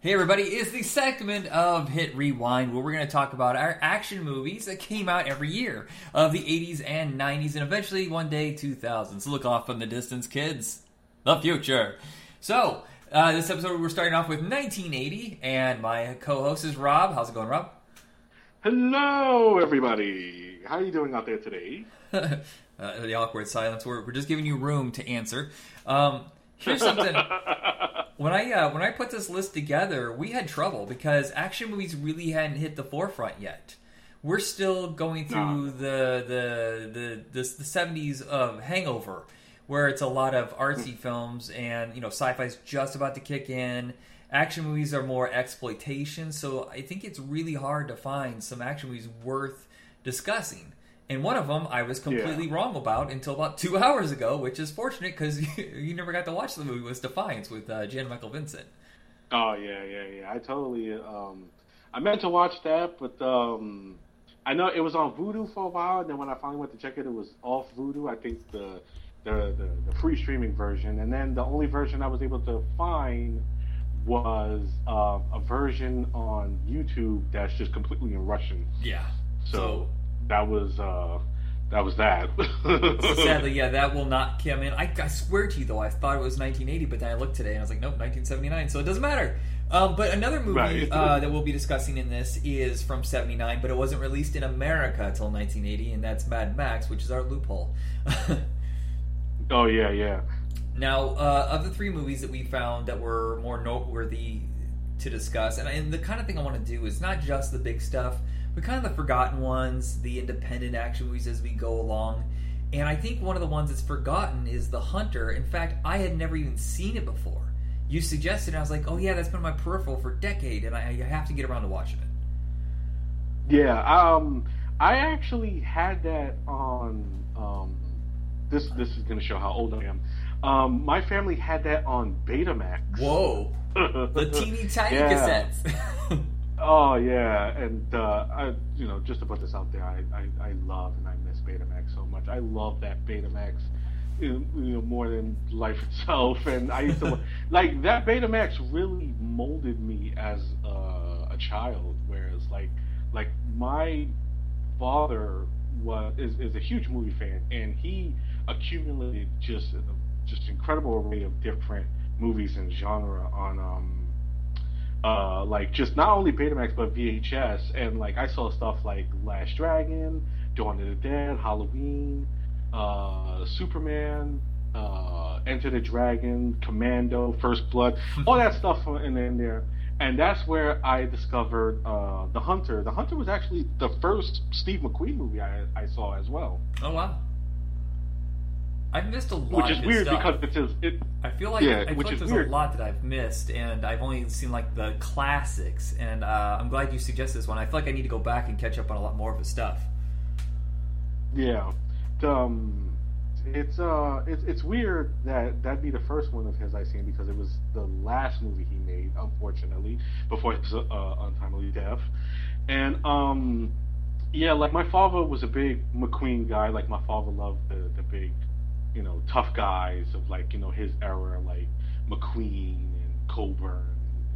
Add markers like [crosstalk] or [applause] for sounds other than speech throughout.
Hey everybody, it's the segment of Hit Rewind where we're going to talk about our action movies that came out every year of the 80s and 90s and eventually one day 2000s. So look off from the distance, kids. The future. So, uh, this episode we're starting off with 1980 and my co-host is Rob. How's it going, Rob? Hello, everybody. How are you doing out there today? [laughs] uh, the awkward silence. We're, we're just giving you room to answer. Um, here's something. [laughs] when I uh, when I put this list together, we had trouble because action movies really hadn't hit the forefront yet. We're still going through the, the the the the seventies of Hangover, where it's a lot of artsy films, and you know sci-fi's just about to kick in. Action movies are more exploitation, so I think it's really hard to find some action movies worth discussing. And one of them I was completely Yeah. wrong about until about two [laughs] hours ago, which is fortunate because [laughs] you, never got to watch the movie. Was Defiance with uh, Jan Michael Vincent. Oh yeah, yeah, yeah. I totally. Um, I meant to watch that, but um, I know it was on Vudu for a while, and then when I finally went to check it, it was off Vudu. I think the the the, the free streaming version, and then the only version I was able to find was uh, a version on YouTube that's just completely in Russian. Yeah. So, that was uh, that was that. So [laughs] sadly, yeah, that will not come in. I, I swear to you, though, I thought it was 1980, but then I looked today and I was like, nope, 1979. So it doesn't matter. Um, but another movie Right. uh, that we'll be discussing in this is from 79, but it wasn't released in America until 1980, and that's Mad Max, which is our loophole. [laughs] oh yeah, yeah. Now, uh, of the three movies that we found that were more noteworthy to discuss, and, and the kind of thing I want to do is not just the big stuff, but kind of the forgotten ones, the independent action movies as we go along. And I think one of the ones that's forgotten is The Hunter. In fact, I had never even seen it before. You suggested, and I was like, oh yeah, that's been on my peripheral for a decade, and I, I have to get around to watching it. Yeah, um, I actually had that on. Um, this this is going to show how old I am. Um, my family had that on Betamax. Whoa! [laughs] The teeny tiny Yeah. cassettes. [laughs] Oh yeah, and uh, I, you know, just to put this out there, I, I, I love and I miss Betamax so much. I love that Betamax, you know, more than life [laughs] itself. And I used to [laughs] like that Betamax really molded me as uh, a child. Whereas like like my father was is, is a huge movie fan, and he accumulated just a just incredible array of different movies and genre on um uh, like just not only Betamax but VHS, and like I saw stuff like Last Dragon, Dawn of the Dead, Halloween, uh, Superman, uh, Enter the Dragon, Commando, First Blood, [laughs] all that stuff in, in there. And that's where I discovered uh, The Hunter. The Hunter was actually the first Steve McQueen movie I, I saw as well, oh wow! I've missed a lot. which is of his weird stuff. because it's his, it, I feel like Yeah, I feel which like is there's weird. a lot that I've missed, and I've only seen like the classics. And uh, I'm glad you suggested this one. I feel like I need to go back and catch up on a lot more of his stuff. Yeah, um, it's uh, it's it's weird that that'd be the first one of his I seen because it was the last movie he made, unfortunately, before his uh, untimely death. And um, yeah, like my father was a big McQueen guy. Like my father loved the the big, you know, tough guys of like you know his era, like McQueen and Coburn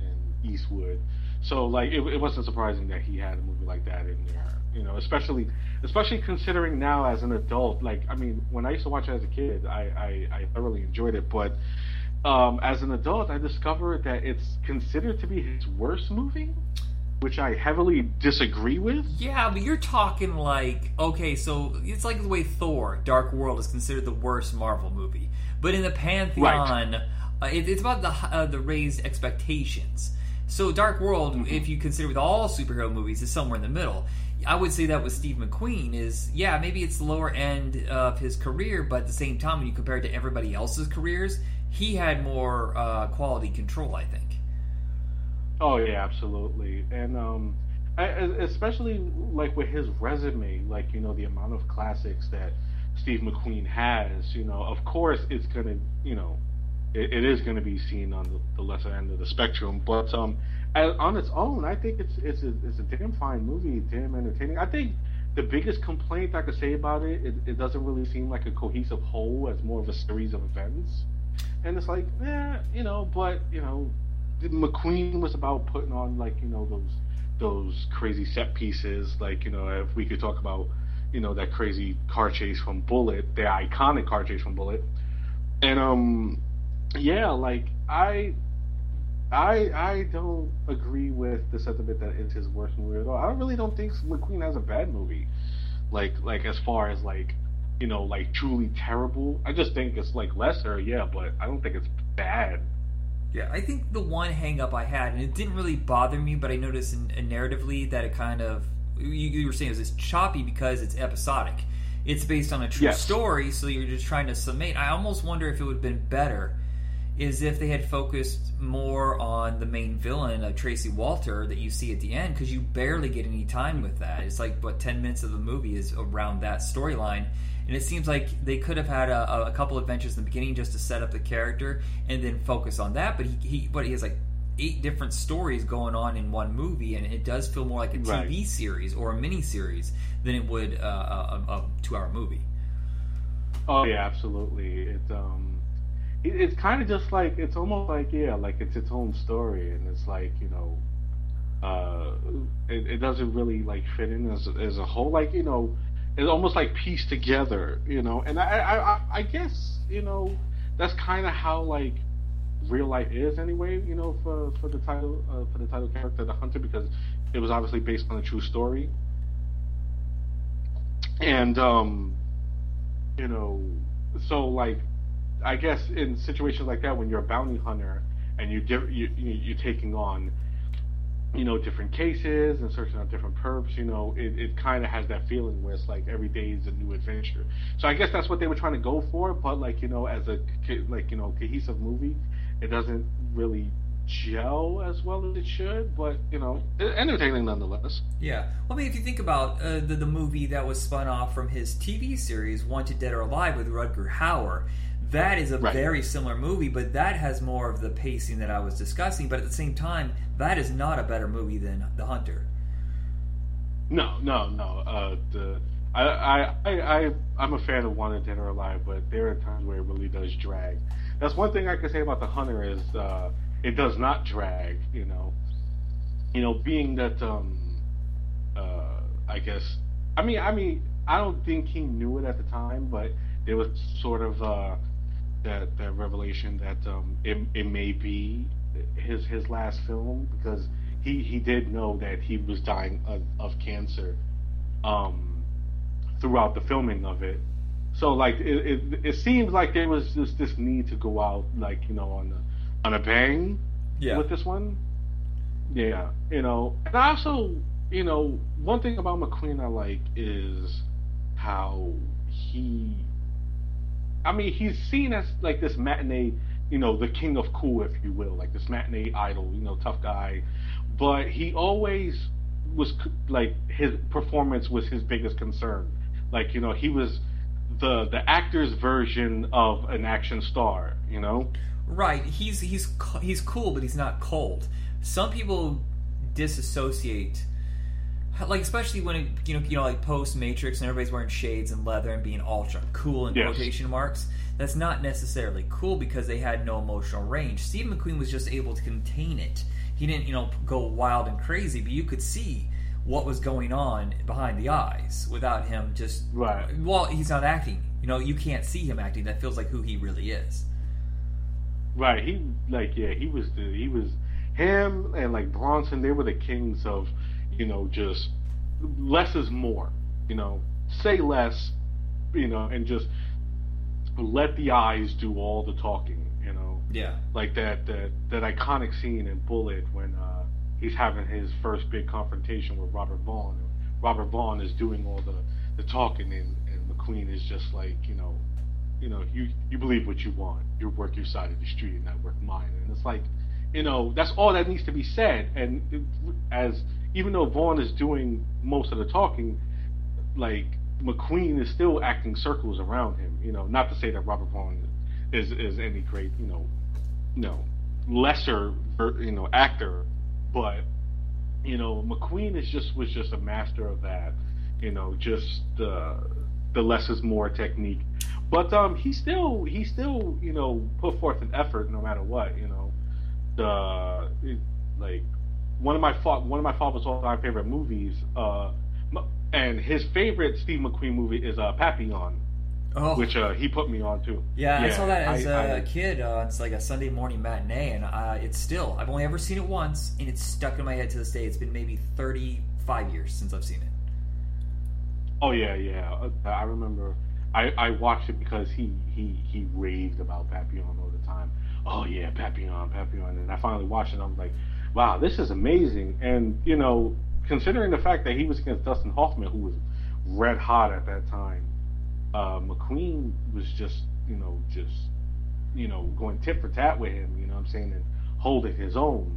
and Eastwood. So like it, it wasn't surprising that he had a movie like that in there. You know, especially especially considering now as an adult. Like I mean, when I used to watch it as a kid, I I, I thoroughly enjoyed it, but. Um, as an adult, I discovered that it's considered to be his worst movie, which I heavily disagree with. Yeah, but you're talking like okay, so it's like the way Thor: Dark World is considered the worst Marvel movie, but in the pantheon, uh, it, it's about the uh, the raised expectations. So Dark World, Mm-hmm. if you consider with all superhero movies, is somewhere in the middle. I would say that with Steve McQueen is yeah, maybe it's the lower end of his career, but at the same time, when you compare it to everybody else's careers, he had more uh, quality control. I think. Oh yeah, absolutely, and um, I, especially like with his resume, like you know the amount of classics that Steve McQueen has. You know, of course it's gonna, you know, it, it is gonna be seen on the, the lesser end of the spectrum, but um, as, on its own, I think it's it's a, it's a damn fine movie, damn entertaining. I think the biggest complaint I could say about it, it, it doesn't really seem like a cohesive whole, as more of a series of events. And it's like, yeah, you know, but you know, McQueen was about putting on like you know those those crazy set pieces. Like you know, if we could talk about you know that crazy car chase from Bullitt, the iconic car chase from Bullitt, and um, yeah, like I. I I don't agree with the sentiment that it's his worst movie at all. I really don't think McQueen has a bad movie, like like as far as like you know like truly terrible. I just think it's like lesser, yeah, but I don't think it's bad. Yeah, I think the one hang up I had, and it didn't really bother me, but I noticed in, in narratively that it kind of you, you were saying it was choppy because it's episodic. It's based on a true Yes. story, so you're just trying to summate. I almost wonder if it would have been better is if they had focused more on the main villain of Tracy Walter that you see at the end, because you barely get any time with that. It's like what ten minutes of the movie is around that storyline, and it seems like they could have had a, a couple adventures in the beginning just to set up the character and then focus on that. But he, he but he has like eight different stories going on in one movie, and it does feel more like a TV Right. series or a mini series than it would uh, a, a, two-hour movie. Oh yeah, absolutely. It's um, it, it's kind of just like it's almost like yeah, like it's its own story, and it's like you know, uh, it, it doesn't really like fit in as as a whole. Like you know, it's almost like pieced together, you know. And I I I, guess you know that's kind of how like real life is anyway. You know, for for the title uh, for the title character, the hunter, because it was obviously based on a true story. And um, you know, so like, I guess in situations like that, when you're a bounty hunter and you di- you you- you're taking on, you know, different cases and searching out different perps, you know, it, it kind of has that feeling where it's like every day is a new adventure. So I guess that's what they were trying to go for, but like you know, as a like you know cohesive movie, it doesn't really gel as well as it should. But you know, entertaining nonetheless. Yeah. Well, I mean, if you think about uh, the, the movie that was spun off from his TV series, Wanted Dead or Alive, with Rutger Hauer, that is a Right. very similar movie, but that has more of the pacing that I was discussing. But at the same time, that is not a better movie than The Hunter. No, no, no. Uh, the I, I, I, I, I'm a fan of Wanted Dead or Alive, but there are times where it really does drag. That's one thing I can say about The Hunter is uh, it does not drag. You know, you know, being that um, uh, I guess, I mean, I mean, I don't think he knew it at the time, but there was sort of uh, that that revelation that um, it, it may be his his last film because he he did know that he was dying of, of cancer um, throughout the filming of it. So like it, it it seems like there was just this need to go out like you know on a on a bang with this one. Yeah, you know, and I also you know one thing about McQueen I like is how he. I mean, he's seen as like this matinee, you know, the king of cool, if you will, like this matinee idol, you know, tough guy. But he always was like his performance was his biggest concern. Like you know, he was the the actor's version of an action star. You know. Right. He's he's he's cool, but he's not cold. Some people disassociate, like especially when it, you know you know like post Matrix and everybody's wearing shades and leather and being ultra cool in Yes. quotation marks. That's not necessarily cool because they had no emotional range. Steve McQueen was just able to contain it. He didn't you know go wild and crazy, but you could see what was going on behind the eyes without him just Right. Well, he's not acting. You know, you can't see him acting. That feels like who he really is. Right. He like yeah, he was the he was him and like Bronson, they were the kings of, you know, just less is more. You know, say less, you know, and just let the eyes do all the talking, you know. Yeah. Like that that that iconic scene in Bullitt when uh he's having his first big confrontation with Robert Vaughn. Robert Vaughn is doing all the, the talking and, and McQueen is just like, you know, you know, you you believe what you want. You work your side of the street and I work mine. And it's like, you know, that's all that needs to be said. And it, as even though Vaughn is doing most of the talking, like McQueen is still acting circles around him. You know, not to say that Robert Vaughn is is any great, you know, know, lesser, you know, actor, but you know, McQueen is just was just a master of that. You know, just the the less is more technique. But um, he still he still you know put forth an effort no matter what. You know, the like one of my fa- one of my father's all-time favorite movies. Uh, and his favorite Steve McQueen movie is uh, Papillon. Oh. Which uh, he put me on too. Yeah, yeah I saw that as I, a I, kid. Uh, it's like a Sunday morning matinee, and uh, it's still. I've only ever seen it once, and it's stuck in my head to this day. It's been maybe thirty-five years since I've seen it. Oh yeah, yeah. Uh, I remember. I, I watched it because he, he he raved about Papillon all the time. Oh yeah, Papillon, Papillon, and I finally watched it. And I'm like, wow, this is amazing. And you know, considering the fact that he was against Dustin Hoffman, who was red hot at that time, uh, McQueen was just you know just you know going tit for tat with him. You know what I'm saying and holding his own.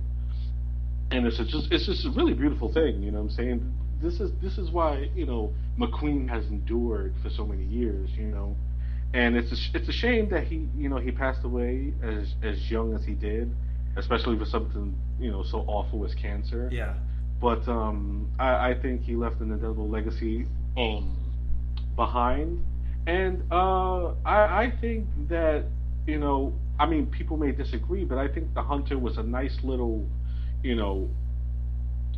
And it's just it's just a really beautiful thing. You know what I'm saying this is this is why you know McQueen has endured for so many years, you know, and it's a, it's a shame that he you know he passed away as as young as he did, especially for something you know so awful as cancer. Yeah. But um, I, I think he left an indelible legacy um, behind, and uh, I, I think that you know I mean people may disagree, but I think The Hunter was a nice little, you know,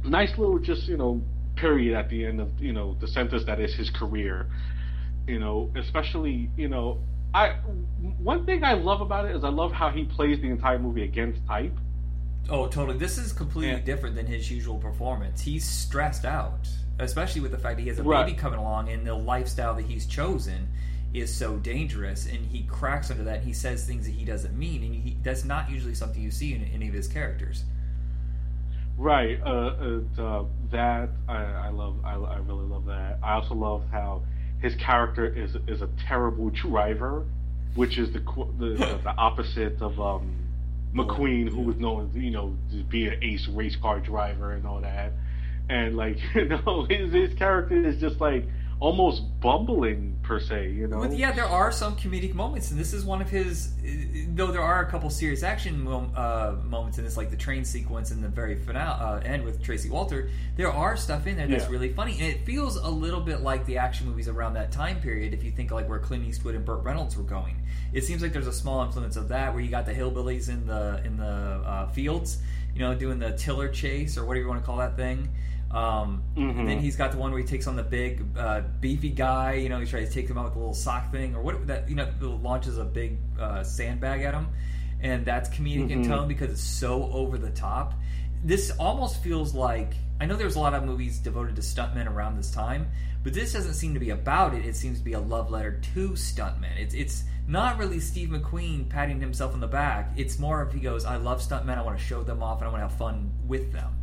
nice little just you know period at the end of you know the sentence that is his career. You know, especially you know, I one thing I love about it is I love how he plays the entire movie against type. Oh, totally. This is completely yeah. different than his usual performance. He's stressed out, especially with the fact that he has a right. baby coming along, and the lifestyle that he's chosen is so dangerous, and he cracks under that. And he says things that he doesn't mean, and he, that's not usually something you see in any of his characters. Right. Uh, uh, that I, I love. I, I, really love that. I also love how his character is is a terrible driver, which is the the, the, the [laughs] opposite of um, McQueen, who was known you know to be an ace race car driver and all that. And like [laughs] you know, his his character is just like almost bumbling per se, you know. But yeah, there are some comedic moments, and this is one of his. Though there are a couple serious action uh, moments in this, like the train sequence in the very finale uh, end with Tracy Walter. There are stuff in there that's yeah. really funny, and it feels a little bit like the action movies around that time period. If you think like where Clint Eastwood and Burt Reynolds were going, it seems like there's a small influence of that, where you got the hillbillies in the in the uh, fields, you know, doing the tiller chase or whatever you want to call that thing. Um, mm-hmm. And then he's got the one where he takes on the big uh, beefy guy. You know, he tries to take him out with a little sock thing or what that you know launches a big uh, sandbag at him, and that's comedic mm-hmm. in tone because it's so over the top. This almost feels like I know there's a lot of movies devoted to stuntmen around this time, but this doesn't seem to be about it. It seems to be a love letter to stuntmen. It's it's not really Steve McQueen patting himself on the back. It's more of he goes, "I love stuntmen. I want to show them off, and I want to have fun with them."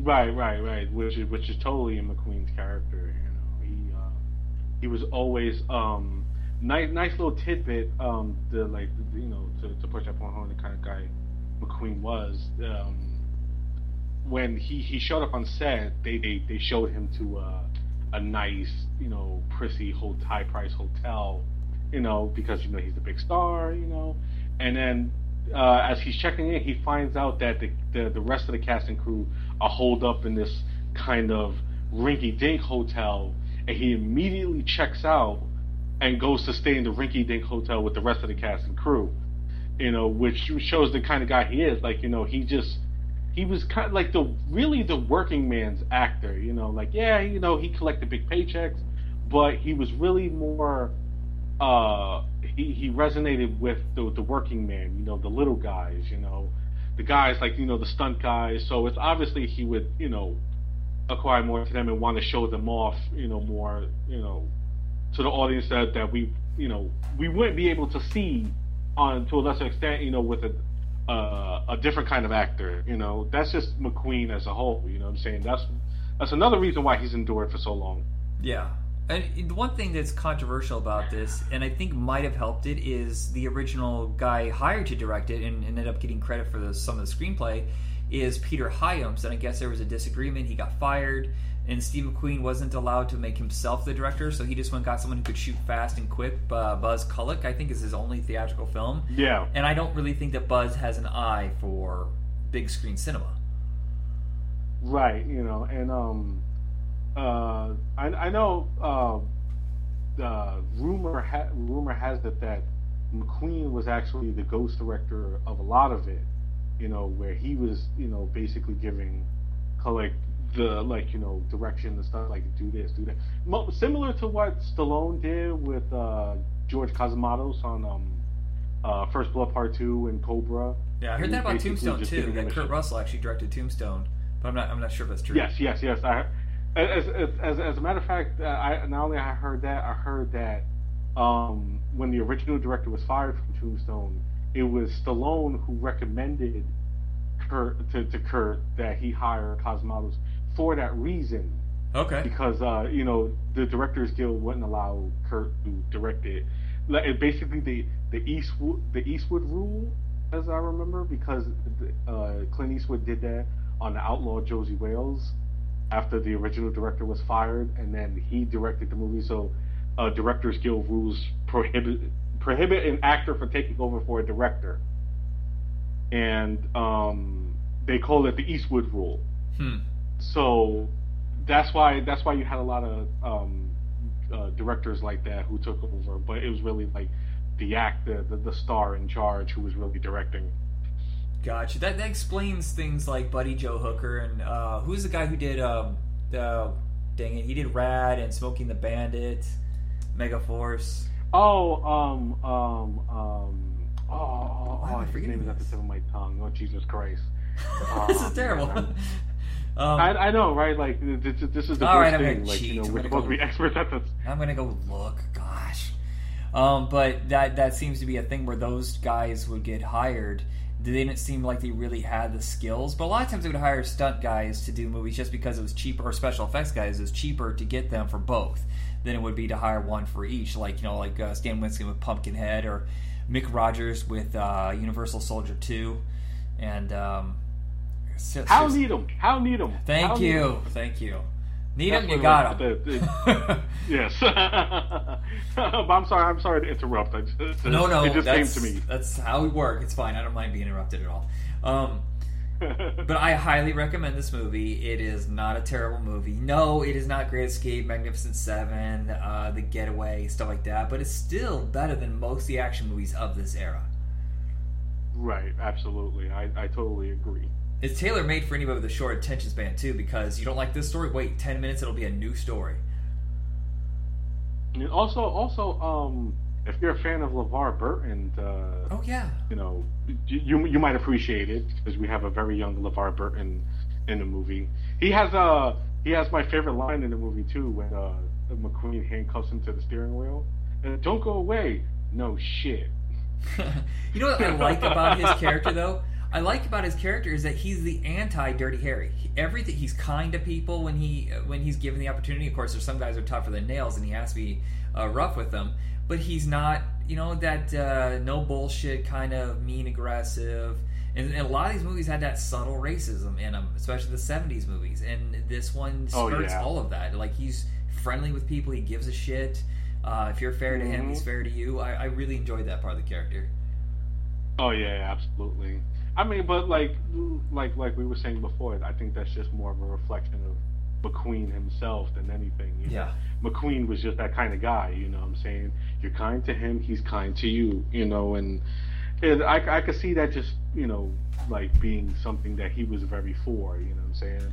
Right, right, right. Which is which is totally in McQueen's character. You know, he uh, he was always um, nice, nice little tidbit. Um, the like, you know, to, to push up on home the kind of guy McQueen was. Um, when he, he showed up on set, they they, they showed him to uh, a nice, you know, prissy, whole high price hotel, you know, because you know he's a big star, you know, and then uh, as he's checking in, he finds out that the, the, the rest of the cast and crew are holed up in this kind of rinky-dink hotel, and he immediately checks out and goes to stay in the rinky-dink hotel with the rest of the cast and crew. You know, which shows the kind of guy he is. Like, you know, he just he was kind of like the really the working man's actor. You know, like yeah, you know, he collected big paychecks, but he was really more uh, he, he resonated with the, the working man, you know, the little guys, you know, the guys like, you know, the stunt guys. So it's obviously he would, you know, acquire more to them and want to show them off, you know, more, you know, to the audience that, that we, you know, we wouldn't be able to see on to a lesser extent, you know, with a uh, a different kind of actor. You know, that's just McQueen as a whole. You know, what I'm saying that's that's another reason why he's endured for so long. Yeah, and the one thing that's controversial about this, and I think might have helped it, is the original guy hired to direct it and ended up getting credit for the, some of the screenplay is Peter Hyams. And I guess there was a disagreement. He got fired, and Steve McQueen wasn't allowed to make himself the director, so he just went and got someone who could shoot fast and quick. Uh, Buzz Kulik, I think, is his only theatrical film. Yeah. And I don't really think that Buzz has an eye for big screen cinema. Right, you know, and um uh, I, I know uh, uh, rumor ha- rumor has it that McQueen was actually the ghost director of a lot of it, you know, where he was, you know, basically giving, like the like you know direction and stuff like do this, do that. Mo- similar to what Stallone did with uh, George Cosmatos on um, uh, First Blood Part Two and Cobra. Yeah, I heard He that about Tombstone too. That Kurt. Russell actually directed Tombstone, but I'm not. I'm not sure if that's true. Yes, yes, yes. I, as, as, as, as a matter of fact, uh, I not only I heard that, I heard that um, when the original director was fired from Tombstone, it was Stallone who recommended Kurt to, to Kurt that he hire Cosmatos for that reason Okay. because uh, you know the Directors Guild wouldn't allow Kurt to direct it. Like, it basically the the Eastwood the Eastwood rule, as I remember, because uh, Clint Eastwood did that on the Outlaw Josey Wales after the original director was fired, and then he directed the movie. So, uh, Directors Guild rules prohibit prohibit an actor from taking over for a director, and um, they call it the Eastwood rule. Hmm. So that's why that's why you had a lot of um, uh, directors like that who took over, but it was really like the actor, the, the star in charge, who was really directing. Gotcha. That that explains things like Buddy Joe Hooker and uh, who's the guy who did um uh, dang it he did Rad and Smokey and the Bandit, Megaforce. Oh, um, um, um, oh, I oh his name is at the tip of my tongue. Oh, Jesus Christ! [laughs] this Oh, is terrible. [laughs] um, I, I know, right? Like this, this is the All right, I'm thing. you cheat. know, I'm we're supposed go- to be experts at this. I'm gonna go look. Gosh, um, but that that seems to be a thing where those guys would get hired. They didn't seem like they really had the skills, but a lot of times they would hire stunt guys to do movies just because it was cheaper, or special effects guys. It was cheaper to get them for both than it would be to hire one for each. Like you know, like uh, Stan Winston with Pumpkinhead, or Mic Rodgers with uh, Universal Soldier Two, and um, so- Hal Needham? How need them? Thank you, thank you. Need That's them, you got the- the- [laughs] Yes. [laughs] but I'm sorry. I'm sorry to interrupt. I just, No, no, it just came that's, to me. that's how we work. It's fine. I don't mind being interrupted at all. Um, [laughs] but I highly recommend this movie. It is not a terrible movie. No, it is not Great Escape, Magnificent Seven, uh, The Getaway, stuff like that. But it's still better than most of the action movies of this era. right. Absolutely. I, I totally agree. It's tailor made for anybody with a short attention span too. Because you don't like this story, wait ten minutes, it'll be a new story. And also, also, um, if you're a fan of LeVar Burton, uh, Oh yeah, you know, you you might appreciate it because we have a very young LeVar Burton in the movie. He has uh he has my favorite line in the movie too when uh McQueen handcuffs him to the steering wheel. And Don't go away. No shit. [laughs] you know what I like about his character, though? I like about his character is that he's the anti Dirty Harry. He, everything he's kind to people when he when he's given the opportunity. Of course, there's some guys who are tougher than nails, and he has to be uh, rough with them. But he's not, you know, that uh, no bullshit kind of mean aggressive. And, and a lot of these movies had that subtle racism in them, especially the '70s movies. And this one skirts yeah. all of that. Like he's friendly with people. He gives a shit. Uh, if you're fair to him, he's fair to you. I, I really enjoyed that part of the character. Oh yeah, absolutely. I mean, but like, like, like we were saying before, I think that's just more of a reflection of McQueen himself than anything. You know? Yeah. McQueen was just that kind of guy. You know what I'm saying? You're kind to him, he's kind to you. You know, and, and I, I could see that just, you know, like being something that he was very for. You know what I'm saying?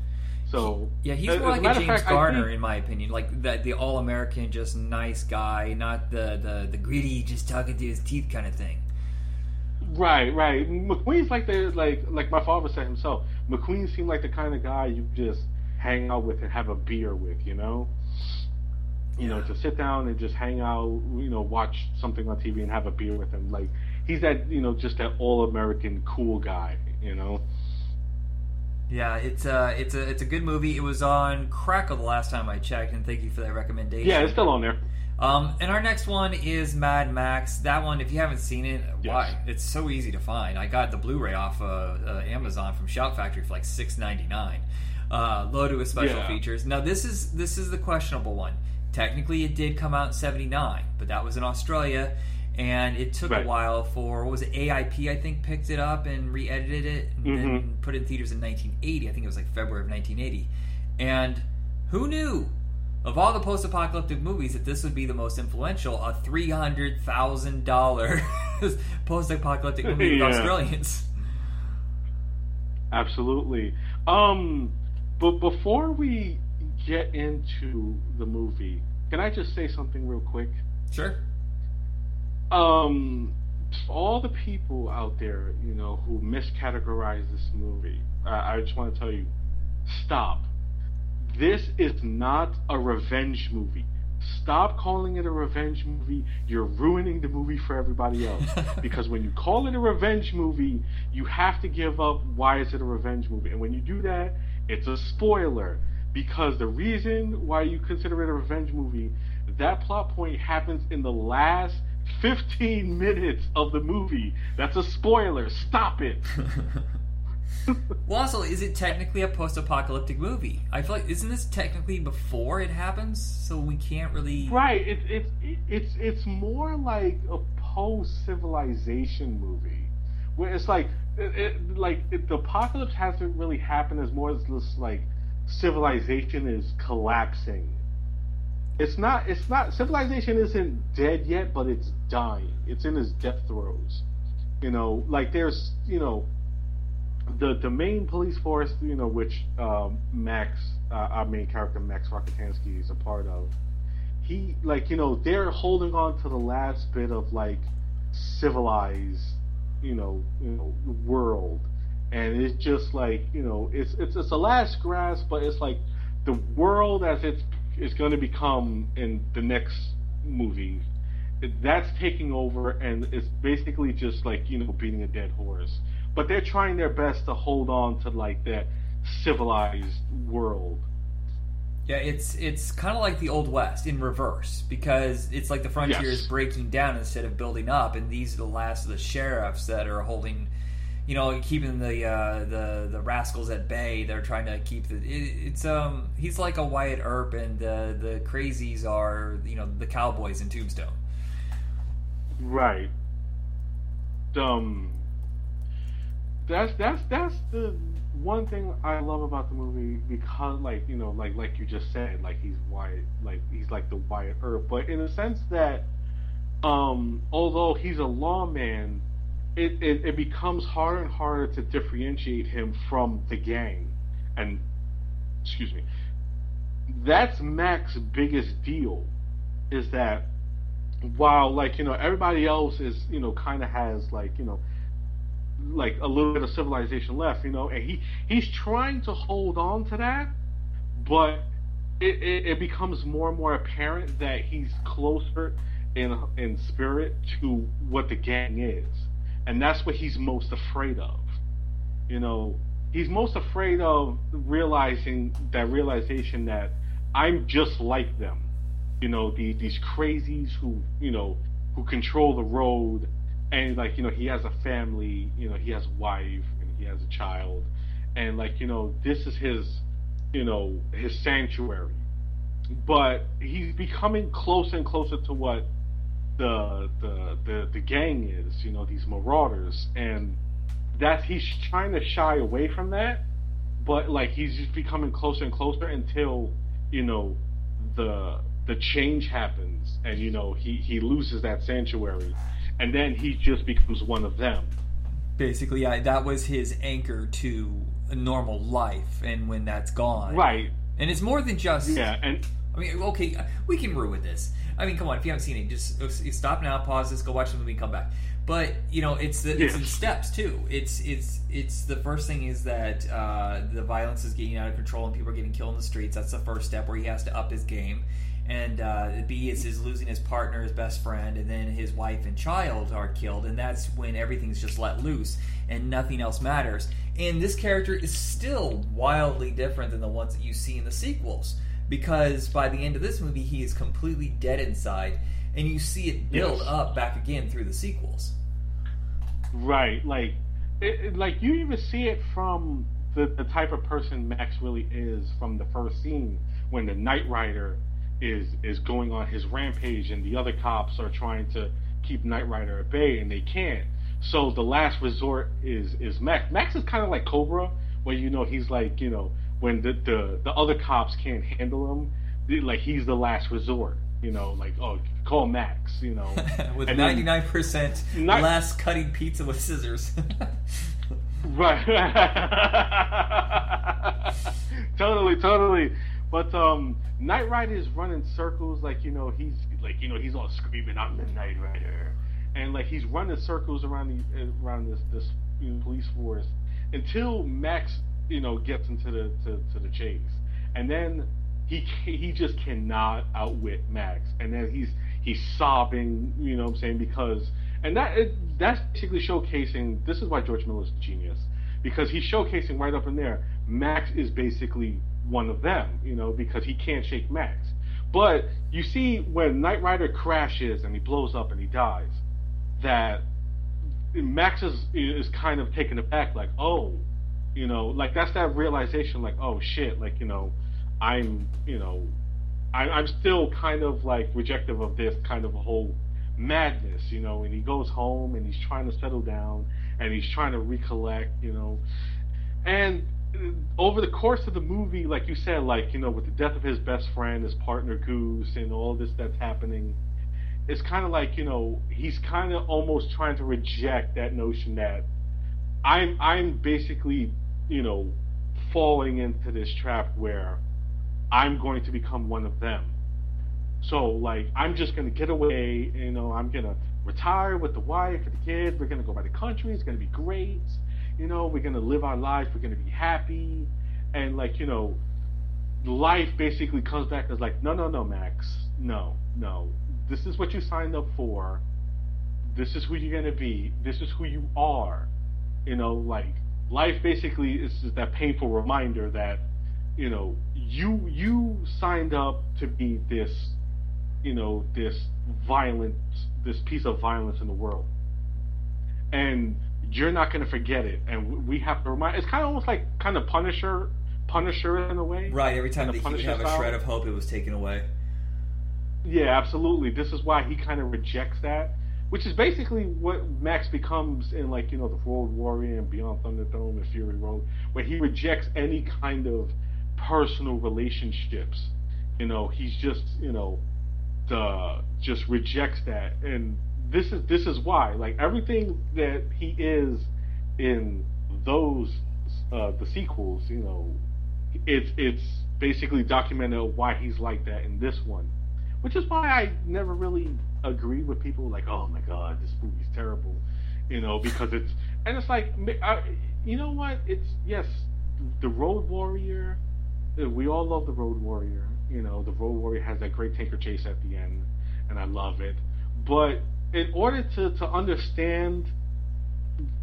So Yeah, he's more like a James fact, Garner, think- in my opinion. Like that, the all-American, just nice guy, not the, the the greedy, just talking to his teeth kind of thing. Right, right. McQueen's like the like like my father said himself. McQueen seemed like the kind of guy you just hang out with and have a beer with, you know. You know, to sit down and just hang out, you know, watch something on TV and have a beer with him. Like he's that, you know, just that all-American cool guy, you know. Yeah, it's a it's a it's a good movie. It was on Crackle the last time I checked, and thank you for that recommendation. Yeah, it's still on there. Um, and our next one is Mad Max. That one, if you haven't seen it, Yes. why? It's so easy to find. I got the Blu-ray off uh, uh, Amazon from Shout Factory for like six ninety nine, uh, loaded with special Yeah. features. Now this is this is the questionable one. Technically, it did come out in seventy nine, but that was in Australia, and it took Right. a while for what was it? AIP I think picked it up and re-edited it, and then Mhm. put it in theaters in nineteen eighty. I think it was like February of nineteen eighty, and who knew? Of all the post-apocalyptic movies, that this would be the most influential, a three hundred thousand dollar [laughs] post-apocalyptic movie with Yeah. Australians. Absolutely. Um, but before we get into the movie, can I just say something real quick? Sure. Um, all the people out there, you know, who miscategorize this movie, I just want to tell you, stop. This is not a revenge movie. Stop calling it a revenge movie. You're ruining the movie for everybody else. [laughs] because when you call it a revenge movie, you have to give up why is it a revenge movie. And when you do that, it's a spoiler. Because the reason why you consider it a revenge movie, that plot point happens in the last 15 minutes of the movie. That's a spoiler. Stop it. [laughs] [laughs] well, also, is it technically a post-apocalyptic movie? I feel like isn't this technically before it happens, so we can't really. Right. It's it's it's it's more like a post-civilization movie, where it's like it, it, like it, the apocalypse hasn't really happened as more as this like civilization is collapsing. It's not. It's not. Civilization isn't dead yet, but it's dying. It's in its death throes. You know, like there's you know the the main police force, you know, which um, Max, uh, our main character Max Rockatansky is a part of. He like you know they're holding on to the last bit of like civilized, you know, you know world, and it's just like you know it's it's it's a last grasp, but it's like the world as it's is going to become in the next movie. That's taking over, and it's basically just like you know beating a dead horse but they're trying their best to hold on to like that civilized world. Yeah, it's it's kind of like the old west in reverse because it's like the frontier yes. is breaking down instead of building up, and these are the last of the sheriffs that are holding, you know, keeping the uh, the the rascals at bay. They're trying to keep the. It, it's um he's like a Wyatt Earp, and the the crazies are you know the cowboys in Tombstone. Right. Um that's that's that's the one thing I love about the movie because like you know like like you just said like he's Wyatt like he's like the Wyatt Earp but in a sense that um although he's a lawman it, it, it becomes harder and harder to differentiate him from the gang. And excuse me that's Mac's biggest deal is that while like you know everybody else is you know kind of has like you know like a little bit of civilization left, you know, and he he's trying to hold on to that, but it, it, it becomes more and more apparent that he's closer in in spirit to what the gang is, and that's what he's most afraid of. You know, he's most afraid of realizing that realization that I'm just like them. You know, the, these crazies who you know who control the road and like you know he has a family you know he has a wife and he has a child. And like you know this is his you know his sanctuary. But he's becoming closer and closer to what the the the, the gang is you know these marauders. And that he's trying to shy away from that but like he's just becoming closer and closer until you know the the change happens. And you know he he loses that sanctuary and then he just becomes one of them. Basically, yeah, that was his anchor to a normal life, and when that's gone, right? And it's more than just yeah. And I mean, okay, we can ruin this. I mean, come on, if you haven't seen it, just stop now, pause this, go watch the movie, come back. But you know, it's the, it's in steps too. It's it's it's the first thing is that uh, the violence is getting out of control and people are getting killed in the streets. That's the first step where he has to up his game and uh, B is his losing his partner, his best friend, and then his wife and child are killed, and that's when everything's just let loose and nothing else matters. And this character is still wildly different than the ones that you see in the sequels, because by the end of this movie, he is completely dead inside, and you see it build yes. up back again through the sequels. Right, like, it, like you even see it from the, the type of person Max really is from the first scene when the Nightrider is is going on his rampage, and the other cops are trying to keep Nightrider at bay, and they can't. So the last resort is is Max. Max is kind of like Cobra, where you know he's like you know when the the, the other cops can't handle him, like he's the last resort. You know, like oh, call Max. You know, [laughs] with ninety nine percent less cutting pizza with scissors. [laughs] Right. [laughs] totally, totally. But um, Nightrider is running circles like you know he's like you know he's all screaming, "I'm the Nightrider," and like he's running circles around the around this this you know, police force until Max you know gets into the to, to the chase, and then he he just cannot outwit Max, and then he's he's sobbing, you know what I'm saying because and that it, that's basically showcasing. This is why George Miller is a genius because he's showcasing right up in there. Max is basically one of them, you know, because he can't shake Max. But you see when Nightrider crashes and he blows up and he dies, that Max is is kind of taken aback, like, oh, you know, like that's that realization, like, oh shit, like you know, I'm, you know, I, I'm still kind of like rejective of this kind of a whole madness, you know, and he goes home and he's trying to settle down and he's trying to recollect, you know. And over the course of the movie, like you said, like, you know, with the death of his best friend, his partner Goose, and all this that's happening, it's kind of like, you know, he's kind of almost trying to reject that notion that I'm I'm basically, you know, falling into this trap where I'm going to become one of them. So like I'm just gonna get away, you know, I'm gonna retire with the wife and the kids, we're gonna go by the country, it's gonna be great, you know, we're gonna live our lives, we're gonna be happy and like, you know, life basically comes back as like, no no no Max, no, no. This is what you signed up for. This is who you're gonna be, this is who you are. You know, like life basically is just that painful reminder that, you know, you you signed up to be this you know this violence, this piece of violence in the world, and you're not going to forget it. And we have to remind. It's kind of almost like kind of Punisher, Punisher in a way. Right. Every time that he would have style. a shred of hope, it was taken away. Yeah, absolutely. This is why he kind of rejects that, which is basically what Max becomes in like you know the Road Warrior and Beyond Thunderdome and Fury Road, where he rejects any kind of personal relationships. You know, he's just you know uh, just rejects that, and this is this is why. Like everything that he is in those uh, the sequels, you know, it's it's basically documented why he's like that in this one, which is why I never really agree with people like, oh my god, this movie's terrible, you know, because it's and it's like, I, you know what? It's yes, the Road Warrior. We all love the Road Warrior you know, the Road Warrior has that great tanker chase at the end, and I love it. But in order to to understand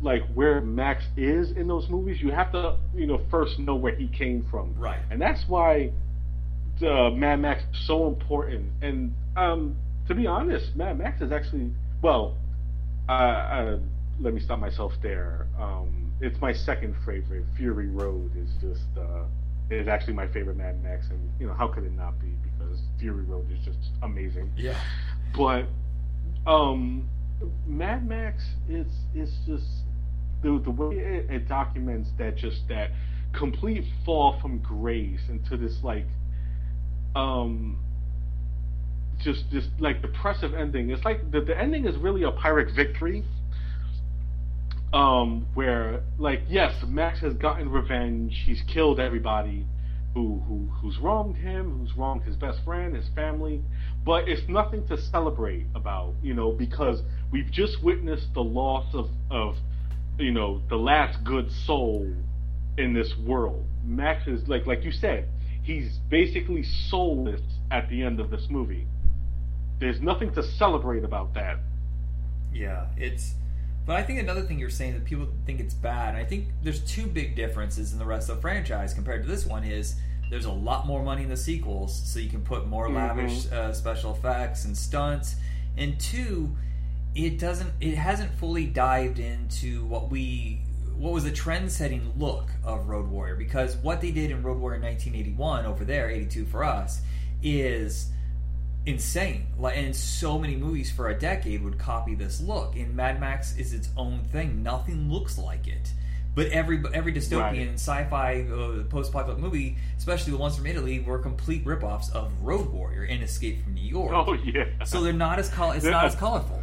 like where Max is in those movies, you have to you know first know where he came from. Right. And that's why the Mad Max is so important. And um, to be honest, Mad Max is actually well. Uh, uh, let me stop myself there. Um, it's my second favorite. Fury Road is just uh, is actually my favorite Mad Max, and you know how could it not be? Because Fury Road is just amazing. Yeah. But um, Mad Max is is just the the way it, it documents that just that complete fall from grace into this like um just this like depressive ending. It's like the the ending is really a Pyrrhic victory um, where like yes, Max has gotten revenge. He's killed everybody who who who's wronged him, who's wronged his best friend, his family. But it's nothing to celebrate about, you know, because we've just witnessed the loss of of you know the last good soul in this world. Max is like like you said, he's basically soulless at the end of this movie. There's nothing to celebrate about that. Yeah, it's but I think another thing you're saying that people think it's bad, I think there's two big differences in the rest of the franchise compared to this one is there's a lot more money in the sequels, so you can put more mm-hmm. lavish uh, special effects and stunts. And two, it doesn't, it hasn't fully dived into what we, what was the trend-setting look of Road Warrior because what they did in Road Warrior 1981 over there, 82 for us, is insane. Like, and so many movies for a decade would copy this look. And Mad Max is its own thing. Nothing looks like it. But every every dystopian right. sci-fi uh, post-apocalyptic movie, especially the ones from Italy, were complete rip-offs of Road Warrior and Escape from New York. Oh yeah. So they're not as col- it's not as colorful.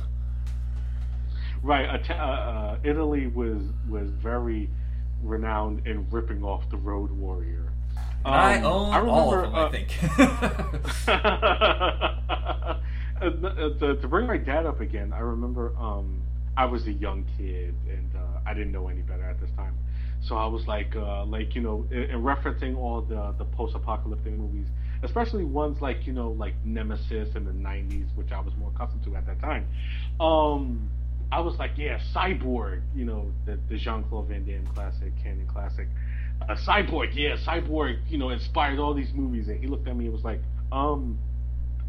Right. Uh, uh, Italy was was very renowned in ripping off the Road Warrior. Um, I own I remember, all of them. Uh, I think. [laughs] to, to, bring my dad up again, I remember um, I was a young kid and uh, I didn't know any better at this time. So I was like, uh, like you know, in, in referencing all the the post-apocalyptic movies, especially ones like you know, like Nemesis in the '90s, which I was more accustomed to at that time. Um, I was like, yeah, Cyborg, you know, the, the Jean Claude Van Damme classic, Cannon classic. Uh, Cyborg, yeah, Cyborg, you know, inspired all these movies. And he looked at me and was like, um,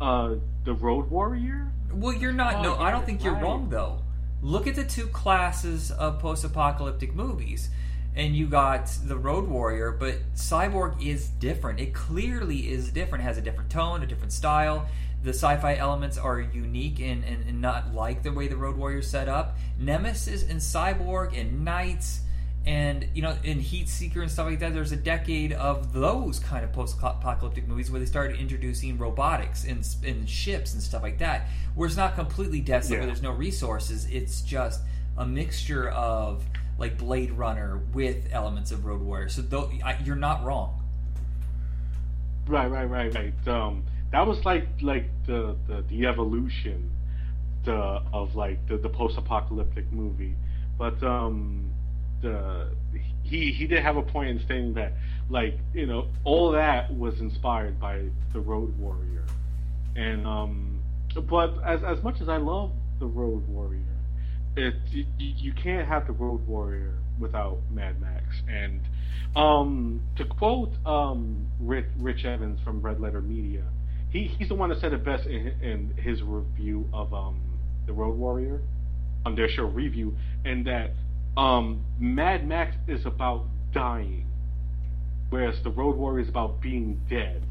uh, the Road Warrior. Well, you're not. Oh, no, I don't think you're wrong though. Look at the two classes of post-apocalyptic movies and you got the Road Warrior, but Cyborg is different. It clearly is different. It has a different tone, a different style. The sci-fi elements are unique and, and, and not like the way the Road Warrior set up. Nemesis and Cyborg and Knights and you know in Heat Seeker and stuff like that. There's a decade of those kind of post-apocalyptic movies where they started introducing robotics in, in ships and stuff like that, where it's not completely desolate, yeah. where there's no resources. It's just a mixture of like Blade Runner with elements of Road Warrior. So though, I, you're not wrong. Right, right, right, right. Um, that was like like the the, the evolution the, of like the, the post-apocalyptic movie, but um, he he did have a point in saying that like you know all that was inspired by the Road Warrior, and um, but as as much as I love the Road Warrior, it you, you can't have the Road Warrior without Mad Max. And um, to quote um, Rich, Rich, Evans from Red Letter Media, he, he's the one that said it best in, in his review of um, the Road Warrior on their show review, and that um, Mad Max is about dying, whereas the Road Warrior is about being dead.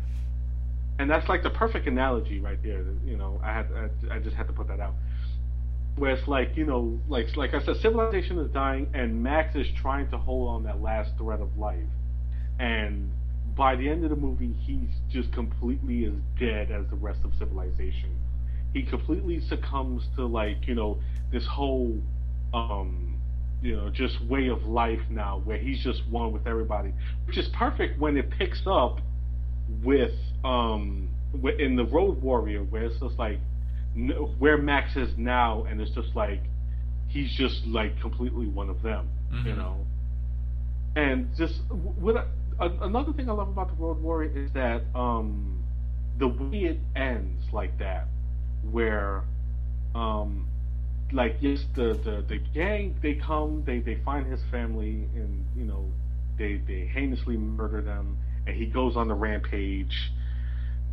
And that's like the perfect analogy right there. You know, I had I, I just had to put that out where it's like you know, like like I said, civilization is dying, and Max is trying to hold on that last thread of life, and by the end of the movie, he's just completely as dead as the rest of civilization. He completely succumbs to like you know this whole um, you know just way of life now, where he's just one with everybody, which is perfect when it picks up with um in the Road Warrior, where it's just like where Max is now, and it's just like he's just like completely one of them, mm-hmm. you know. And just what another thing I love about the Road Warrior is that um, the way it ends like that, where um, like yes, the, the the gang they come, they they find his family, and you know they they heinously murder them, and he goes on the rampage,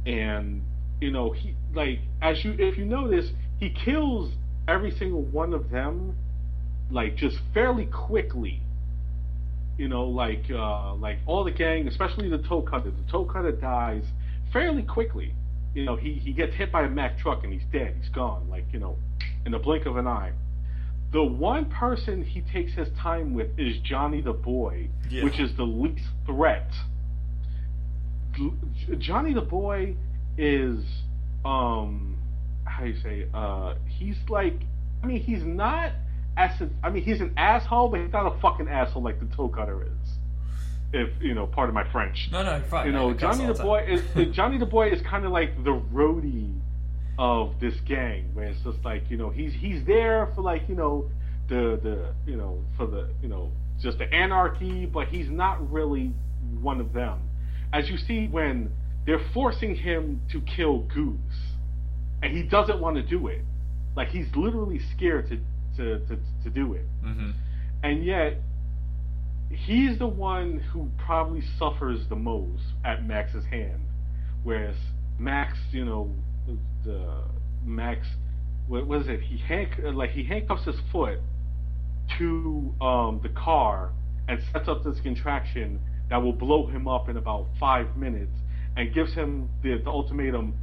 and you know, he like as you if you notice, he kills every single one of them like just fairly quickly. You know, like uh like all the gang, especially the toe cutter. The toe cutter dies fairly quickly. You know, he, he gets hit by a Mack truck and he's dead. He's gone, like, you know, in the blink of an eye. The one person he takes his time with is Johnny the Boy, yeah. which is the least threat. Johnny the Boy is um how do you say uh he's like I mean he's not as I mean he's an asshole but he's not a fucking asshole like the toe cutter is. If you know, part of my French. No, no, fine. You know, Johnny the boy is [laughs] Johnny the boy is kind of like the roadie of this gang, where it's just like you know he's he's there for like you know the the you know for the you know just the anarchy, but he's not really one of them. As you see when they're forcing him to kill Goose, and he doesn't want to do it. Like he's literally scared to to to, to do it, mm-hmm. and yet he's the one who probably suffers the most at Max's hand, whereas Max, you know, the Max, what was it? He like he handcuffs his foot to um, the car and sets up this contraction that will blow him up in about five minutes and gives him the, the ultimatum.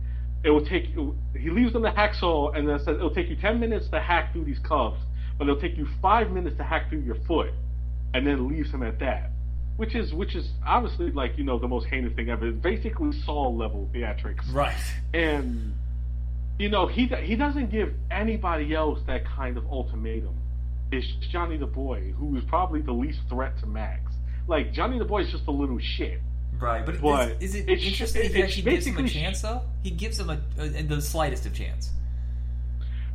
It will take he leaves them the hacksaw and then says it'll take you ten minutes to hack through these cuffs, but it'll take you five minutes to hack through your foot, and then leaves him at that. Which is which is obviously like you know the most heinous thing ever. Basically Saw level theatrics. Right. And you know he he doesn't give anybody else that kind of ultimatum. It's Johnny the boy who is probably the least threat to Max Like Johnny the Boy is just a little shit. Right, but, But is, is it it's- interesting that he actually gives him a chance though? He gives him a, a the slightest of chance.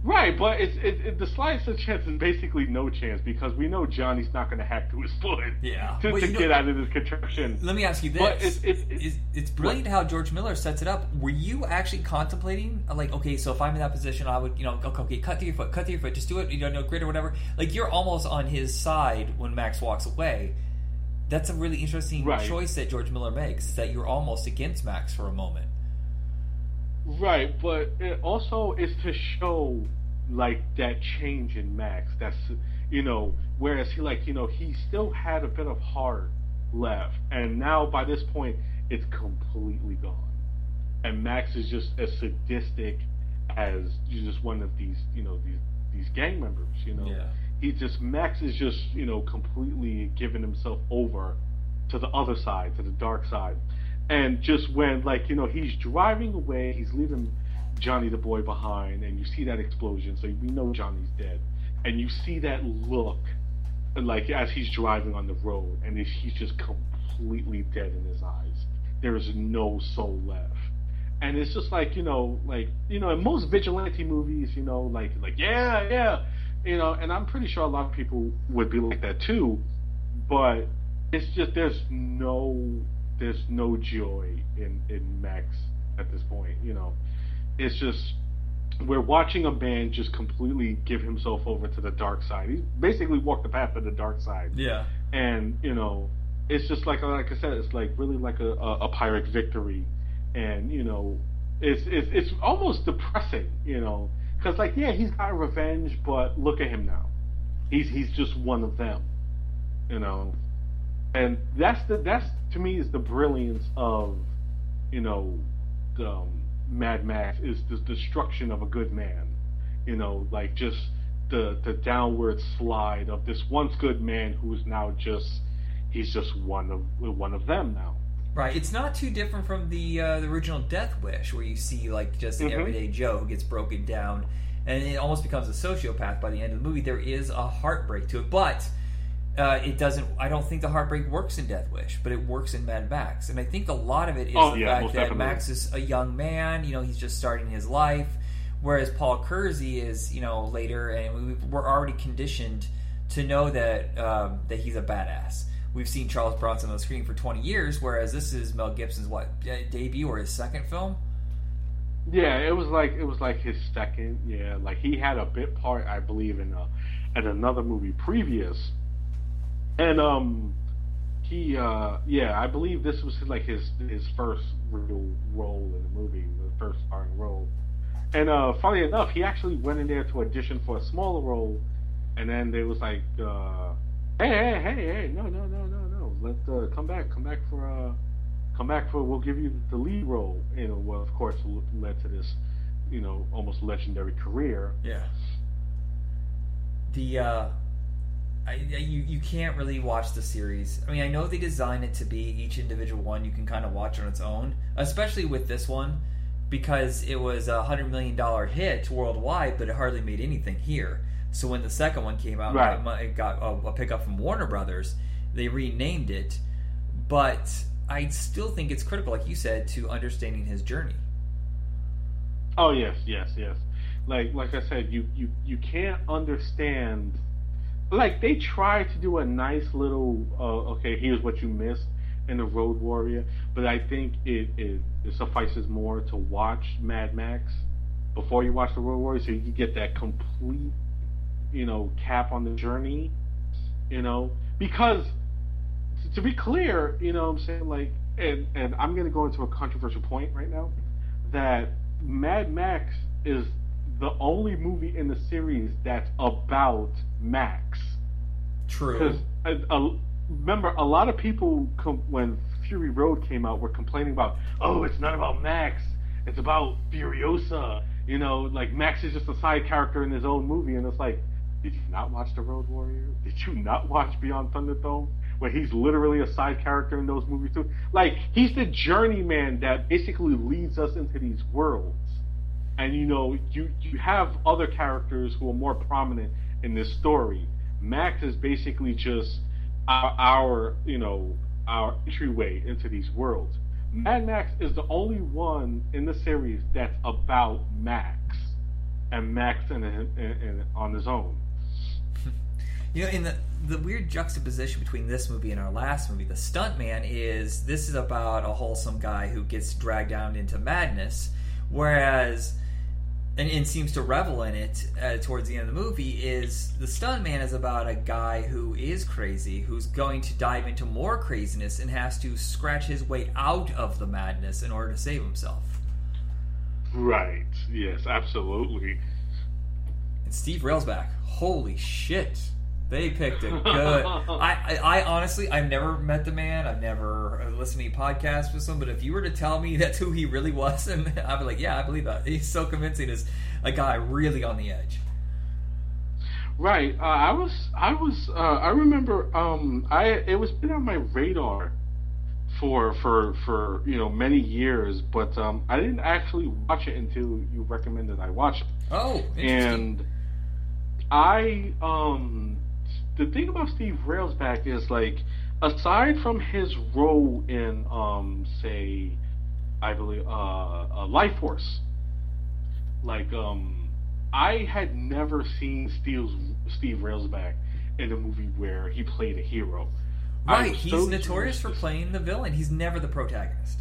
Right, but it's it, it, the slightest of chance is basically no chance because we know Johnny's not going to hack to his foot Yeah. to, Well, to know- get out of this contraption. Let me ask you this: But it's- it's- it's- it's, brilliant how George Miller sets it up. Were you actually contemplating, like, okay, so if I'm in that position, I would, you know, okay, okay cut to your foot, cut to your foot, just do it, you know, no grit or whatever. Like, you're almost on his side when Max walks away. That's a really interesting Right. choice that George Miller makes. Is that you're almost against Max for a moment. Right, but it also is to show like that change in Max. That's you know, whereas he like you know he still had a bit of heart left, and now by this point it's completely gone. And Max is just as sadistic as just one of these you know these these gang members. You know, Yeah. he just Max is just you know completely giving himself over to the other side, to the dark side, and just when like you know he's driving away, he's leaving Johnny the boy behind, and you see that explosion, so we know Johnny's dead, and you see that look, like as he's driving on the road, and he's just completely dead in his eyes. There is no soul left. And it's just like you know, like you know, in most vigilante movies, you know, like like yeah, yeah, you know, and I'm pretty sure a lot of people would be like that too, but it's just there's no there's no joy in in Max at this point, you know. It's just we're watching a man just completely give himself over to the dark side. He basically walked the path of the dark side Yeah. and you know it's just like like I said, it's like really like a, a, a pirate victory, and you know it's it's it's almost depressing, you know, because like yeah he's got revenge, but look at him now, he's he's just one of them, you know, and that's the that's to me is the brilliance of you know the, um, Mad Max is the destruction of a good man, you know, like just the the downward slide of this once good man who is now just he's just one of one of them now. Right. It's not too different from the uh, the original Death Wish, where you see like just an Mhm. everyday Joe who gets broken down, and it almost becomes a sociopath by the end of the movie. There is a heartbreak to it, but uh, it doesn't. I don't think the heartbreak works in Death Wish, but it works in Mad Max, and I think a lot of it is Oh, the yeah, fact that definitely. Max is a young man. You know, he's just starting his life, whereas Paul Kersey is you know later, and we, we're already conditioned to know that um, that he's a badass. We've seen Charles Bronson on the screen for 20 years, whereas this is Mel Gibson's what de- debut or his second film. Yeah, it was like it was like his second. Yeah, like he had a bit part, I believe, in a, in another movie previous, and um, he uh yeah, I believe this was like his his first real role in the movie, the first starring role. And uh, funny enough, he actually went in there to audition for a smaller role, and then they was like, uh, "Hey, hey, hey, hey, no, no, no, no, no, let uh, come back, come back for uh, come back for we'll give you the lead role." You know, well, of course, led to this, you know, almost legendary career. Yeah. The uh, I, I- you you can't really watch the series. I mean, I know they designed it to be each individual one you can kind of watch on its own, especially with this one because it was a hundred million dollar hit worldwide, but it hardly made anything here. So when the second one came out, Right. it got a, a pickup from Warner Brothers. They renamed it, but I still think it's critical, like you said, to understanding his journey. Oh yes, yes, yes. Like like I said, you you you can't understand. Like they try to do a nice little. Uh, okay, here's what you missed in the Road Warrior, but I think it, it it suffices more to watch Mad Max before you watch the Road Warrior, so you get that complete, you know, cap on the journey. You know, because to- to be clear, you know, what I'm saying like, and and I'm gonna go into a controversial point right now that Mad Max is the only movie in the series that's about Max. True. Because uh, remember, a lot of people com- when Fury Road came out were complaining about, oh, it's not about Max, it's about Furiosa. You know, like Max is just a side character in his own movie, and it's like, did you not watch The Road Warrior? Did you not watch Beyond Thunderdome? Where he's literally a side character in those movies too. Like he's the journeyman that basically leads us into these worlds and you know you you have other characters who are more prominent in this story. Max is basically just our, our you know our entryway into these worlds. Mad Max is the only one in the series that's about Max and Max in, in, in, on his own. [laughs] You know, in the the weird juxtaposition between this movie and our last movie, The Stuntman, is this is about a wholesome guy who gets dragged down into madness, whereas and, and seems to revel in it uh, towards the end of the movie is the stunt man is about a guy who is crazy who's going to dive into more craziness and has to scratch his way out of the madness in order to save himself. Right. Yes absolutely. And steve rails back. Holy shit they picked a good. I, I, I, honestly, I've never met the man. I've never listened to any podcasts with him. But if you were to tell me that's who he really was, [laughs] and I'd be like, yeah, I believe that. He's so convincing as a guy really on the edge. Right. Uh, I was. I was. Uh, I remember. Um. I. It was been on my radar for for for you know many years, but um, I didn't actually watch it until you recommended I watch it. Oh, and I um the thing about Steve Railsback is like, aside from his role in, um, say, I believe, uh, uh, Life Force, like, um, I had never seen Steve's, Steve Railsback in a movie where he played a hero. Right, he's so notorious for playing the villain. He's never the protagonist.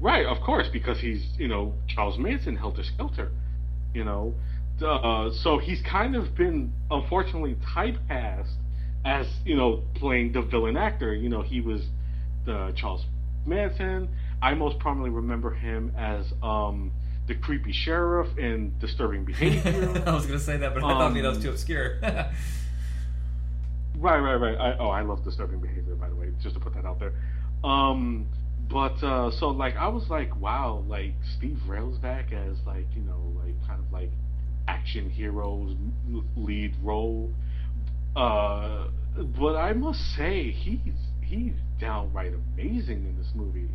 Right, of course, because he's you know Charles Manson, Helter Skelter, you know, uh, so he's kind of been unfortunately typecast as you know playing the villain actor. You know, he was the Charles Manson. I most prominently remember him as um, the creepy sheriff in Disturbing Behavior. [laughs] I was going to say that, but I thought that was too obscure. [laughs] right, right, right. I, oh, I love Disturbing Behavior, by the way, just to put that out there. Um, but uh, so like I was like, wow, like Steve Railsback as like you know action hero's lead role. Uh, but I must say he's he's downright amazing in this movie.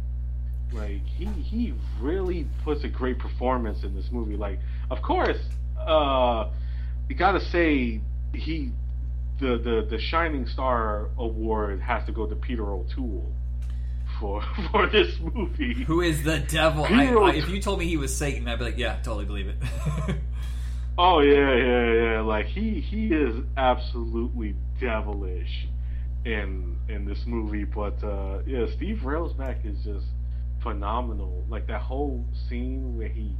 Like he he really puts a great performance in this movie. Like of course, uh, you gotta say he the the the Shining Star award has to go to Peter O'Toole for [laughs] for this movie. Who is the devil? I, I, if you told me he was Satan, I'd be like, yeah, totally believe it. [laughs] Oh yeah, yeah, yeah. Like he he is absolutely devilish in in this movie. But uh yeah, Steve Railsback is just phenomenal. Like that whole scene where he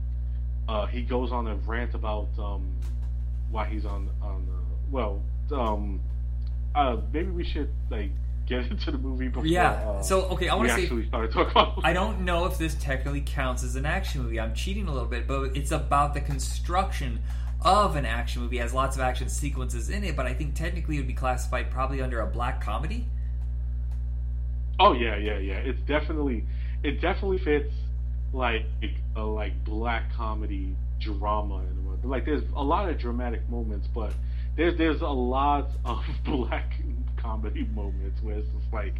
uh he goes on a rant about um why he's on on uh, well um uh maybe we should like get [laughs] into the movie before. Yeah. Uh, so okay, I want to say actually started talking about. I don't know if this technically counts as an action movie. I'm cheating a little bit, but it's about the construction of an action movie. It has lots of action sequences in it, but I think technically it would be classified probably under a black comedy. Oh yeah, yeah, yeah. It's definitely it definitely fits like a like black comedy drama in way. Like there's a lot of dramatic moments, but there's there's a lot of [laughs] black comedy moments where it's just like,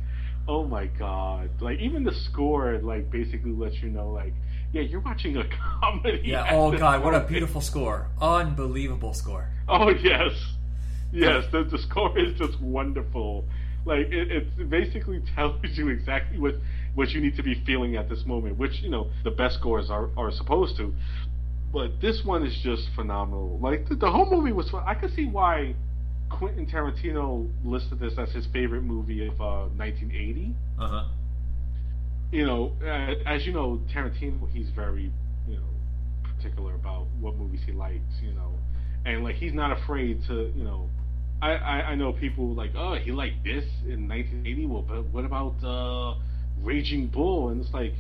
oh my god! Like even the score like basically lets you know like yeah, you're watching a [laughs] comedy. Yeah. Oh God, what a beautiful score! Unbelievable score. Oh yes, yes. The, the score is just wonderful. Like it, it basically [laughs] tells you exactly what what you need to be feeling at this moment, which you know the best scores are are supposed to. But this one is just phenomenal. Like the, the whole movie was fun. I could see why Quentin Tarantino listed this as his favorite movie of uh, 1980. Uh huh you know, as you know, Tarantino, he's very, you know, particular about what movies he likes, you know, and like he's not afraid to, you know, I, I, I know people like, oh, he liked this in 1980. Well, but what about uh, Raging Bull? And it's like,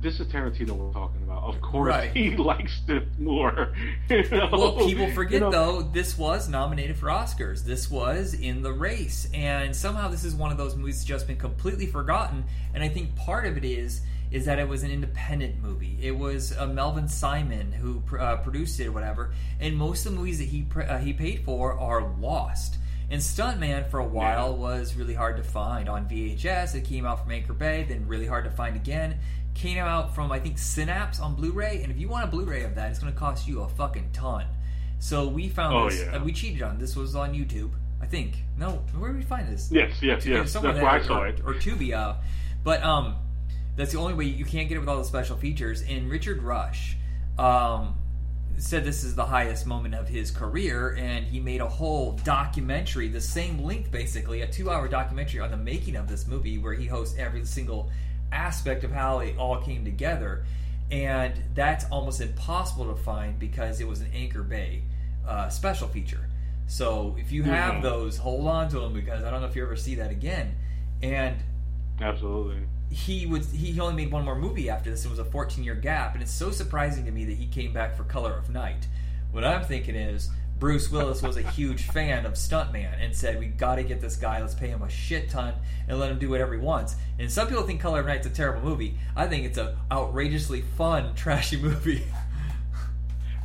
this is Tarantino we're talking about. Of course, right. he [laughs] likes it more. [laughs] You know? Well, people forget you know? though this was nominated for Oscars. This was in the race, and somehow this is one of those movies that's just been completely forgotten. And I think part of it is is that it was an independent movie. It was uh, Melvin Simon who uh, produced it, or whatever. And most of the movies that he uh, he paid for are lost. And Stuntman for a while yeah. was really hard to find on VHS. It came out from Anchor Bay, then really hard to find again came out from I think Synapse on Blu-ray, and if you want a Blu-ray of that, it's going to cost you a fucking ton. So we found oh, this. Yeah. Uh, we cheated on this. Was on YouTube. I think. No, where did we find this? Yes, yes, Tu- yes. That's where I saw or, it. Or Tubi. Uh, but um, that's the only way you can't get it with all the special features. And Richard Rush um, said this is the highest moment of his career, and he made a whole documentary, the same length basically, a two-hour documentary on the making of this movie, where he hosts every single aspect of how it all came together. And that's almost impossible to find because it was an Anchor Bay uh, special feature. So if you have Mhm. those, hold on to them because I don't know if you ever see that again. And Absolutely. he was he only made one more movie after this. It was a 14 year gap, and it's so surprising to me that he came back for Color of Night. What I'm thinking is Bruce Willis was a huge fan of Stuntman and said, "We got to get this guy. Let's pay him a shit ton and let him do whatever he wants." And some people think Color of Night's a terrible movie. I think it's an outrageously fun, [laughs] trashy movie.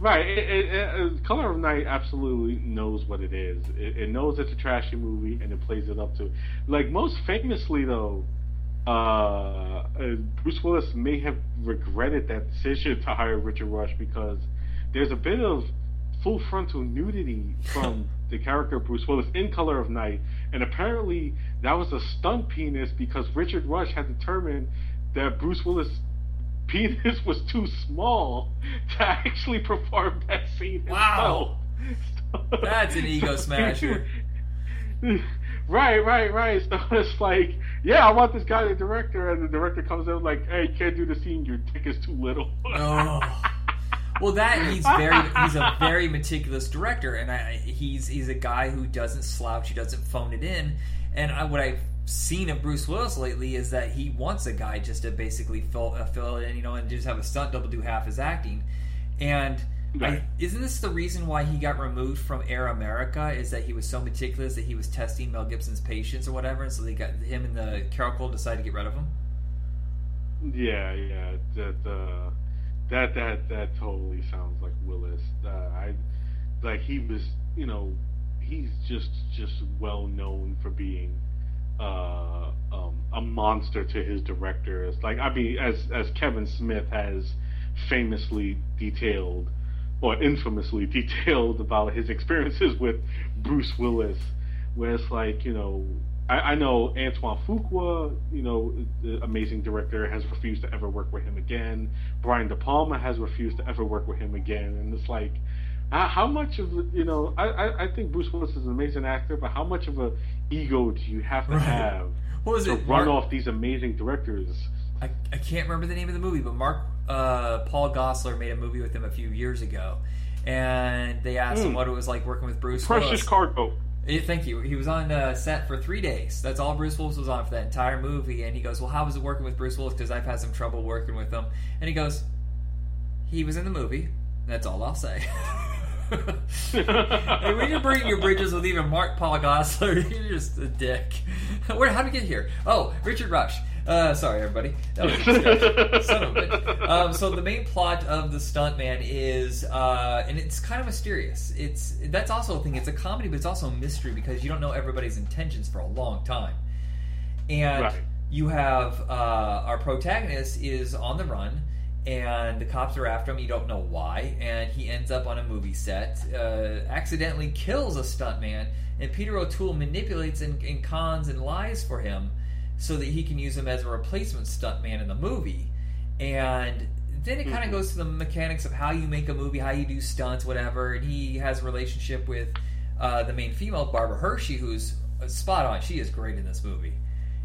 Right. It, it, it, Color of Night absolutely knows what it is. It, knows it's a trashy movie and it plays it up to. Like most famously though, uh, uh, Bruce Willis may have regretted that decision to hire Richard Rush because there's a bit of full frontal nudity from [laughs] the character Bruce Willis in Color of Night, and apparently that was a stunt penis because Richard Rush had determined that Bruce Willis penis was too small to actually perform that scene Wow. himself. [laughs] That's an ego smasher. [laughs] right, right, right. So it's like, yeah, I want this guy the director, and the director comes in like, hey, you can't do the scene. Your dick is too little. Oh. Well, that [laughs] he's very he's a very meticulous director, and I, he's he's a guy who doesn't slouch, he doesn't phone it in. And I, what I've seen of Bruce Willis lately is that he wants a guy just to basically fill uh, fill it in, you know, and just have a stunt double do half his acting. And. I, isn't this the reason why he got removed from Air America? Is that he was so meticulous that he was testing Mel Gibson's patience or whatever, and so they got him and the Carolco decided to get rid of him. Yeah, yeah, that uh, that that that totally sounds like Willis. Uh, I like he was, you know, he's just just well known for being uh, um, a monster to his directors. Like I mean, as as Kevin Smith has famously detailed or infamously [laughs] detailed about his experiences with Bruce Willis, where it's like you know I, I know Antoine Fuqua, you know, the amazing director, has refused to ever work with him again. Brian De Palma has refused to ever work with him again, and it's like, how, how much of you know? I, I, I think Bruce Willis is an amazing actor, but how much of a ego do you have to Right. have [laughs] What was to it? run Mark- off these amazing directors? I, I can't remember the name of the movie, but Mark uh, Paul Gosselaar made a movie with him a few years ago, and they asked him Hmm. what it was like working with Bruce Precious Willis. cargo. Thank you. He was on uh, set for three days. That's all Bruce Willis was on for that entire movie. And he goes, "Well, how was it working with Bruce Willis? Because I've had some trouble working with him." And he goes, "He was in the movie. That's all I'll say." and when you're burning your bridges with even Mark Paul Gosselaar, [laughs] you're just a dick. [laughs] Where? How did we get here? Oh, Richard Rush. Uh, sorry, everybody. That was a. [laughs] Son of a bitch. Um, so the main plot of the Stuntman is, uh, and it's kind of mysterious. It's that's also a thing. It's a comedy, but it's also a mystery because you don't know everybody's intentions for a long time. And Right. you have uh, our protagonist is on the run, and the cops are after him. You don't know why, and he ends up on a movie set, uh, accidentally kills a stuntman, and Peter O'Toole manipulates and, and cons and lies for him so that he can use him as a replacement stuntman in the movie. And then it kind of Mhm. goes to the mechanics of how you make a movie, how you do stunts, whatever. And he has a relationship with uh, the main female, Barbara Hershey, who's uh, spot on. She is great in this movie.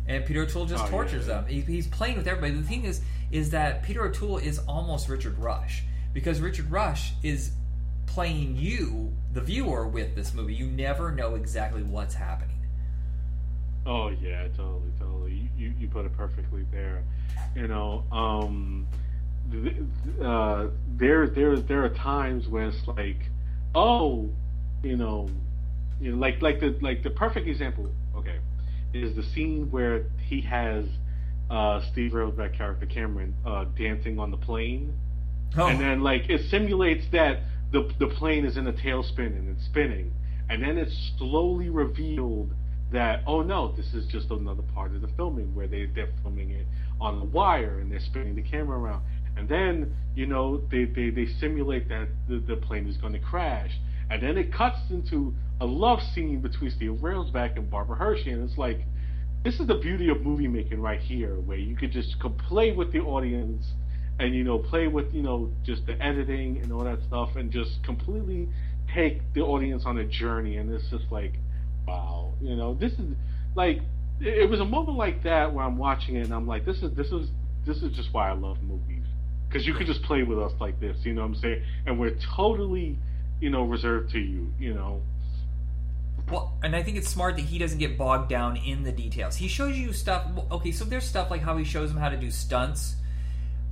And Peter O'Toole just Oh, tortures yeah. them. He, he's playing with everybody. The thing is, is that Peter O'Toole is almost Richard Rush because Richard Rush is playing you, the viewer, with this movie. You never know exactly what's happening. Oh yeah, totally, totally. You, put it perfectly there. You know, um, th- uh, there there there are times when it's like, oh, you know, you know, like like the like the perfect example. Okay, is the scene where he has uh, Steve Railsback character Cameron uh, dancing on the plane Oh, and then like it simulates that the the plane is in a tailspin and it's spinning, and then it's slowly revealed that oh no, this is just another part of the filming where they they're filming it on the wire and they're spinning the camera around, and then you know they they, they simulate that the, the plane is going to crash, and then it cuts into a love scene between Steve Railsback and Barbara Hershey, and it's like this is the beauty of movie making right here, where you could just play with the audience and you know play with you know just the editing and all that stuff, and just completely take the audience on a journey. And it's just like, wow, you know, this is like it was a moment like that where I'm watching it and I'm like, this is this is this is just why I love movies because you can just play with us like this, you know what I'm saying? And we're totally, you know, reserved to you, you know. Well, and I think it's smart that he doesn't get bogged down in the details. He shows you stuff. Okay, so there's stuff like how he shows him how to do stunts,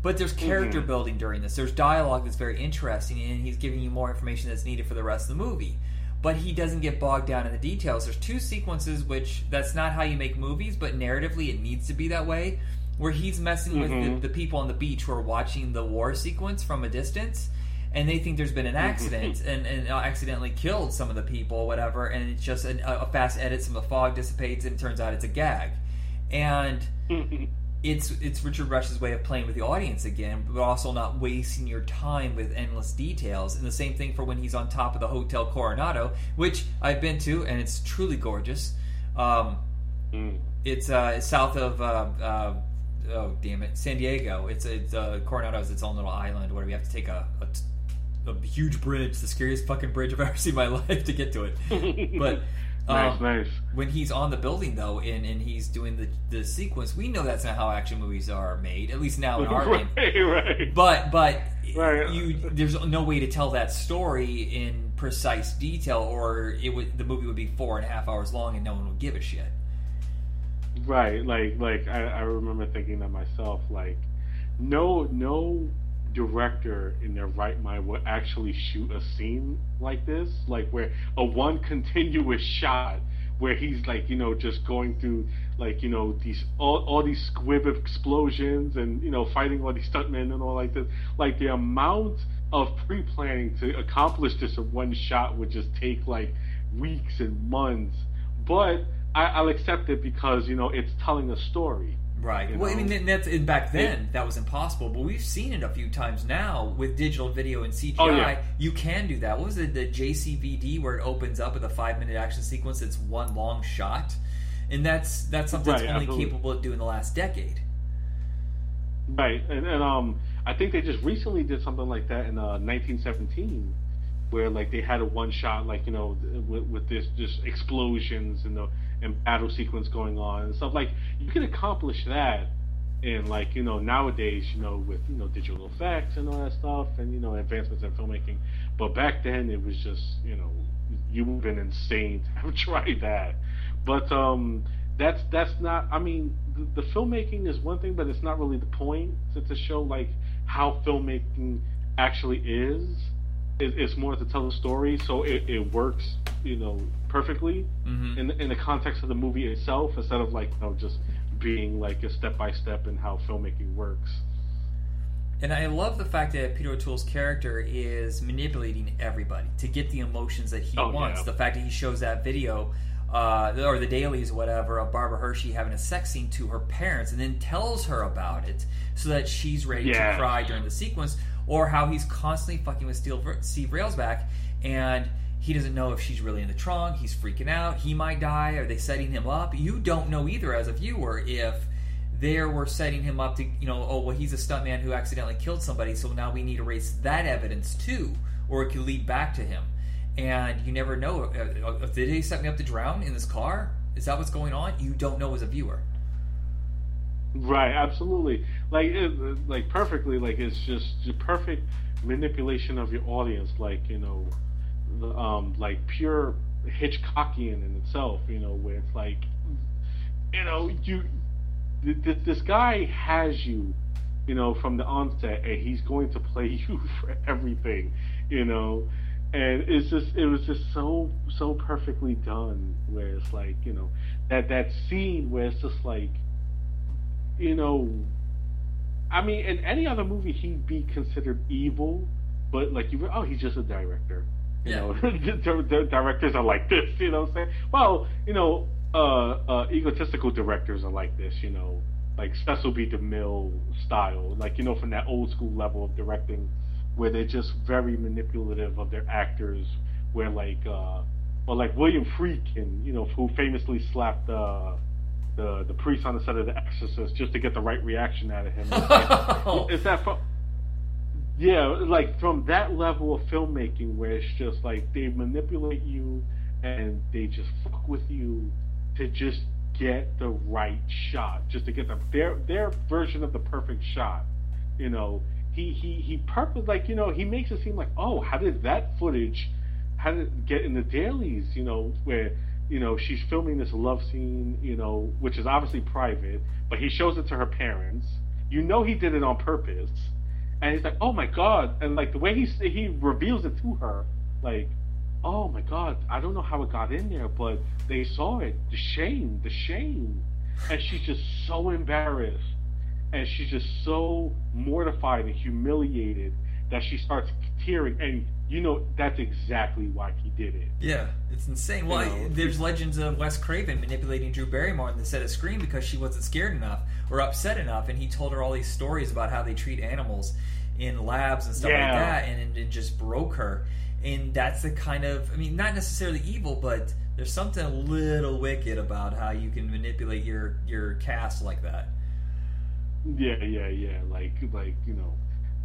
but there's character mm-hmm. building during this. There's dialogue that's very interesting, and he's giving you more information that's needed for the rest of the movie. But he doesn't get bogged down in the details. There's two sequences which that's not how you make movies, but narratively it needs to be that way. Where he's messing mm-hmm. with the, mm-hmm. the people on the beach who are watching the war sequence from a distance, and they think there's been an accident and, and accidentally killed some of the people, whatever, and it's just an, a fast edit, some of the fog dissipates, and it turns out it's a gag. And [laughs] it's it's Richard Rush's way of playing with the audience again, but also not wasting your time with endless details. And the same thing for when he's on top of the Hotel Coronado, which I've been to, and it's truly gorgeous. Um, mm. It's uh, south of. Uh, uh, oh damn it, San Diego. It's it's uh, Coronado is its own little island where we have to take a, a a huge bridge, the scariest fucking bridge I've [laughs] ever seen in my life to get to it. [laughs] But nice, um, nice. When he's on the building though, and, and he's doing the the sequence, we know that's not how action movies are made. At least now in our [laughs] right, right. But but right. you there's no way to tell that story in precise detail, or it would the movie would be four and a half hours long, and no one would give a shit. Right, like like I, I remember thinking that myself, like no no director in their right mind would actually shoot a scene like this, like where a one continuous shot where he's like you know just going through like you know these all, all these squib explosions and you know fighting all these stuntmen and all like this. Like the amount of pre-planning to accomplish this in one shot would just take like weeks and months. But I, i'll accept it because you know it's telling a story Right. You well. I mean, that's back then that was impossible, but we've seen it a few times now with digital video and CGI. Oh, yeah. You can do that. What was it, the JCVD, where it opens up with a five-minute action sequence? It's one long shot, and that's that's something right, that's only absolutely. capable of doing the last decade. Right, and, and um, I think they just recently did something like that in uh, 1917, where like they had a one shot, like you know, with, with this just explosions and the and battle sequence going on and stuff like you can accomplish that in like you know nowadays you know with you know digital effects and all that stuff and you know advancements in filmmaking. But back then it was just you know you would have been insane to have [laughs] tried that. But um that's that's not i mean the, the filmmaking is one thing but it's not really the point to, to show like how filmmaking actually is it, it's more to tell the story, so it, it works, you know, perfectly mm-hmm. in in the context of the movie itself, instead of like you know just being like a step by step in how filmmaking works. And I love the fact that Peter O'Toole's character is manipulating everybody to get the emotions that he oh, wants. Yeah. The fact that he shows that video, uh, or the dailies, whatever, of Barbara Hershey having a sex scene to her parents, and then tells her about it so that she's ready yeah. to cry during the sequence or how he's constantly fucking with Steve, Steve Railsback and he doesn't know if she's really in the trunk. He's freaking out. He might die. Are they setting him up? You don't know either as a viewer if they were setting him up to, you know, oh, well, he's a stuntman who accidentally killed somebody, so now we need to erase that evidence too, or it could lead back to him. And you never know. Uh, uh, did they set me up to drown in this car? Is that what's going on? You don't know as a viewer. Right, absolutely. Like, it, like perfectly. Like it's just the perfect manipulation of your audience. Like you know, the, um, like pure Hitchcockian in itself. You know, where it's like, you know, you th- this guy has you, you know, from the onset, and he's going to play [laughs] you for everything. You know, and it's just it was just so so perfectly done. Where it's like you know that that scene where it's just like you know, I mean, in any other movie, he'd be considered evil, but like you, oh, he's just a director. You yeah. know, [laughs] the, directors are like this. You know, what I'm saying, well, you know, uh, uh, egotistical directors are like this. You know, like Cecil B. DeMille style, like you know, from that old school level of directing, where they're just very manipulative of their actors where like uh, or like William Friedkin, you know, who famously slapped uh, the the priest on the set of The Exorcist just to get the right reaction out of him. [laughs] It's, like, it's that. From, yeah, like from that level of filmmaking where it's just like they manipulate you and they just fuck with you to just get the right shot, just to get the, their their version of the perfect shot. You know, he he he purpose like you know he makes it seem like oh how did that footage how did it get in the dailies you know where you know she's filming this love scene you know which is obviously private but he shows it to her parents. You know he did it on purpose. And he's like oh my god. And like the way he he reveals it to her like oh my god i don't know how it got in there but they saw it. The shame the shame. And she's just so embarrassed. And she's just so mortified and humiliated that she starts tearing and you know that's exactly why he did it yeah it's insane well know, there's legends of wes craven manipulating drew barrymore on the set of scream because she wasn't scared enough or upset enough and he told her all these stories about how they treat animals in labs and stuff yeah. like that and it just broke her and that's the kind of i mean not necessarily evil but there's something a little wicked about how you can manipulate your your cast like that yeah, yeah, yeah. Like, like you know,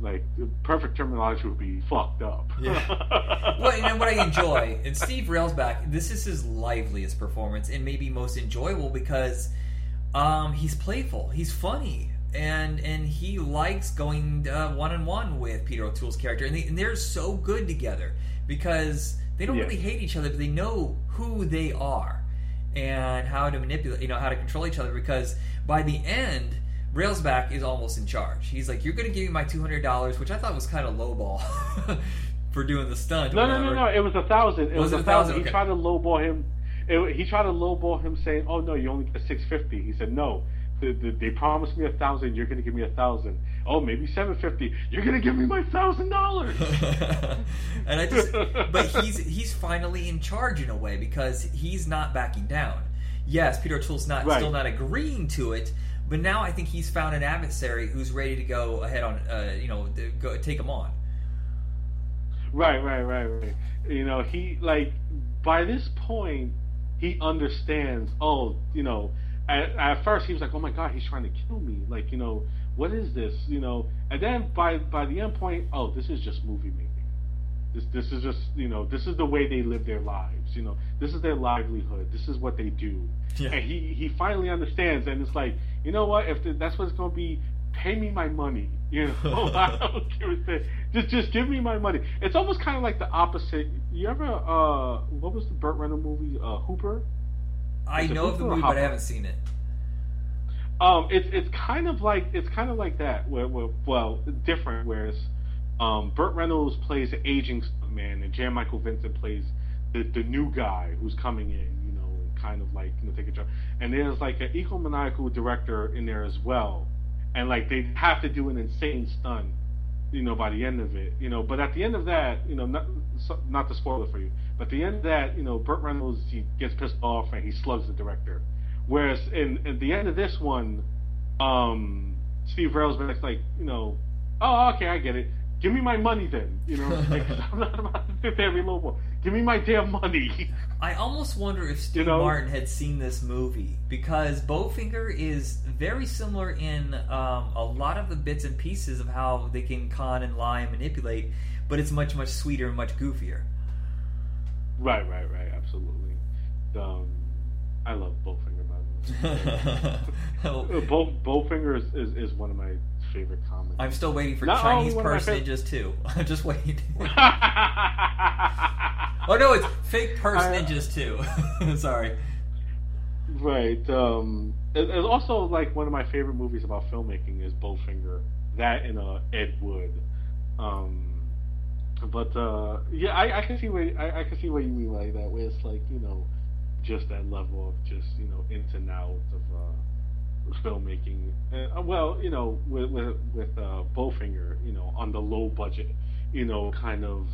like the perfect terminology would be fucked up. yeah. [laughs] well, you know what I enjoy, and Steve Railsback, this is his liveliest performance and maybe most enjoyable because um, he's playful, he's funny, and and he likes going one on one with Peter O'Toole's character, and, they, and they're so good together because they don't yeah. really hate each other, but they know who they are and how to manipulate, you know, how to control each other. Because by the end Railsback is almost in charge. He's like, "You're going to give me my two hundred dollars," which I thought was kind of lowball [laughs] for doing the stunt. No, no, no, no. It was a thousand. It was, was a thousand. thousand. He tried to lowball him. It, he tried to lowball him, saying, "Oh no, you only get six fifty. He said, "No, the, the, they promised me a thousand. You're going to give me a thousand. Oh, maybe seven fifty. You're going to give me my thousand dollars." [laughs] And I just, [laughs] but he's he's finally in charge in a way because he's not backing down. Yes, Peter O'Toole's not right. still not agreeing to it, but now I think he's found an adversary who's ready to go ahead on, uh, you know, go take him on. Right, right, right, right. You know, he like by this point he understands. Oh, you know, at, at first he was like, "Oh my god, he's trying to kill me!" Like, you know, what is this? You know, and then by by the end point, oh, this is just movie making. This this is just you know this is the way they live their lives. You know, this is their livelihood. This is what they do. Yeah. And he he finally understands, and it's like you know what? If the, that's what it's going to be, pay me my money. You know, [laughs] I don't [laughs] care what Just just give me my money. It's almost kind of like the opposite. You ever uh, what was the Burt Reynolds movie uh, Hooper? I know Hooper of the movie, but I haven't seen it. Um, it's it's kind of like it's kind of like that. Where, where well, different. Whereas um, Burt Reynolds plays an aging man, and Jan Michael Vincent plays the the new guy who's coming in kind of like you know take a job. And there's like an egomaniacal director in there as well, and like they have to do an insane stunt, you know, by the end of it, you know. But at the end of that, you know, not not to spoil it for you, but at the end of that, you know, Burt Reynolds he gets pissed off and he slugs the director. Whereas in at the end of this one, um, Steve Railsback's like, you know, oh okay, I get it give me my money then. You know, [laughs] like, [laughs] I'm not about to fit every low Give me my damn money. [laughs] I almost wonder if Steve you know? Martin had seen this movie because Bowfinger is very similar in um, a lot of the bits and pieces of how they can con and lie and manipulate, but it's much much sweeter and much goofier. Right, right, right. Absolutely. Um, I love Bowfinger. By the way, [laughs] [laughs] Bow, Bowfinger is, is, is one of my favorite comic. I'm still waiting for Not Chinese personages too. [laughs] I'm just waiting. [laughs] oh no, it's Fake Purse Ninjas I, too. [laughs] Sorry. Right. Um, it, it's also like one of my favorite movies about filmmaking is Bowfinger. That and uh, Ed Wood. Um, but uh, yeah, I, I, can see what I, I, can see what you mean like that. Where it's like you know, just that level of just you know ins and outs of. Uh, filmmaking. Uh, well, you know, with with, with uh, Bowfinger, you know, on the low budget, you know, kind of,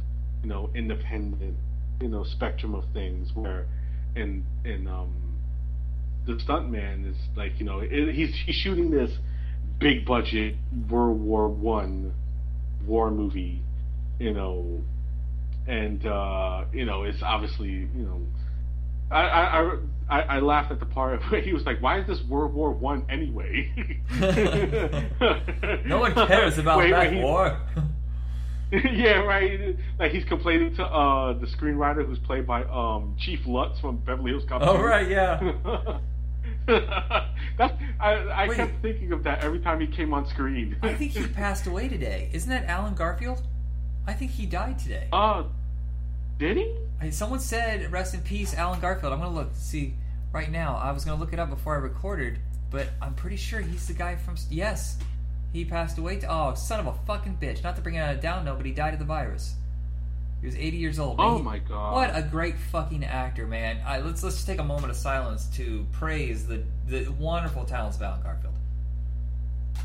you know, independent, you know, spectrum of things. Where, in in um, the stuntman is like, you know, it, he's he's shooting this big budget World War One war movie, you know, and uh, you know, it's obviously you know, I I, I I laughed at the part where he was like, "Why is this World War One anyway?" [laughs] no one cares about wait, that wait, war. [laughs] yeah, right. Like he's complaining to uh, the screenwriter who's played by um, Chief Lutz from Beverly Hills Cop. Oh right, yeah. [laughs] That's I, I kept thinking of that every time he came on screen. I think he passed away today. Isn't that Allen Garfield? I think he died today. Uh, did he? Someone said, "Rest in peace, Allen Garfield." I'm gonna look see right now. I was gonna look it up before I recorded, but I'm pretty sure he's the guy from. Yes, he passed away. To, oh, son of a fucking bitch! Not to bring it on a down note, but he died of the virus. He was 80 years old. Oh he, my god! What a great fucking actor, man! I, let's let's just take a moment of silence to praise the the wonderful talents of Allen Garfield.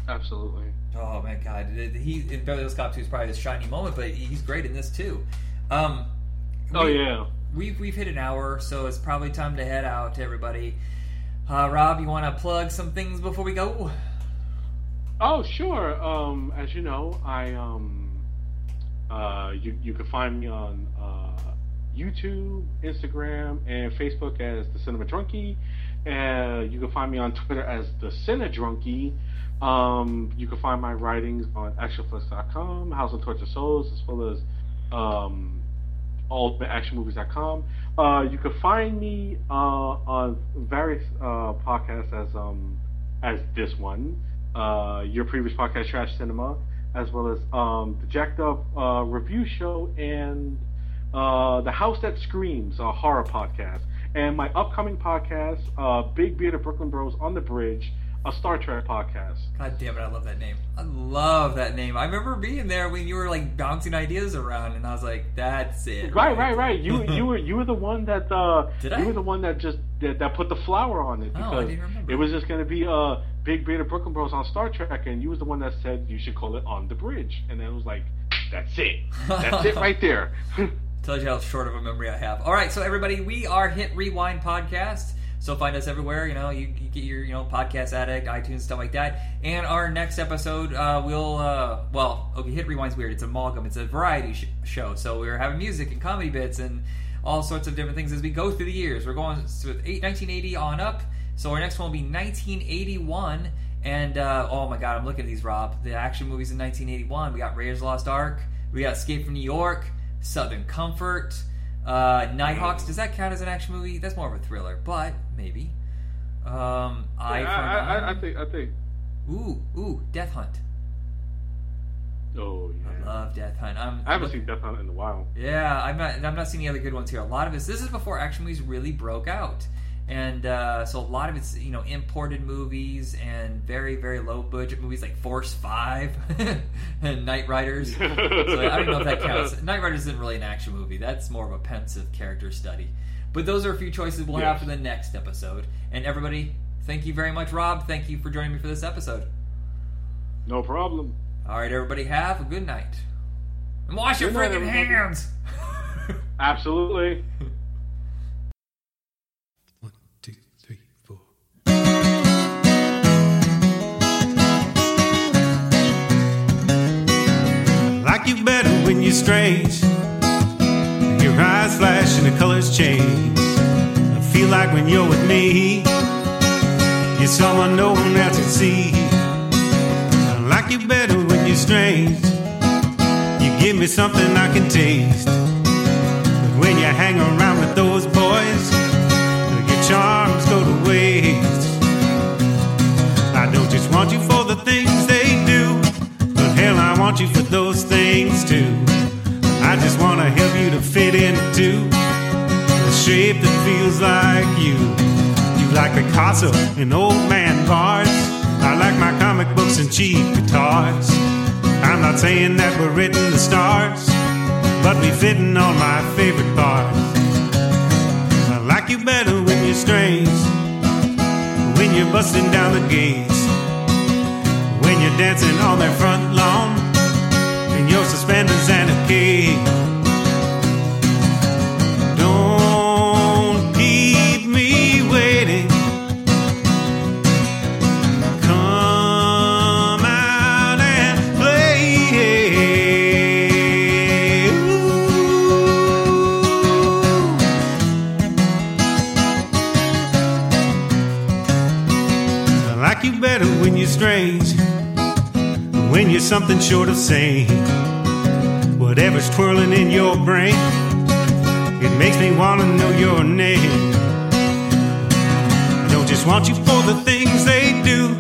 Absolutely. Oh my god, he in Beverly Hills Cop 2 is probably his shiny moment, but he's great in this too. Um, oh yeah. We've we've hit an hour, so it's probably time to head out. to Everybody, uh, Rob, you want to plug some things before we go? Oh, sure. Um, as you know, I um, uh, you you can find me on uh, YouTube, Instagram, and Facebook as the Cinema Drunkie. Uh, you can find me on Twitter as the Cinema Drunkie. Um, you can find my writings on actionflix.com, House of Torture Souls, as well as um, ultimateactionmovies.com. Uh, you can find me uh, on various uh, podcasts as um, as this one uh, your previous podcast, Trash Cinema, as well as um, the Jacked Up uh, review show and uh, the House That Screams, a horror podcast, and my upcoming podcast, Big Bearded Brooklyn Bros on the Bridge, a Star Trek podcast. God damn it, I love that name. I love that name. I remember being there when you were like bouncing ideas around, and I was like, "That's it." Right, right, right. right. You you were you were the one that uh, Did you I? were the one that just that, that put the flower on it Oh, I didn't remember. it was just going to be uh Big Bearded Brooklyn Bros on Star Trek, and you was the one that said you should call it On the Bridge, and then it was like, "That's it, that's it right there." [laughs] Tells you how short of a memory I have. All right, so everybody, we are Hit Rewind Podcast. So find us everywhere. You know, you, you get your you know podcast addict, iTunes, stuff like that. And our next episode, uh, we'll uh, well, okay, Hit Rewind's weird. It's an amalgam. It's a variety sh- show. So we're having music and comedy bits and all sorts of different things as we go through the years. We're going with eight, 1980 on up. So our next one will be 1981. And uh, oh my god, I'm looking at these, Rob. The action movies in 1981. We got Raiders Lost Ark. We got Escape from New York. Southern Comfort. Uh, Nighthawks. Does that count as an action movie? That's more of a thriller, but maybe. Um, I, for I, an I, I think I think. Ooh, ooh, Death Hunt. Oh yeah, I love Death Hunt. I'm, I haven't look- seen Death Hunt in a while. Yeah, I'm not. I'm not seeing any other good ones here. A lot of this. This is before action movies really broke out, and uh, so a lot of it's you know imported movies and very very low budget movies like Force Five [laughs] and Night Riders. [laughs] so I don't know if that counts. Night Riders isn't really an action movie. That's more of a pensive character study. But those are a few choices we'll have for the next episode. And everybody, thank you very much, Rob. Thank you for joining me for this episode. No problem. All right, everybody, have a good night. And wash your Good friggin' everybody. hands. [laughs] Absolutely. You better when you're strange. Your eyes flash and the colors change. I feel like when you're with me, you're someone no one else can see. I like you better when you're strange. You give me something I can taste. But when you hang around with those boys, your charms go to waste. I don't just want you for the things they do, but hell, I want you for those Picasso and old man bars. I like my comic books and cheap guitars. I'm not saying that we're written the stars, but we fitting on my favorite parts. I like you better when you're strange, when you're busting down the gates, when you're dancing on their front lawn, in your suspenders and a cape. Strange. When you're something short of sane. Whatever's twirling in your brain, it makes me want to know your name. I don't just want you for the things they do,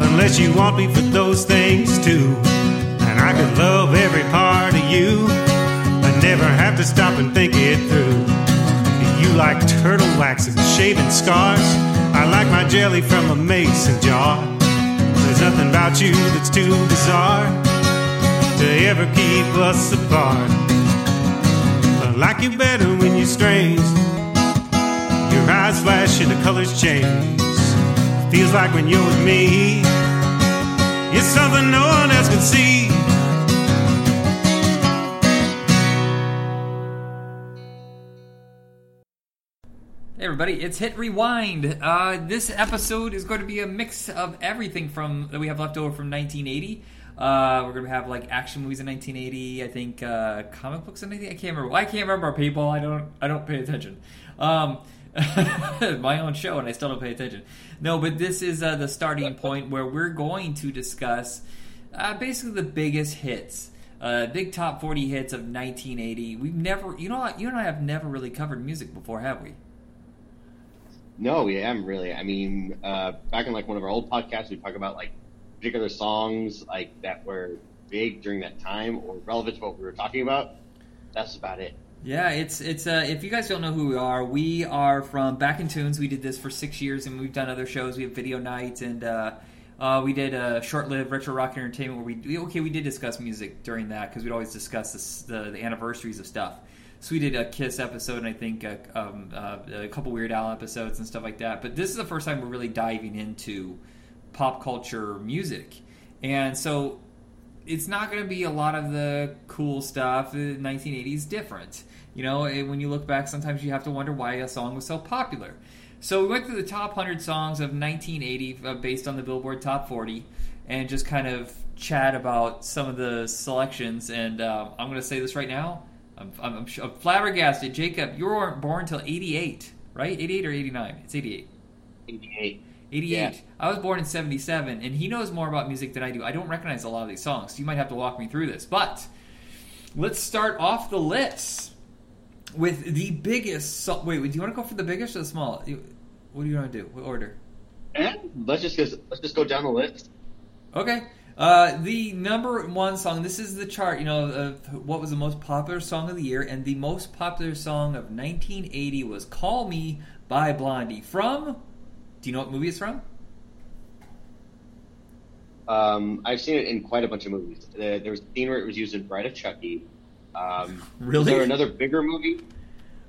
unless you want me for those things too. And I could love every part of you. I never have to stop and think it through. You like turtle wax and shaving scars. I like my jelly from a mason jar. There's nothing about you that's too bizarre to ever keep us apart. I like you better when you're strange. Your eyes flash and the colors change. Feels like when you're with me, everybody, it's Hit Rewind. Uh, this episode is going to be a mix of everything from that we have left over from 1980. Uh, we're going to have like action movies in 1980. I think uh, comic books in 1980. I can't remember. I can't remember. People, I don't. I don't pay attention. Um, [laughs] my own show, and I still don't pay attention. No, but this is uh, the starting point where we're going to discuss uh, basically the biggest hits. Uh, big top 40 hits of 1980. We've never, you know, you and I have never really covered music before, have we? No, we haven't really. I mean, uh, back in like one of our old podcasts, we talk about like particular songs like that were big during that time or relevant to what we were talking about. That's about it. Yeah, it's it's. Uh, if you guys don't know who we are, we are from Back in Tunes. We did this for six years, and we've done other shows. We have video nights, and uh, uh, we did a short-lived retro rock entertainment where we okay we did discuss music during that because we'd always discuss this, the, the anniversaries of stuff. So we did a Kiss episode, and I think a, um, uh, a couple Weird Al episodes and stuff like that. But this is the first time we're really diving into pop culture music, and so it's not going to be a lot of the cool stuff. The 1980s different. You know, and when you look back, sometimes you have to wonder why a song was so popular. So we went through the top 100 songs of 1980 uh, based on the Billboard Top 40 and just kind of chat about some of the selections. And uh, I'm going to say this right now. I'm, I'm, I'm, I'm flabbergasted. Jacob, you weren't born until 88, right? 88 or 89? It's 88. 88. 88. Yeah. I was born in 77, and he knows more about music than I do. I don't recognize a lot of these songs, so you might have to walk me through this. But let's start off the list with the biggest. So- Wait, do you want to go for the biggest or the smallest? What do you want to do? What order? And let's just let's just go down the list. Okay. Uh, the number one song. This is the chart. You know, of what was the most popular song of the year, and the most popular song of 1980 was "Call Me" by Blondie. From? Do you know what movie it's from? Um, I've seen it in quite a bunch of movies. There was a scene where it was used in Bride of Chucky. Um, [laughs] Really? There another bigger movie?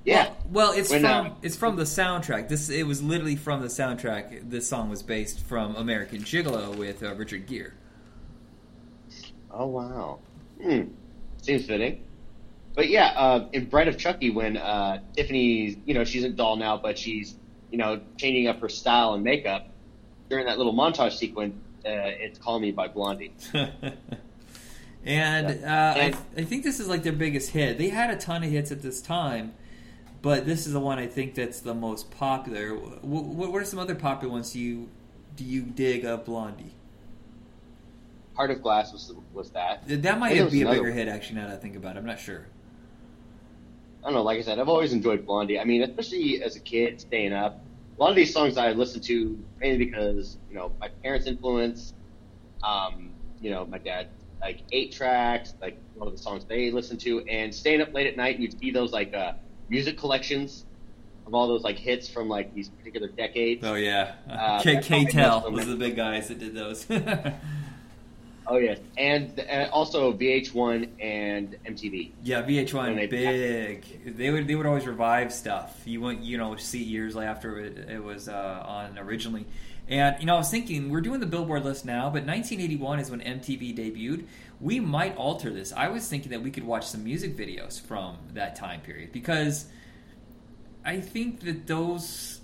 Yeah. Well, well, it's When, from uh, it's from the soundtrack. This it was literally from the soundtrack. This song was based from American Gigolo with uh, Richard Gere. Oh wow. Hmm. Seems fitting. But yeah, uh, in Bride of Chucky, when uh, Tiffany's, you know, she's a doll now, but she's, you know, changing up her style and makeup during that little montage sequence. Uh, it's "Call Me" by Blondie. [laughs] and uh, I, And- I think this is like their biggest hit. They had a ton of hits at this time, but this is the one I think that's the most popular. What, what are some other popular ones you do you dig of Blondie? Heart of Glass was was that. That might I think there be a bigger another hit actually. Now that I think about it, I'm not sure. I don't know. Like I said, I've always enjoyed Blondie. I mean, especially as a kid, staying up. A lot of these songs I listened to mainly because you know my parents' influence. Um, you know, my dad like eight tracks, like a lot of the songs they listened to, and staying up late at night, you'd see those like uh, music collections of all those like hits from like these particular decades. Oh yeah, Uh, K that's how I know Tel was the big guys that did those. [laughs] Oh yes, and, and also VH1 and MTV. Yeah, VH1 they- big. They would they would always revive stuff. You wouldn't you know see years after it, it was uh, on originally. And you know I was thinking we're doing the Billboard list now, but 1981 is when MTV debuted. We might alter this. I was thinking that we could watch some music videos from that time period because I think that those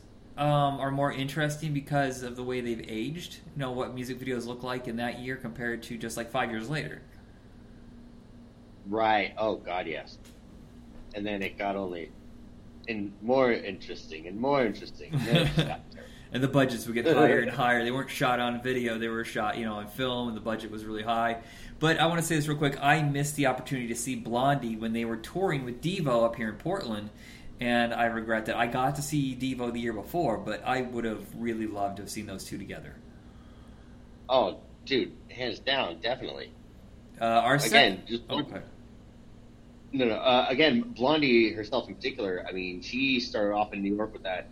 um, are more interesting because of the way they've aged. You know what music videos look like in that year compared to just like five years later. Right. Oh God, yes. And then it got only and more interesting and more interesting. And then it just got [laughs] terrible. and the budgets would get higher and [laughs] higher. They weren't shot on video; they were shot, you know, on film, and the budget was really high. But I want to say this real quick: I missed the opportunity to see Blondie when they were touring with Devo up here in Portland, and I regret that. I got to see Devo the year before, but I would have really loved to have seen those two together. Oh, dude, hands down, definitely. Uh, our Again, sec- just- okay. No, no. Uh, again, Blondie herself in particular. I mean, she started off in New York with that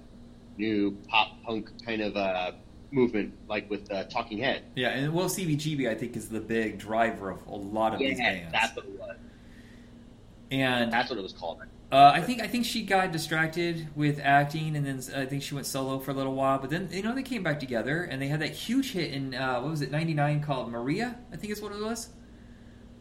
new pop punk kind of uh, movement, like with uh, Talking Head. Yeah, and well, CBGB I think is the big driver of a lot of these Yeah, bands. that's what it was. and That's what it was called. Uh, I think I think she got distracted with acting, and then I think she went solo for a little while. But then you know they came back together, and they had that huge hit in uh, what was it '99 called Maria? I think is what it was.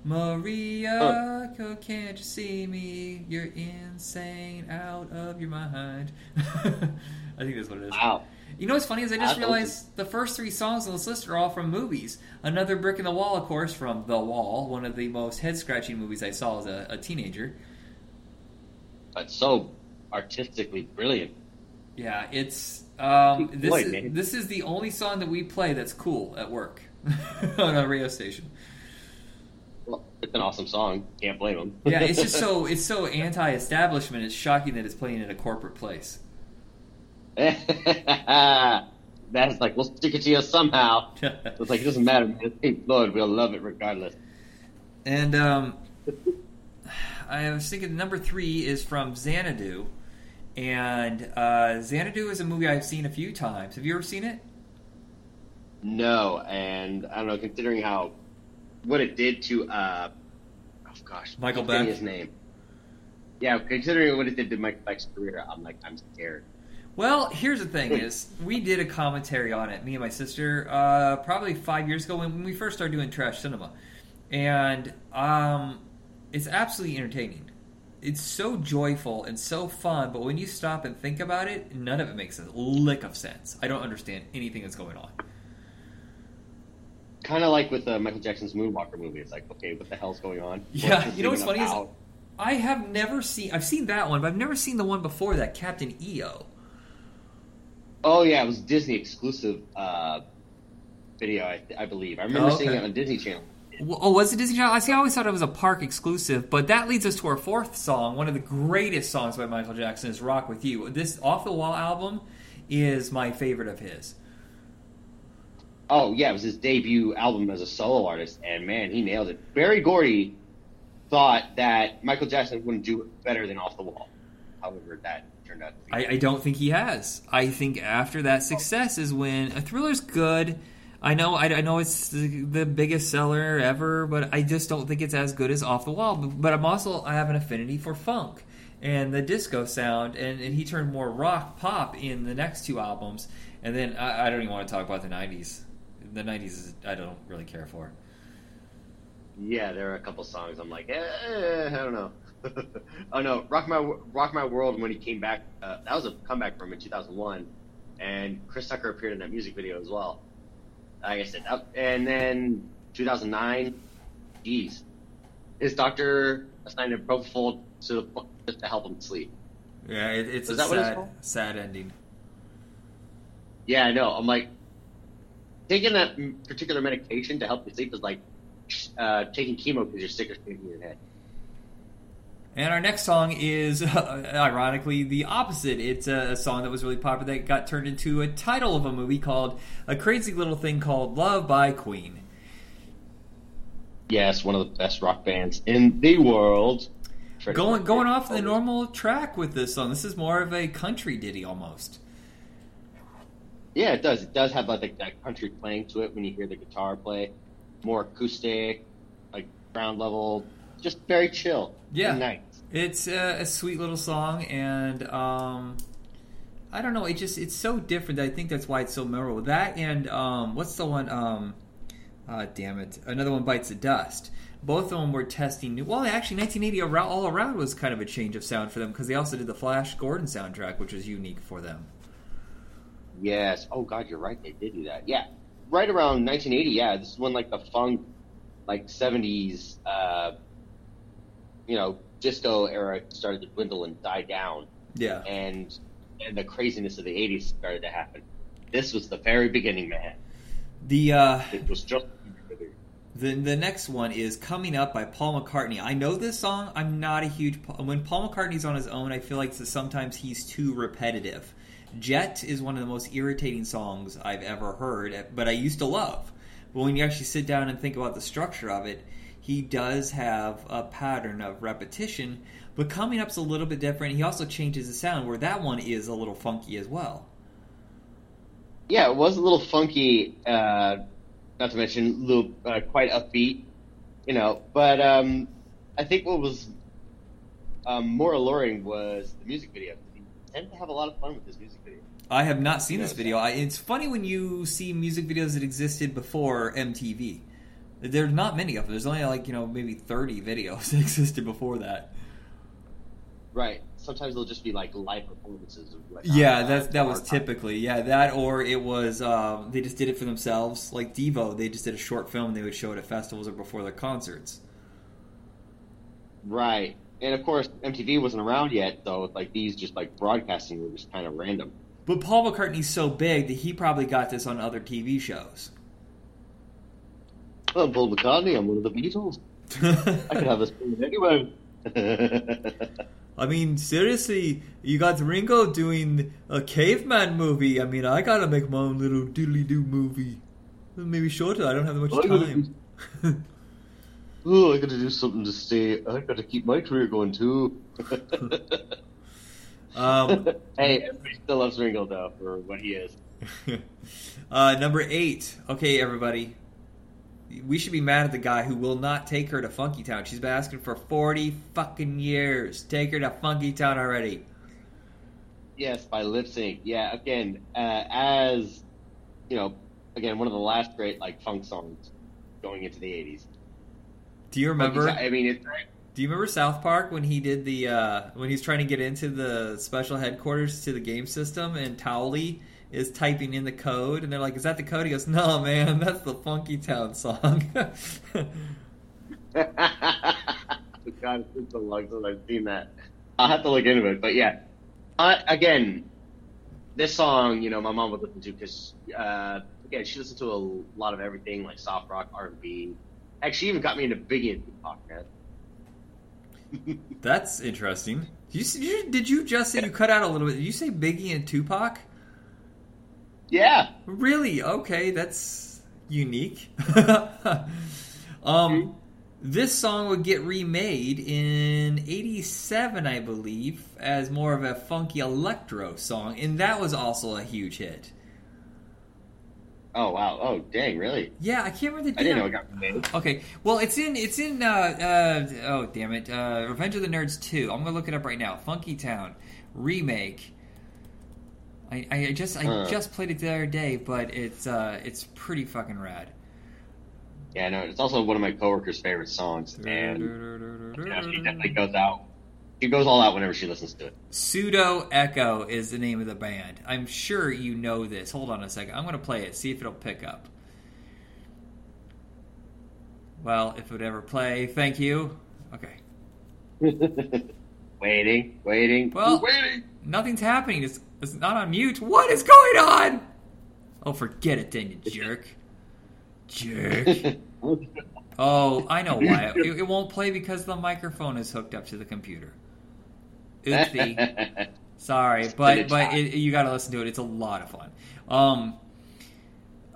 Maria, oh, can't you see me? You're insane, out of your mind. [laughs] I think that's what it is. Wow. You know what's funny is I just I realized the first three songs on this list are all from movies. Another Brick in the Wall, of course, from The Wall, one of the most head scratching movies I saw as a, a teenager. But so artistically brilliant. Yeah, it's um, this Floyd, is, this is the only song that we play that's cool at work [laughs] on a radio station. Well, it's an awesome song. Can't blame them. Yeah, it's just so [laughs] it's so anti-establishment. It's shocking that it's playing in a corporate place. [laughs] That's like we'll stick it to you somehow. It's like it doesn't matter. man. It's Pink Floyd. We'll love it regardless. and um, I was thinking number three is from Xanadu, and uh, Xanadu is a movie I've seen a few times. Have you ever seen it? No, and I don't know. Considering how what it did to uh, oh gosh, Michael Beck? his name. Yeah, considering what it did to Michael Beck's career, I'm like I'm scared. Well, here's the thing: is we did a commentary on it, me and my sister, uh, probably five years ago when we first started doing trash cinema, and um, it's absolutely entertaining. It's so joyful and so fun, but when you stop and think about it, none of it makes a lick of sense. I don't understand anything that's going on. Kind of like with uh, Michael Jackson's Moonwalker movie. It's like, okay, what the hell's going on? Yeah, What's you know what's funny is about? I have never seen. I've seen that one, but I've never seen the one before that, Captain EO. Oh yeah, it was Disney exclusive uh, video, I, I believe. I remember Oh, seeing it on Disney Channel. Oh, was it Disney Channel? I see. I always thought it was a park exclusive, but that leads us to our fourth song. One of the greatest songs by Michael Jackson is "Rock with You." This Off the Wall album is my favorite of his. Oh yeah, it was his debut album as a solo artist, and man, he nailed it. Berry Gordy thought that Michael Jackson wouldn't do better than Off the Wall. However, that turned out to be. I, I don't think he has. I think after that success is when a thriller's good. I know, I, I know it's the, biggest seller ever, but I just don't think it's as good as Off the Wall. But, I'm also I have an affinity for funk and the disco sound, and, and he turned more rock pop in the next two albums. And then I, I don't even want to talk about the '90s. The '90s is, I don't really care for. Yeah, there are a couple songs I'm like, eh, I don't know. [laughs] oh no, Rock My Rock My World when he came back, uh, that was a comeback from him in 2001, and Chris Tucker appeared in that music video as well. Like I said, that, and then 2009, geez, his doctor assigned him propofol to just to help him sleep. Yeah, it, it's Is a what it's sad, sad ending. Yeah, I know. I'm like, taking that particular medication to help you sleep is like uh, taking chemo because you're sick or sick in your head. And our next song is, [laughs] ironically, the opposite. It's a, a song that was really popular that got turned into a title of a movie called A Crazy Little Thing Called Love by Queen. Yes, one of the best rock bands in the world. Going going off the normal track with this song. This is more of a country ditty almost. Yeah, it does. It does have like that country playing to it when you hear the guitar play. More acoustic, like ground level, just very chill. Yeah. nice. It's a, a sweet little song, and um, I don't know. It just it's so different. I think that's why it's so memorable. That and um, what's the one? Um, uh, damn it, another one bites the dust. Both of them were testing new. Well, actually, 1980 around, all around was kind of a change of sound for them because they also did the Flash Gordon soundtrack, which was unique for them. Yes. Oh God, you're right. They did do that. Yeah, right around 1980. Yeah, this is when like the funk, like 70s, uh, you know, disco era started to dwindle and die down, Yeah, and and the craziness of the 80s started to happen. This was the very beginning, man. The uh, It was just. the the next one is coming up by Paul McCartney. I know this song. I'm not a huge when Paul McCartney's on his own. I feel like sometimes he's too repetitive. Jet is one of the most irritating songs I've ever heard, but I used to love. But when you actually sit down and think about the structure of it, he does have a pattern of repetition. But coming up's a little bit different. He also changes the sound, where that one is a little funky as well. Yeah, it was a little funky. Uh, not to mention, little uh, quite upbeat, you know. But um, I think what was um, more alluring was the music video. He tended to have a lot of fun with this music video. I have not seen this video. I, it's funny when you see music videos that existed before MTV. There's not many of them. There's only like you know maybe 30 videos [laughs] that existed before that. Right. Sometimes they'll just be like live performances. Like, Yeah, that that was typically yeah that or it was um, they just did it for themselves. Like Devo, they just did a short film. And they would show it at festivals or before their concerts. Right. And of course, MTV wasn't around yet, so like these just like broadcasting were just kind of random. But Paul McCartney's so big that he probably got this on other TV shows. I'm Paul McCartney. I'm one of the Beatles. I could have a film anywhere. [laughs] I mean, seriously, you got Ringo doing a caveman movie. I mean, I gotta make my own little diddly doo movie. Maybe shorter. I don't have that much gotta time. [laughs] oh, I got to do something to stay. I got to keep my career going too. [laughs] um, hey, everybody still loves Ringo though for what he is. uh, number eight. Okay, everybody. We should be mad at the guy who will not take her to Funky Town. She's been asking for 40 fucking years. Take her to Funky Town already. Yes, by lip sync. Yeah, again, uh, as you know, again, one of the last great like funk songs going into the '80s. Do you remember? I mean, it's Do you remember South Park when he did the uh, when he's trying to get into the special headquarters to the game system and Towelie is typing in the code and they're like, "Is that the code?" He goes, "No, man, [laughs] that's the Funky Town song." God, it's been so long since I've seen that. I'll have to look into it, but yeah. Uh, again, this song, you know, my mom would listen to because, uh, again, she listened to a lot of everything like soft rock, R and B. Actually, she even got me into Biggie and Tupac, man. [laughs] that's interesting. Did you, did you did you just say you cut out a little bit? Did you say Biggie and Tupac? Yeah, Really? Okay, that's unique. [laughs] um, this song would get remade in '87, I believe, as more of a funky electro song, and that was also a huge hit. Oh wow! Oh dang! Really? Yeah, I can't remember the. I didn't know it got remade. Okay, well, it's in it's in. Uh, uh, oh damn it! Uh, Revenge of the Nerds two. I'm gonna look it up right now. Funky Town remake. I, I just I Uh. just played it the other day, but it's uh it's pretty fucking rad. Yeah, no, it's also one of my coworkers' favorite songs, and you know, she definitely goes out. She goes all out whenever she listens to it. Pseudo Echo is the name of the band. I'm sure you know this. Hold on a second. I'm going to play it, see if it'll pick up. Well, if it would ever play, thank you. Okay. [laughs] waiting, waiting, Well- waiting. Nothing's happening. It's, it's not on mute. What is going on? Oh, forget it then, you jerk. Jerk. [laughs] Oh, I know why. It, it won't play because the microphone is hooked up to the computer. Oopsie. [laughs] Sorry, but but it, you got to listen to it. It's a lot of fun. Um.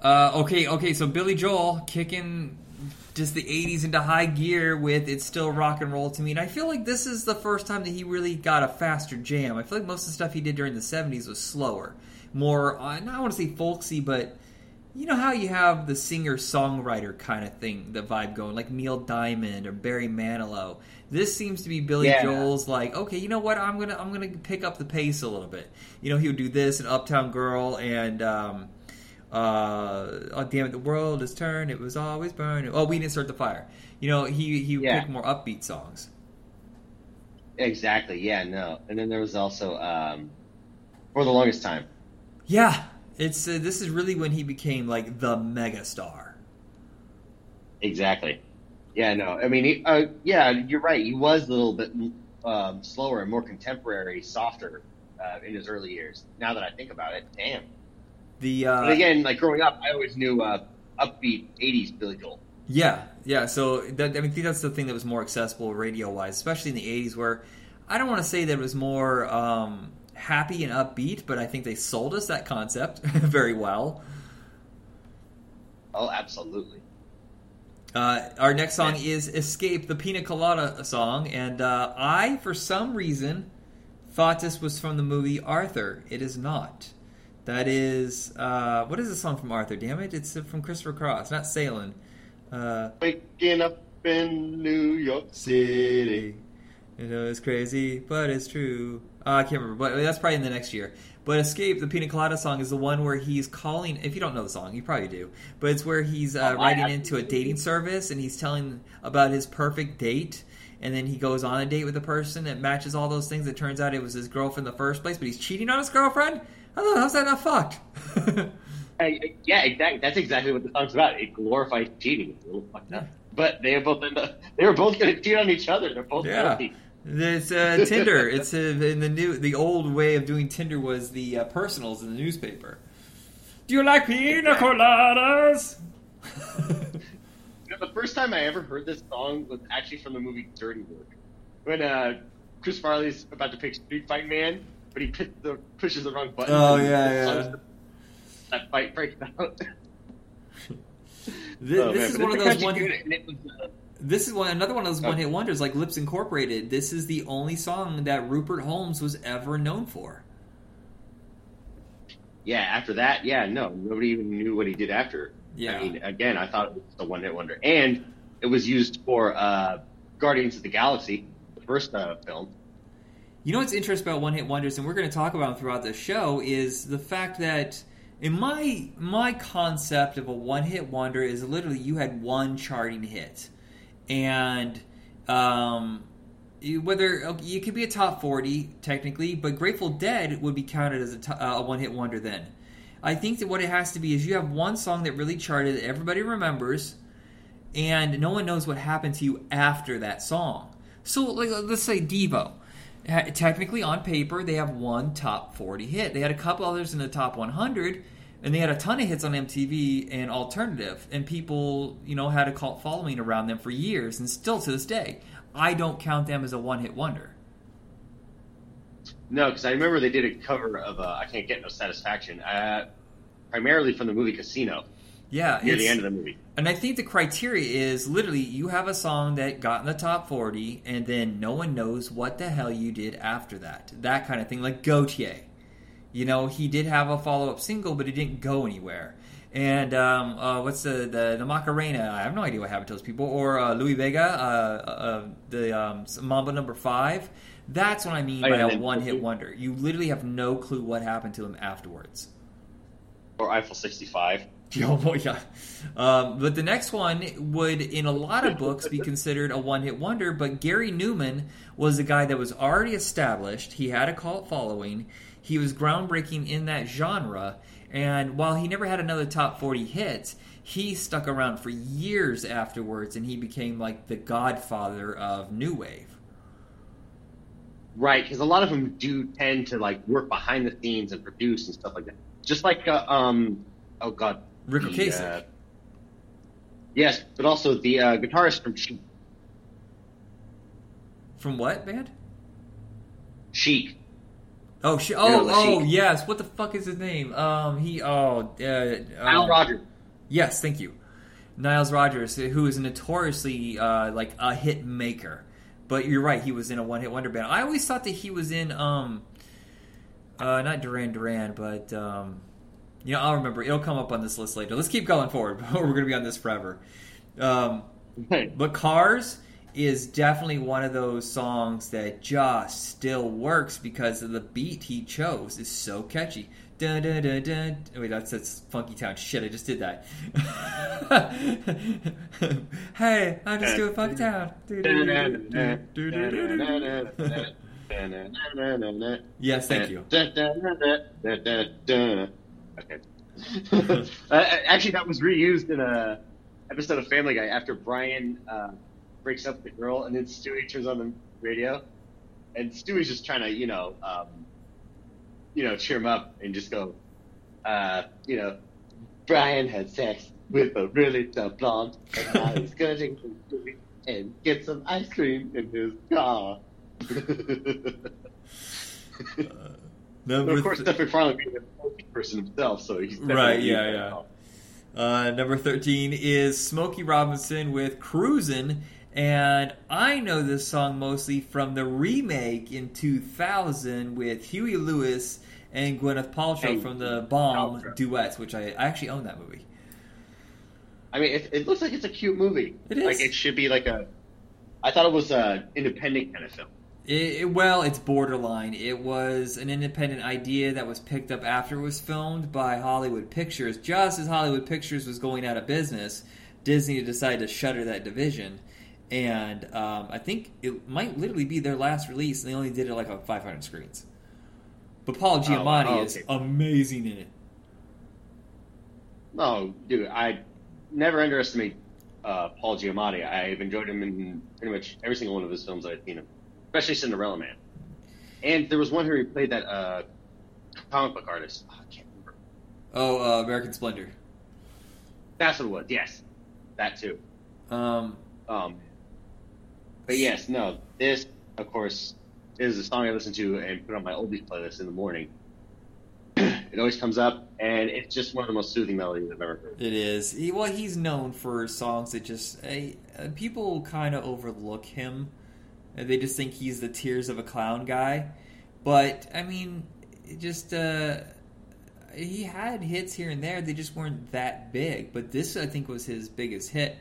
Uh. Okay. Okay. So Billy Joel kicking just the '80s into high gear with "It's Still Rock and Roll" to me, and I feel like this is the first time that he really got a faster jam. I feel like most of the stuff he did during the '70s was slower, more. Uh, I want to say folksy, but you know how you have the singer songwriter kind of thing, the vibe going, like Neil Diamond or Barry Manilow. This seems to be Billy Yeah. Joel's like, okay, you know what? I'm gonna I'm gonna pick up the pace a little bit. You know, he would do this in Uptown Girl and um, uh, oh damn it, the world has turned. It was always burning. Oh, we didn't start the fire. You know, he he Yeah. pick more upbeat songs. Exactly. Yeah. No. And then there was also um, for the longest time. Yeah, it's uh, this is really when he became like the megastar. Exactly. Yeah. No. I mean, he, uh, yeah, you're right. He was a little bit um, slower and more contemporary, softer uh, in his early years. Now that I think about it, damn. The uh, But again, like growing up, I always knew uh, upbeat '80s Billy Joel. Yeah, yeah. So that, I mean, I think that's the thing that was more accessible radio wise, especially in the '80s, where I don't want to say that it was more um, happy and upbeat, but I think they sold us that concept [laughs] very well. Oh, absolutely. Uh, our next song is "Escape," the Pina Colada song, and uh, I, for some reason, thought this was from the movie Arthur. It is not. That is uh, what is the song from Arthur? Damn it! It's from Christopher Cross, not Sailing. Uh, Waking up in New York City. You know, it's crazy, but it's true. Uh, I can't remember, but that's probably in the next year. But Escape, the Pina Colada song, is the one where he's calling. If you don't know the song, you probably do. But it's where he's uh, writing into a dating service and he's telling about his perfect date. And then he goes on a date with a person that matches all those things. It turns out it was his girlfriend in the first place, but he's cheating on his girlfriend? How's that not fucked? [laughs] Hey, yeah, exactly. That's exactly what the song's about. It glorifies cheating. It's a little fucked up. But they both up, they were both going to cheat on each other. They're both Yeah. guilty. It's uh, [laughs] Tinder. It's uh, in the new. The old way of doing Tinder was the uh, personals in the newspaper. Do you like pina coladas? [laughs] You know, the first time I ever heard this song was actually from the movie Dirty Work, when uh, Chris Farley's about to pick Street Fight Man, but he pit- the, pushes the wrong button. Oh, and yeah, the yeah. That fight breaks out. This, Oh, this is one of those one. good, and it was, uh, This is one another one of those Oh. one hit wonders like Lipps Incorporated. This is the only song that Rupert Holmes was ever known for. Yeah, after that, yeah, no, nobody even knew what he did after. Yeah. I mean, again, I thought it was a one hit wonder. And it was used for uh, Guardians of the Galaxy, the first uh, film. You know what's interesting about one hit wonders, and we're going to talk about them throughout the show, is the fact that in my my concept of a one hit wonder is literally you had one charting hit, and um, whether you could be a top forty technically, but Grateful Dead would be counted as a, uh, a one hit wonder then. I think that what it has to be is you have one song that really charted that everybody remembers, and no one knows what happened to you after that song. So, like, let's say Devo. Technically, on paper, they have one top 40 hit. They had a couple others in the top 100, and they had a ton of hits on MTV and alternative. And people, you know, had a cult following around them for years, and still to this day. I don't count them as a one hit wonder. No, because I remember they did a cover of uh, I Can't Get No Satisfaction, uh, primarily from the movie Casino, Yeah, near the end of the movie. And I think the criteria is literally you have a song that got in the top 40 and then no one knows what the hell you did after that. That kind of thing. Like Gotye. You know, he did have a follow up single, but it didn't go anywhere. And um, uh, what's the, the the Macarena? I have no idea what happened to those people. Or uh, Louis Vega, uh, uh, the um, Mambo Number Five. That's what I mean Oh, by a one hit wonder. You literally have no clue what happened to him afterwards. Or Eiffel 65. [laughs] Yeah. Um, but the next one would, in a lot of books, be [laughs] considered a one-hit wonder. But Gary Numan was a guy that was already established. He had a cult following. He was groundbreaking in that genre. And while he never had another top forty hit, he stuck around for years afterwards, and he became like the godfather of new wave. Right, because a lot of them do tend to like work behind the scenes and produce and stuff like that. Just like, uh, um, oh god, Ric Ocasek. uh, yes, but also the uh, guitarist from Chic. From what band? Chic. Oh, sh- know, oh, oh, yes. What the fuck is his name? Um, he, oh, uh, Al um, Rogers. Yes, thank you. Niles Rodgers, who is notoriously uh, like a hit maker. But you're right, he was in a one hit wonder band. I always thought that he was in um uh, not Duran Duran, but um you know, I'll remember. It'll come up on this list later. Let's keep going forward. [laughs] We're going to be on this forever. Um, but Cars is definitely one of those songs that just still works because of the beat he chose is so catchy. Dun, dun, dun, dun. Wait, that's, that's Funky Town. Shit, I just did that. [laughs] hey, I'm just doing Funky Town. Yes, thank you. [laughs] Okay. [laughs] uh, actually, that was reused in a episode of Family Guy after Brian uh, breaks up with the girl, and then Stewie turns on the radio, and Stewie's just trying to, you know, um, you know, cheer him up and just go, uh, you know, Brian had sex with a really tough blonde, and now he's [laughs] gonna drink some and get some ice cream in his car. [laughs] Number But of course, th- Seth MacFarlane being a person himself, so he's Right, yeah, yeah. Uh, number 13 is Smokey Robinson with Cruisin'. And I know this song mostly from the remake in 2000 with Huey Lewis and Gwyneth Paltrow And from the Bomb Paltrow. duets, which I, I actually own that movie. I mean, it, it looks like it's a cute movie. It is. Like it should be like a. I thought it was a independent kind of film. It, well, it's borderline. It was an independent idea that was picked up after it was filmed by Hollywood Pictures. Just as Hollywood Pictures was going out of business, Disney decided to shutter that division. And um, I think it might literally be their last release, and they only did it like on 500 screens. But Paul Giamatti wow, is okay. amazing in it. No, dude, I never underestimate uh, Paul Giamatti. I've enjoyed him in pretty much every single one of his films that I've seen him, especially Cinderella Man. And there was one where he played that uh, comic book artist. Oh, I can't remember. Oh, uh, American Splendor. That's what it was. Yes, that too. Um, Um, but yes, no, this of course is a song I listen to and put on my oldies playlist in the morning. [clears throat] it always comes up, and it's just one of the most soothing melodies I've ever heard. It is. He, well, he's known for songs that just uh, people kind of overlook him. Uh, They just think he's the Tears of a Clown guy. But I mean, just uh, he had hits here and there. They just weren't that big. But this, I think, was his biggest hit.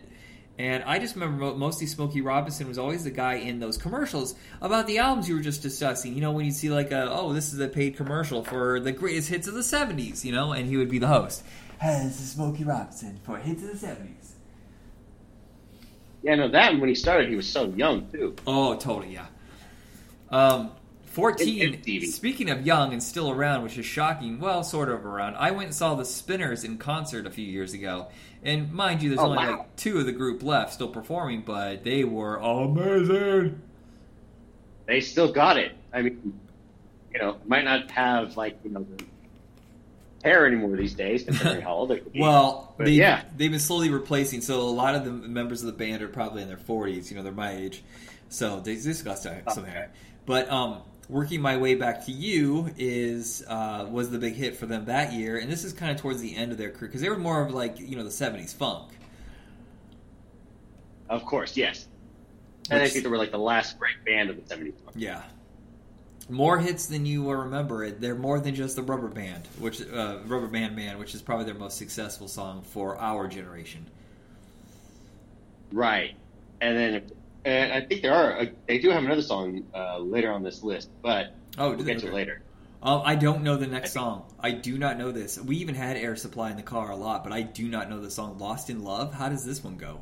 And I just remember mostly Smokey Robinson was always the guy in those commercials about the albums you were just discussing. You know, when you see like a, oh, this is a paid commercial for the greatest hits of the 70s, you know, and he would be the host. Hey, this is Smokey Robinson for hits of the 70s. Yeah, no, that when he started, he was so young too. Oh, totally, yeah. Um, 14, And- and speaking of young and still around, which is shocking, well, sort of around, I went and saw the Spinners in concert a few years ago. And mind you, there's Oh, only wow. like two of the group left still performing, but they were amazing. They still got it. I mean, you know, might not have like you know the hair anymore these days, considering how old they could be. Well, But they, yeah. they've been slowly replacing. So a lot of the members of the band are probably in their 40s. You know, they're my age. So they just got some, Okay. hair. But um, working my way back to you is uh, was the big hit for them that year, and this is kind of towards the end of their career because they were more of like you know the 70s funk. of course, yes. And I think they were like the last great band of the '70s. Yeah. More hits than you will remember. It They're more than just the Rubber Band, which uh, Rubber Band Man, which is probably their most successful song for our generation. Right. And then, and I think there are. They do have another song uh, later on this list, but Oh, we'll get they? to Okay. later. Um, I don't know the next I song. I do not know this. We even had Air Supply in the car a lot, but I do not know the song "Lost in Love." How does this one go?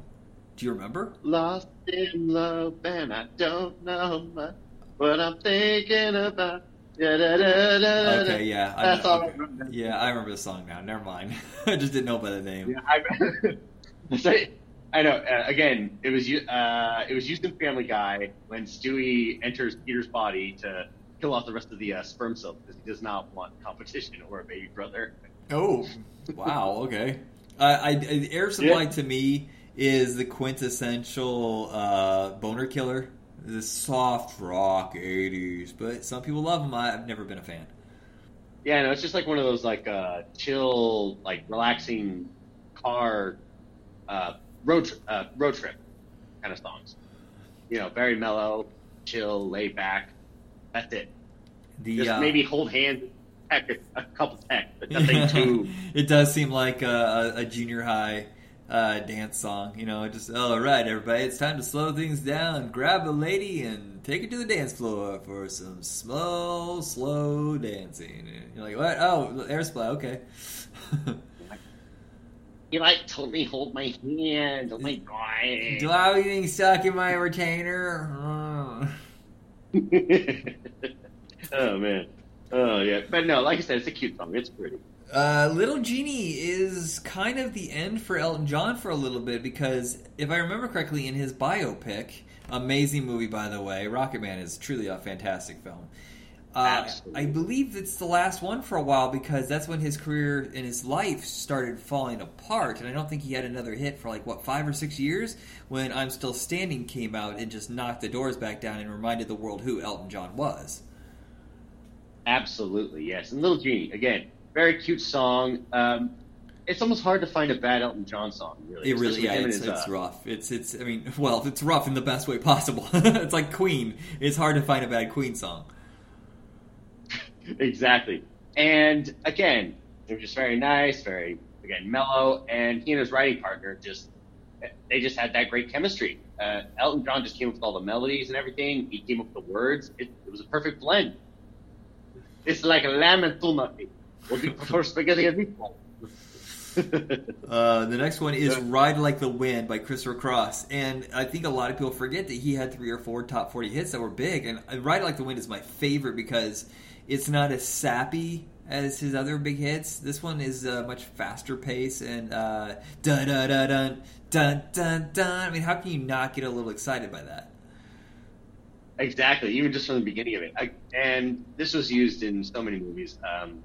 Do you remember? Lost in love, and I don't know much what I'm thinking about. Okay, yeah, I That's know, all I remember. Yeah, I remember the song now. Never mind. [laughs] I just didn't know by the name. Yeah, I, [laughs] so, I know. Uh, again, it was uh, it was used in Family Guy when Stewie enters Peter's body to kill off the rest of the uh, sperm cells because he does not want competition or a baby brother. Oh, wow. Okay. Uh, I, I Air Supply Yeah. to me is the quintessential uh, boner killer. The soft rock '80s, but some people love them. I've never been a fan. Yeah, no, it's just like one of those like uh, chill, like relaxing car uh, road tri- uh, road trip kind of songs. You know, very mellow, chill, laid back. That's it. The Just uh, maybe hold hands, heck, a, a couple texts, but nothing too. [laughs] it does seem like a, a junior high uh, dance song. You know, just all right, everybody, it's time to slow things down. Grab a lady and take her to the dance floor for some slow, slow dancing. And you're like, what? Oh, air supply. Okay. you like told me hold my hand. Oh my god. Do I have anything stuck in my retainer? [laughs] oh man. Oh yeah. But no, like I said, it's a cute song. It's pretty. Uh, Little Jeannie is kind of the end for Elton John for a little bit because, if I remember correctly, in his biopic, amazing movie by the way, Rocketman is truly a fantastic film. Uh, Absolutely. I believe it's the last one for a while because that's when his career and his life started falling apart. And I don't think he had another hit for like, what, five or six years when I'm Still Standing came out and just knocked the doors back down and reminded the world who Elton John was. Absolutely, yes. And Little Jeannie, again, very cute song. Um, it's almost hard to find a bad Elton John song, really. It really, yeah, it's, his, it's uh, rough. It's, it's, I mean, [laughs] well, it's rough in the best way possible. [laughs] it's like Queen. It's hard to find a bad Queen song. [laughs] exactly. And again, it was just very nice, very again mellow, and he and his writing partner just they just had that great chemistry. Uh, Elton John just came up with all the melodies and everything. He came up with the words. It, it was a perfect blend. It's like a lamb and tuna. Would you prefer spaghetti and meatball? [laughs] Uh, the next one is. "Ride Like the Wind" by Christopher Cross, and I think a lot of people forget that he had three or four top forty hits that were big. And "Ride Like the Wind" is my favorite because it's not as sappy as his other big hits. This one is uh, much faster pace and uh, dun dun dun dun dun dun dun. I mean, how can you not get a little excited by that? Exactly, even just from the beginning of it. I, and this was used in so many movies. Um,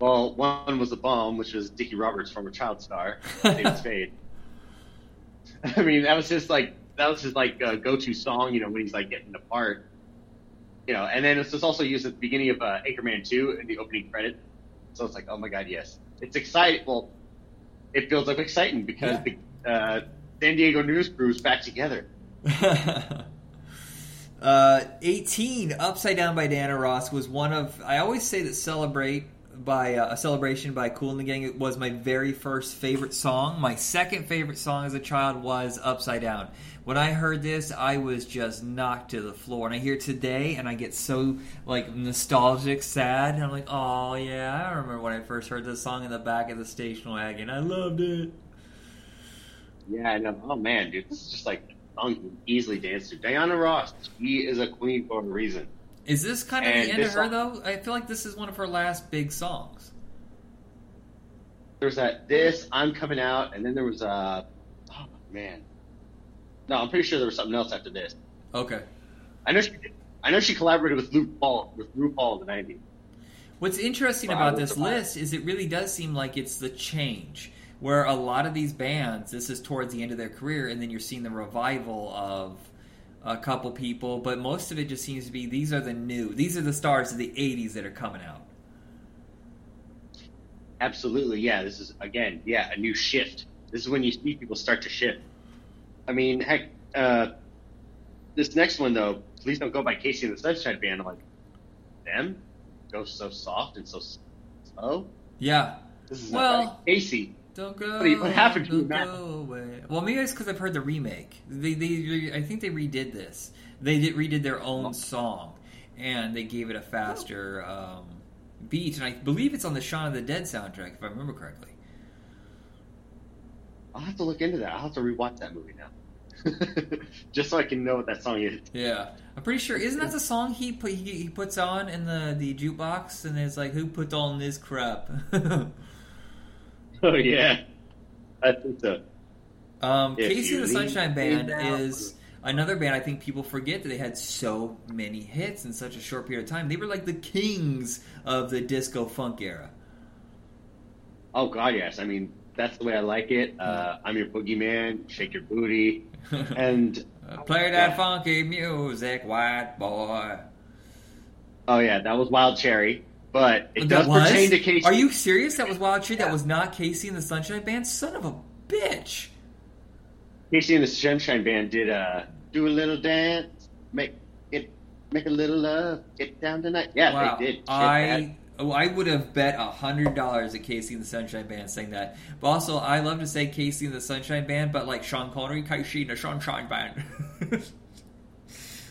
well, one was The Bomb, which was Dickie Roberts, former child star, David Spade. [laughs] [laughs] I mean, that was just like that was his like uh, go-to song, you know, when he's like getting apart. You know, and then it's just also used at the beginning of uh, Anchorman 2 in the opening credit. So it's like, oh my god, yes, it's exciting. Well, it feels like exciting because Yeah. the uh, San Diego news crew is back together. [laughs] uh, 18 upside down by Diana Ross was one of I always say that celebrate by uh, a celebration by Kool and the Gang It was my very first favorite song. My second favorite song as a child was Upside Down. When I heard this, I was just knocked to the floor. And I hear today, and I get so like nostalgic, sad. And I'm like, oh yeah, I remember when I first heard this song in the back of the station wagon. I loved it. Yeah, I know. Oh man, dude, is just like easily dance to. Diana Ross, she is a queen for a reason. Is this kind of And the end of her song- though? I feel like this is one of her last big songs. There's that this, I'm coming out, and then there was uh oh man. No, I'm pretty sure there was something else after this. Okay. I know she did. I know she collaborated with Luke Paul with RuPaul in the nineties. What's interesting about this list is it really does seem like it's the change where a lot of these bands this is towards the end of their career and then you're seeing the revival of a couple people but most of it just seems to be these are the new these are the stars of the 80s that are coming out Absolutely, yeah. This is again, yeah, a new shift. This is when you see people start to shift. I mean, heck, uh, this next one though, please don't go by KC and the Sunshine Band. I'm like, them go so soft and so slow. yeah This is Well- not. KC. Don't go What do you- what happened to you, don't Matt? go away. well maybe it's because i've heard the remake they, they i think they redid this they did redid their own song and they gave it a faster um, beat and i believe it's on the shaun of the dead soundtrack if i remember correctly I'll have to look into that. I'll have to rewatch that movie now, [laughs] just so I can know what that song is. Yeah, I'm pretty sure. Isn't that the song he put, he, he puts on in the the jukebox? And it's like, who put on this crap? [laughs] [laughs] Oh yeah, I think so. um, KC the Sunshine Band is another band. I think people forget that they had so many hits in such a short period of time. They were like the kings of the disco funk era. Oh god, yes. I mean, that's the way I like it. Uh, I'm your boogeyman. Shake your booty, [laughs] and Uh, Play that funky music, white boy. oh yeah, that was Wild Cherry. But it That does was? pertain to KC. Are you serious? That was Wild Cherry. That was not KC and the Sunshine Band. Son of a bitch. KC and the Sunshine Band did uh, do a little dance, make it, make a little love, get down tonight. Yeah, Wow, they did. Shit, I oh, I would have bet a hundred dollars that KC and the Sunshine Band sang that. But also, I love to say KC and the Sunshine Band, but like Sean Connery, KC and the Sunshine Band. [laughs]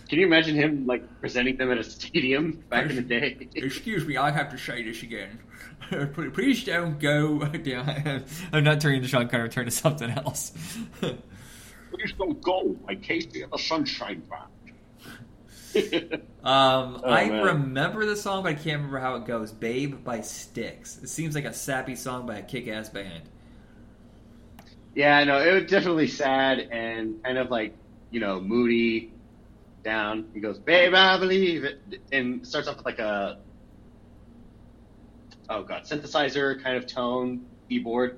Can you imagine him like presenting them at a stadium back in the day? [laughs] Excuse me, I have to say this again. [laughs] Please don't go [laughs] down. I'm not turning to Sean Connery. I'm turning to something else. Please don't go, my KC and the Sunshine Band. Um, Oh, I man. remember the song, but I can't remember how it goes. "Babe" by Styx. It seems like a sappy song by a kick-ass band. yeah, I know. It was definitely sad and kind of like you know moody. Down. He goes, "Babe, I believe it," and starts off with like a oh god synthesizer kind of tone keyboard.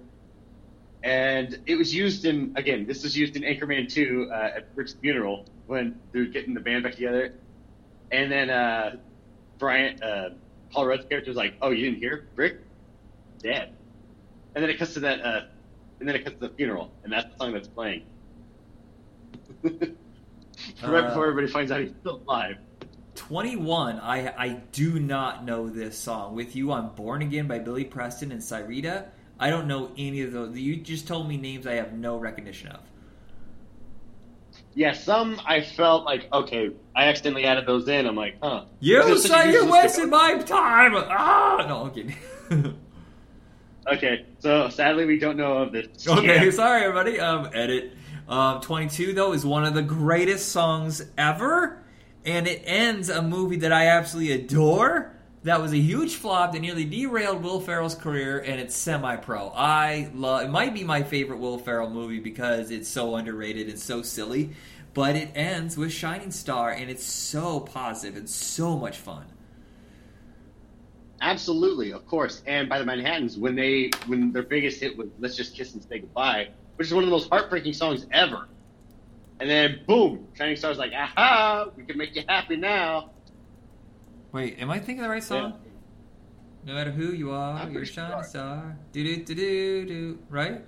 And it was used in again. This was used in Anchorman 2 uh, at Rick's funeral when they're getting the band back together. And then uh, Brian, uh, Paul Rudd's character was like, "Oh, you didn't hear Rick dead." And then it cuts to that, uh, and then it cuts to the funeral, and that's the song that's playing. [laughs] [laughs] right Uh, before everybody finds out he's still alive. 21, I, I do not know this song. With You, I'm Born Again by Billy Preston and Syreeta. I don't know any of those. You just told me names I have no recognition of. Yeah, some I felt like okay, I accidentally added those in. I'm like, huh. You This is such a say you're wasting my time! Ah! No, I'm kidding. [laughs] Okay, so sadly we don't know of this. okay, Yeah. sorry, everybody. Um, edit. Um, 22, though, is one of the greatest songs ever, and it ends a movie that I absolutely adore. That was a huge flop that nearly derailed Will Ferrell's career, and it's semi-pro. I love. It might be my favorite Will Ferrell movie because it's so underrated and so silly, but it ends with Shining Star, and it's so positive and so much fun. Absolutely, of course. And by the Manhattans, when they when their biggest hit was "Let's Just Kiss and Say Goodbye," which is one of the most heartbreaking songs ever. And then boom, Shining Star's like, "Aha, we can make you happy now." Wait, am I thinking the right song? No matter who you are, I'm you're a shining sure. star. Do do do do do. Right?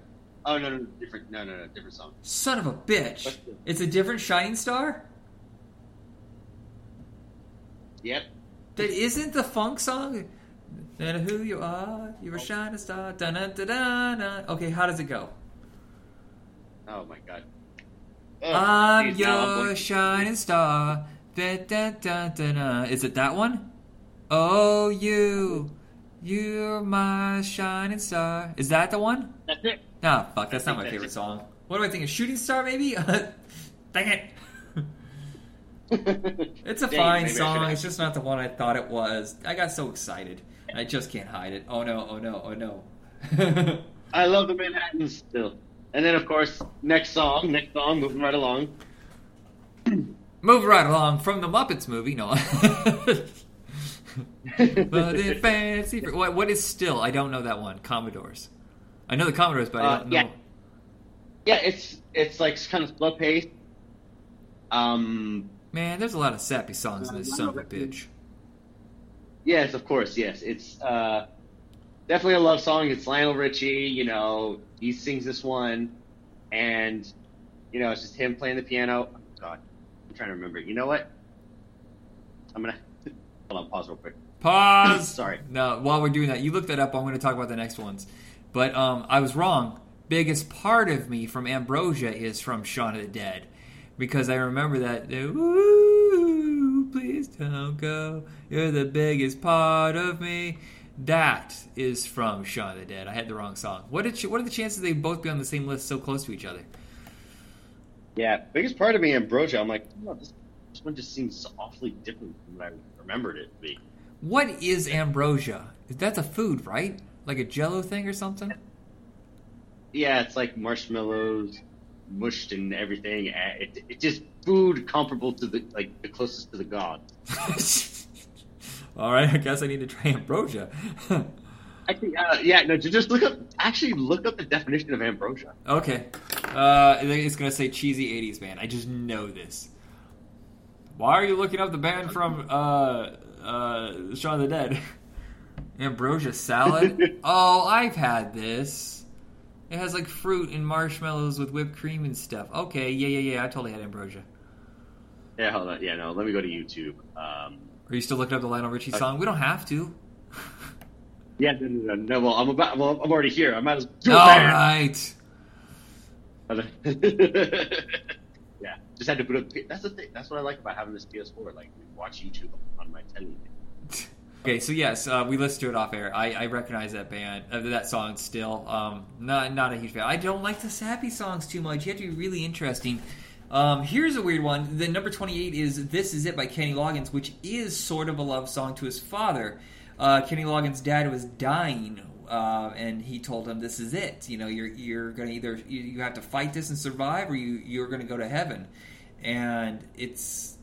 Oh no, no, different. No, no, no, different song. Son of a bitch! The- It's a different shining star. Yep. That isn't the funk song. No matter who you are, you're a shining star. Da da da da. Okay, how does it go? Oh my god. Oh, I'm geez, now I'm your shining star. Da, da, da, da, da. Is it that one? Oh, you, you're my shining star. Is that the one? That's it. Ah, fuck, that's not my think favorite it. song. What do I think? A shooting star, maybe? [laughs] Dang it. [laughs] It's a Dang, fine song. It's just not the one I thought it was. I got so excited. I just can't hide it. Oh no, oh no, oh no. [laughs] I love the Manhattans still. And then of course, next song, next song, moving right along. [clears throat] Move right along from the Muppets movie. No. [laughs] but in fancy. What, what is still? I don't know that one. Commodores. I know the Commodores, but I Uh, don't know. yeah. Yeah, it's it's like kind of slow paced. Um, Man, there's a lot of sappy songs in this son of a bitch. yes, of course, yes. It's uh, definitely a love song. It's Lionel Richie. You know, he sings this one, and you know, it's just him playing the piano. Oh, God, I'm trying to remember. You know what? I'm gonna [laughs] hold on. Pause real quick. Pause. [laughs] Sorry. No, while we're doing that, you look that up. I'm going to talk about the next ones. But um, I was wrong. Biggest part of me from Ambrosia is from Shaun of the Dead. Because I remember that. Ooh, please don't go. You're the biggest part of me. That is from Shaun of the Dead. I had the wrong song. What, did, what are the chances they both be on the same list so close to each other? Yeah, biggest part of me, Ambrosia. I'm like, oh, this, this one just seems awfully different from what I remembered it to be. What is Ambrosia? That's a food, right? Like a jello thing or something? Yeah, it's like marshmallows mushed and everything. It, it's just food comparable to the like the closest to the gods. [laughs] All right, I guess I need to try ambrosia. [laughs] Actually, uh, yeah, no, just look up. Actually, look up the definition of ambrosia. okay, uh, it's gonna say cheesy '80s band. I just know this. Why are you looking up the band from uh, uh, Shaun of the Dead? [laughs] ambrosia salad. [laughs] oh, I've had this. It has like fruit and marshmallows with whipped cream and stuff. Okay, yeah, yeah, yeah. I totally had ambrosia. Yeah, hold on. Yeah, no, let me go to YouTube. Um, Are you still looking up the Lionel Richie song? We don't have to. yeah, no, no, no, no. Well, I'm about. Well, I'm already here. I might as well. do it, All right. [laughs] yeah, just had to put up. That's the thing. That's what I like about having this PS4. Like, we watch YouTube on my telly. [laughs] Okay, so yes, uh, we listened to it off air. I, I recognize that band, uh, that song still. Um, not not a huge fan. I don't like the sappy songs too much. You have to be really interesting. Um, here's a weird one. The number 28 is "This Is It" by Kenny Loggins, which is sort of a love song to his father. Uh, Kenny Loggins' dad was dying, uh, and he told him, "This is it. You know, you're you're gonna either you, you have to fight this and survive, or you you're gonna go to heaven." And it's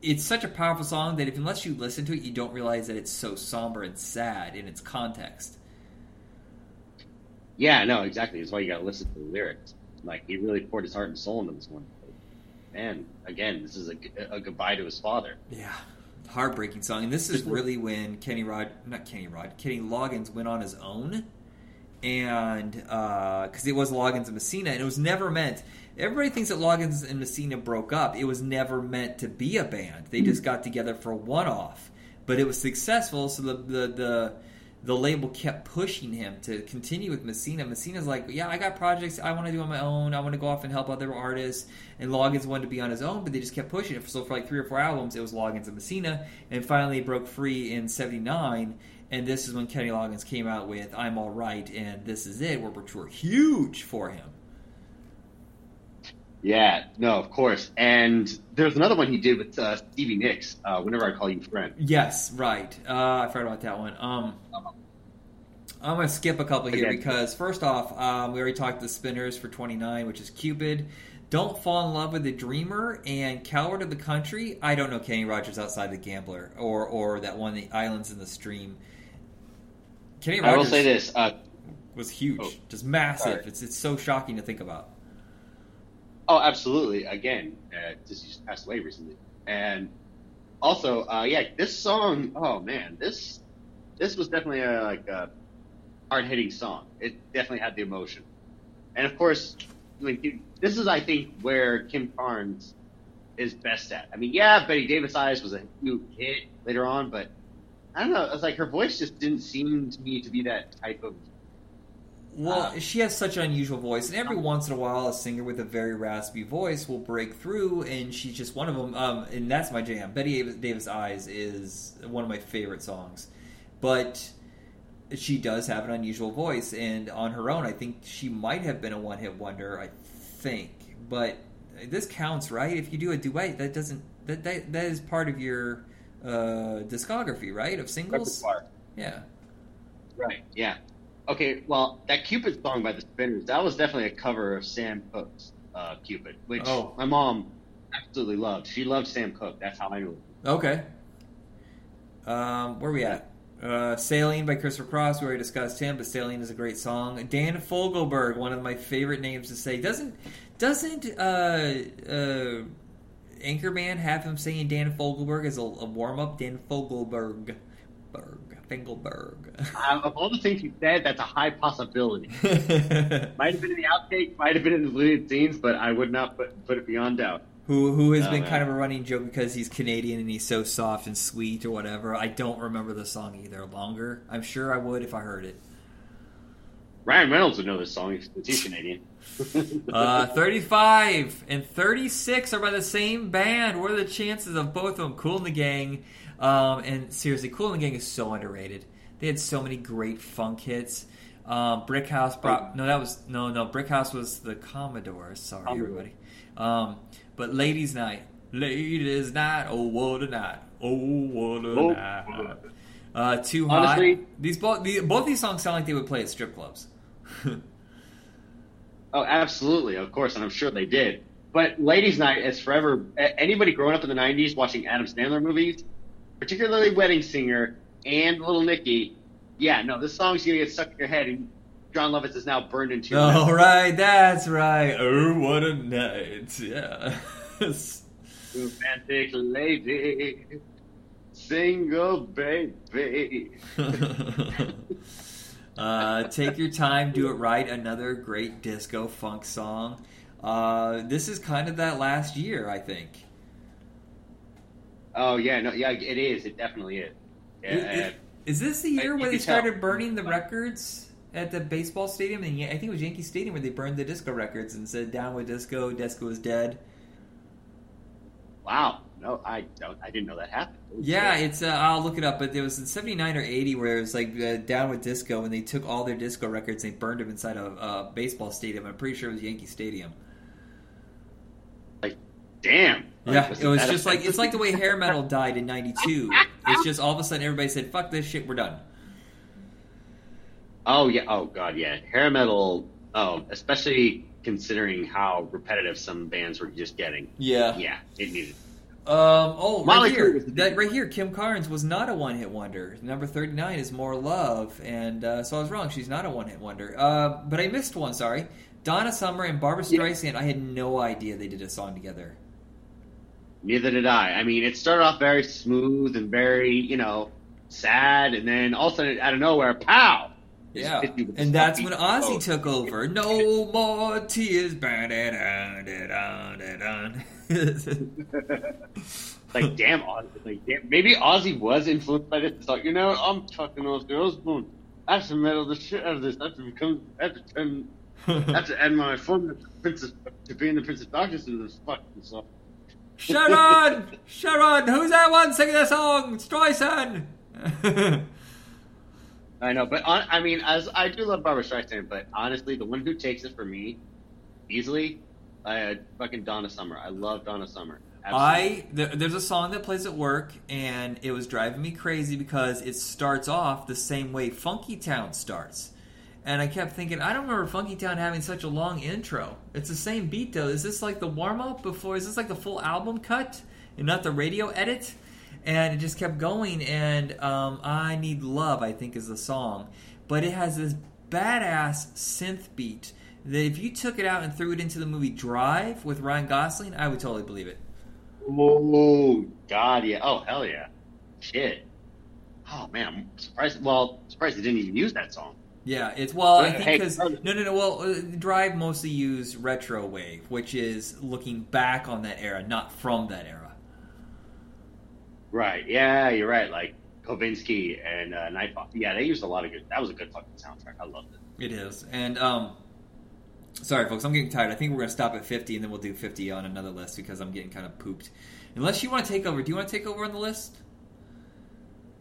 it's such a powerful song that if unless you listen to it, you don't realize that it's so somber and sad in its context. Yeah, no, exactly. That's why you got to listen to the lyrics. Like he really poured his heart and soul into this one. Man, again, this is a, a goodbye to his father. Yeah, heartbreaking song. And this is really when Kenny Rod, not Kenny Rod, Kenny Loggins went on his own, and because uh, it was Loggins and Messina, and it was never meant. Everybody thinks that Loggins and Messina broke up. It was never meant to be a band. They just got together for one-off, but it was successful. So the the the the label kept pushing him to continue with Messina. Messina's like, yeah, I got projects I want to do on my own. I want to go off and help other artists. And Loggins wanted to be on his own, but they just kept pushing it. So for like three or four albums, it was Loggins and Messina. And finally broke free in 79. And this is when Kenny Loggins came out with I'm All Right and This Is It, which were huge for him. Yeah, no, of course. And there's another one he did with uh, Stevie Nicks, uh, Whenever I Call You Friend. Yes, right. Uh, I forgot about that one. Um, I'm going to skip a couple here because, first off, um, we already talked the Spinners for 29, which is Cupid. Don't Fall in Love with the Dreamer and Coward of the Country. I don't know Kenny Rogers outside the Gambler or or that one, The Islands in the Stream. Kenny Rogers I will say this uh, was huge, oh, just massive. It's it's so shocking to think about. Oh, absolutely. Again, uh, just, passed away recently, and also, uh, yeah, this song. Oh man, this this was definitely a, like a hard hitting song. It definitely had the emotion, and of course, like, this is I think where Kim Carnes is best at. I mean, yeah, Betty Davis Eyes was a huge hit later on, but I don't know. It's like her voice just didn't seem to me to be that type of well, um, she has such an unusual voice, and every once in a while, a singer with a very raspy voice will break through, and she's just one of them. Um, and that's my jam. Betty Davis Eyes is one of my favorite songs, but she does have an unusual voice, and on her own, I think she might have been a one-hit wonder. I think, but this counts, right? If you do a duet, that doesn't that that, that is part of your uh, discography, right? Of singles. Yeah. Right. Yeah. Okay, well, that Cupid song by the Spinners, that was definitely a cover of Sam Cooke's uh, Cupid, which oh. my mom absolutely loved. She loved Sam Cooke. That's how I knew it. Okay. Um, where are we at? Uh, Sailing by Christopher Cross. We already discussed him, but Sailing is a great song. Dan Fogelberg, one of my favorite names to say. Doesn't doesn't uh, uh, Anchorman have him saying Dan Fogelberg as a, a warm up? Dan Fogelberg. Berg. Fingelberg. Uh, of all the things you said, that's a high possibility. [laughs] might have been in the outtakes, might have been in the deleted scenes, but I would not put, put it beyond doubt. Who who has oh, been man. kind of a running joke because he's Canadian and he's so soft and sweet or whatever. I don't remember the song either. Longer, I'm sure I would if I heard it. Ryan Reynolds would know this song. He's Canadian. [laughs] uh, 35 and 36 are by the same band. What are the chances of both of them? Kool and the Gang um, and seriously, Kool and the Gang is so underrated. They had so many great funk hits. Um, Brick House brought no, that was no, no. Brick House was the Commodores. Sorry, Commodore. everybody. Um, but Ladies Night, Ladies Night, oh what a night, oh what a oh, night. Uh, too Honestly, hot. These both these, both these songs sound like they would play at strip clubs. [laughs] oh, absolutely, of course, and I'm sure they did. But Ladies Night is forever. Anybody growing up in the '90s watching Adam Sandler movies particularly Wedding Singer and Little Nicky, yeah, no, this song's gonna get stuck in your head, and Jon Lovitz is now burned into your Oh, right, that's right. Oh, what a night. Yeah. Romantic lady, single baby. [laughs] uh, take your time, do it right. Another great disco funk song. Uh, this is kind of that last year, I think. Oh yeah, no, yeah, it is. It definitely is. Yeah, is, is this the year I, where they started tell. burning the records at the baseball stadium? And I think it was Yankee Stadium where they burned the disco records and said "Down with disco, disco is dead." Wow, no, I don't. I didn't know that happened. Yeah, it's. Uh, I'll look it up, but it was in '79 or '80 where it was like uh, "Down with Disco" and they took all their disco records and they burned them inside a, a baseball stadium. I'm pretty sure it was Yankee Stadium. Like, damn. Yeah, it was just like it's like the way hair metal died in '92. It's just all of a sudden everybody said, "Fuck this shit, we're done." Oh yeah, oh god, yeah, hair metal. Oh, especially considering how repetitive some bands were just getting. Yeah, yeah, it needed. Um, oh, right here. Crue was the That right here. Kim Carnes was not a one-hit wonder. Number thirty-nine is "More Love," and uh, so I was wrong. She's not a one-hit wonder. Uh, but I missed one. Sorry, Donna Summer and Barbra Yeah. Streisand. I had no idea they did a song together. Neither did I. I mean, it started off very smooth and very, you know, sad, and then all of a sudden, out of nowhere, pow! Yeah, hit you with and that's when Ozzy flow. took over. No more tears. [laughs] Like, damn, Ozzy, like, damn, maybe Ozzy was influenced by this. It's like, you know, I'm talking Ozzy Osbourne. I have to meddle the shit out of this. I have to become, I have to turn, I have to add my form to Princess, to being the Prince of Darkness into this fucking song. Sharon, Sharon, who's that one singing the song? Streisand. [laughs] I know, but on, I mean, as I do love Barbra Streisand, but honestly, the one who takes it for me easily, uh, fucking Donna Summer. I love Donna Summer. Absolutely. I there, there's a song that plays at work, and it was driving me crazy because it starts off the same way Funky Town starts, and I kept thinking, I don't remember Funky Town having such a long intro. It's the same beat though. Is this like the warm up before? Is this like the full album cut and not the radio edit? And it just kept going, and um, I Need Love, I think, is the song. But it has this badass synth beat that if you took it out and threw it into the movie Drive with Ryan Gosling, I would totally believe it. Oh God, yeah. Oh hell yeah. Shit. Oh man, I'm surprised. Well, surprised they didn't even use that song. Yeah, it's well, I think because no, no, no. Well, uh, Drive mostly use retro wave, which is looking back on that era, not from that era. Right. Yeah, you're right. Like Kavinsky and uh, Nightcall. Yeah, they used a lot of good. That was a good fucking soundtrack. I loved it. It is, and um, sorry, folks, I'm getting tired. I think we're gonna stop at 50, and then we'll do 50 on another list because I'm getting kind of pooped. Unless you want to take over, do you want to take over on the list?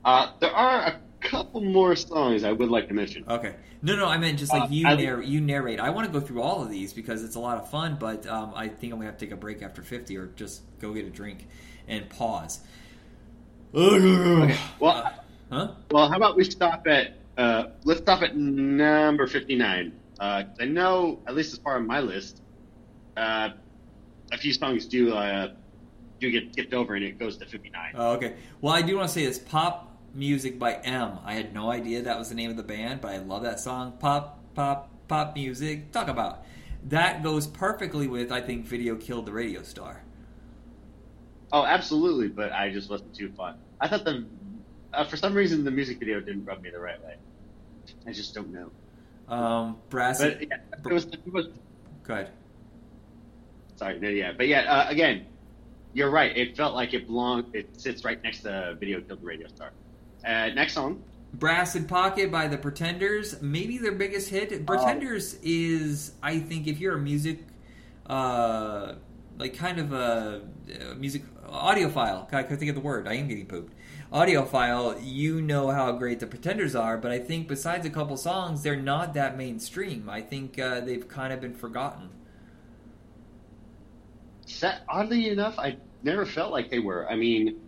Uh, there are a couple more songs I would like to mention. Okay. No, no, I meant just like Uh, you I- narr- you narrate. I want to go through all of these because it's a lot of fun, but um, I think I'm gonna have to take a break after 50 or just go get a drink and pause. Okay. Well, Huh? well, how about we stop at uh, let's stop at number fifty nine. Uh, 'cause I know at least as far as my list, uh, a few songs do uh, do get skipped over and it goes to fifty nine. Oh, okay. Well, I do want to say this pop music by M. I had no idea that was the name of the band, but I love that song. Pop, pop, pop music. Talk about that goes perfectly with I think video killed the radio star. Oh, absolutely, but I just wasn't too fun. I thought the uh, for some reason the music video didn't rub me the right way. I just don't know. Um, brass. But yeah, it was, it was Go ahead. sorry, no, yeah, but yeah, uh, again, you're right. It felt like it belonged. It sits right next to "Video Killed the Radio Star." Uh, next song, Brass in Pocket by the Pretenders, maybe their biggest hit. Pretenders is, I think, if you're a music, uh, like kind of a, uh music audiophile, I could think of the word. I am getting pooped. Audiophile, you know how great the Pretenders are, but I think besides a couple songs, they're not that mainstream. I think uh, they've kind of been forgotten. Set, oddly enough, I never felt like they were. I mean,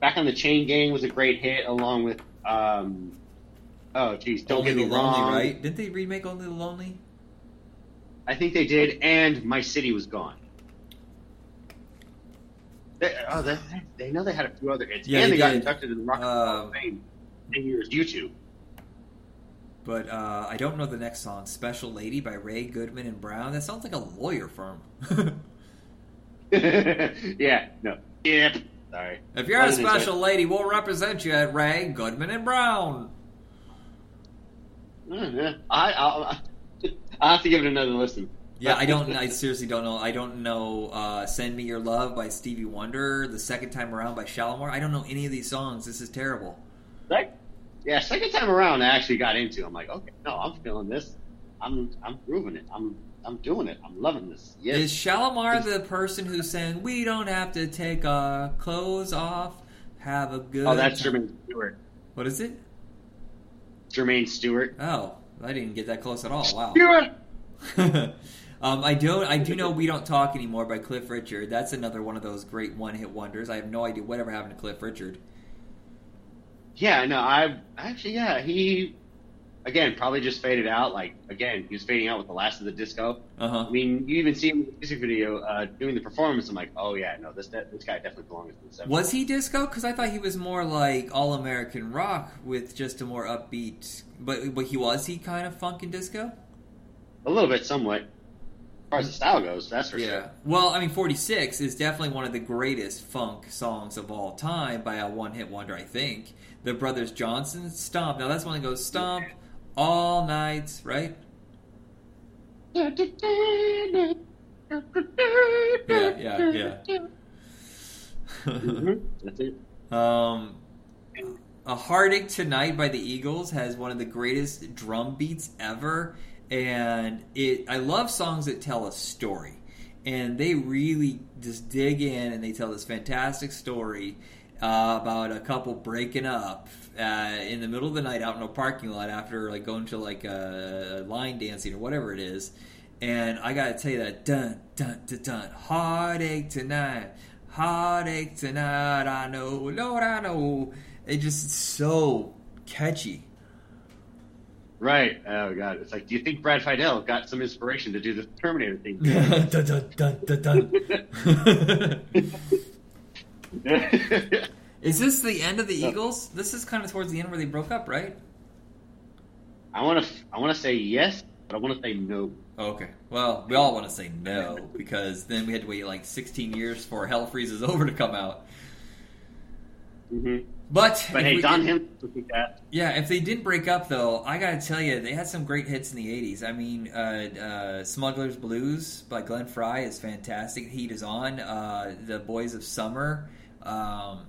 "Back on the Chain Gang" was a great hit, along with, um, oh, geez, don't Only get me the Lonely, wrong. right? Didn't they remake Only the Lonely? I think they did, and "My City Was Gone." They, oh, they, they know they had a few other hits, Yeah, and they they, got inducted in the Rock and Roll Hall Uh, of Fame. Years, YouTube. But uh, I don't know the next song, "Special Lady" by Ray Goodman and Brown. That sounds like a lawyer firm. [laughs] [laughs] yeah, no. Yep. Sorry. If you're a special lady, we'll represent you at Ray Goodman and Brown. that- Uh, I, I'll, I'll have to give it another listen. Yeah, I don't. I seriously don't know. I don't know. Uh, "Send Me Your Love" by Stevie Wonder. The second time around by Shalamar. I don't know any of these songs. This is terrible. Yeah, second time around, I actually got into. I'm like, okay, no, I'm feeling this. I'm, I'm grooving it. I'm, I'm doing it. I'm loving this. Yes. Is Shalamar the person who's saying "We don't have to take our clothes off, have a good"? oh, that's time"? Jermaine Stewart. What is it? Jermaine Stewart. Oh, I didn't get that close at all. Wow. Stewart. [laughs] um, I don't. I do know "We Don't Talk Anymore" by Cliff Richard. That's another one of those great one-hit wonders. I have no idea whatever happened to Cliff Richard. Yeah, no, I actually, yeah, he again, probably just faded out. Like again, he was fading out with the last of the disco. Uh huh. I mean, you even see him in the music video uh, doing the performance. I'm like, oh yeah, no, this this guy definitely belongs in the 70s. Was he disco? Because I thought he was more like all American rock with just a more upbeat. But but he was he kind of funk and disco? A little bit, somewhat. As far as the style goes, that's for sure. Yeah. Well, I mean, 46 is definitely one of the greatest funk songs of all time by a one hit wonder, I think. The Brothers Johnson Stomp. Now, that's one that goes Stomp all night, right? Yeah, yeah, yeah. Mhm, That's it. um, a Heartache Tonight by the Eagles has one of the greatest drum beats ever. And it, I love songs that tell a story. And they really just dig in and they tell this fantastic story uh, about a couple breaking up uh, in the middle of the night out in a parking lot after like going to like a line dancing or whatever it is. And I gotta tell you that dun dun dun dun heartache tonight, heartache tonight. I know, Lord, I know. It just so catchy. Right. Oh god. It's like, do you think Brad Fiedel got some inspiration to do the Terminator thing? [laughs] dun, dun, dun, dun, dun. [laughs] [laughs] Is this the end of the Eagles? This is kind of towards the end where they broke up, right? I want to. I want to say yes, but I want to say no. Oh, okay. Well, we all want to say no because then we had to wait like 16 years for Hell Freezes [laughs] Over to come out. hmm But But hey, we Don Him that. Yeah, if they didn't break up though, I gotta tell you, they had some great hits in the '80s. I mean, uh, uh, "Smuggler's Blues" by Glenn Frey is fantastic. "Heat Is On," uh, "The Boys of Summer." Um,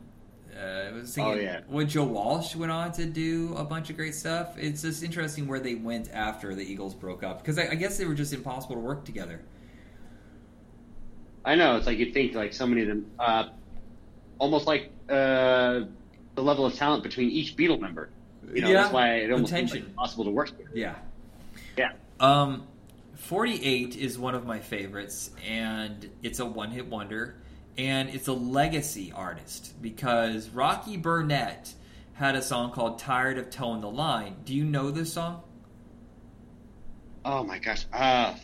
uh, I was thinking, Oh, yeah. What Joe Walsh went on to do a bunch of great stuff. It's just interesting where they went after the Eagles broke up because I, I guess they were just impossible to work together. I know. It's like you'd think like so many of them, uh, almost like uh, the level of talent between each Beatle member. You know, Yeah, that's why it almost seems like impossible to work together. Yeah. Yeah. Um, 48 is one of my favorites, and it's a one hit wonder, and it's a legacy artist because Rocky Burnette had a song called Tired of Towing the Line. Do you know this song? Oh my gosh. Uh,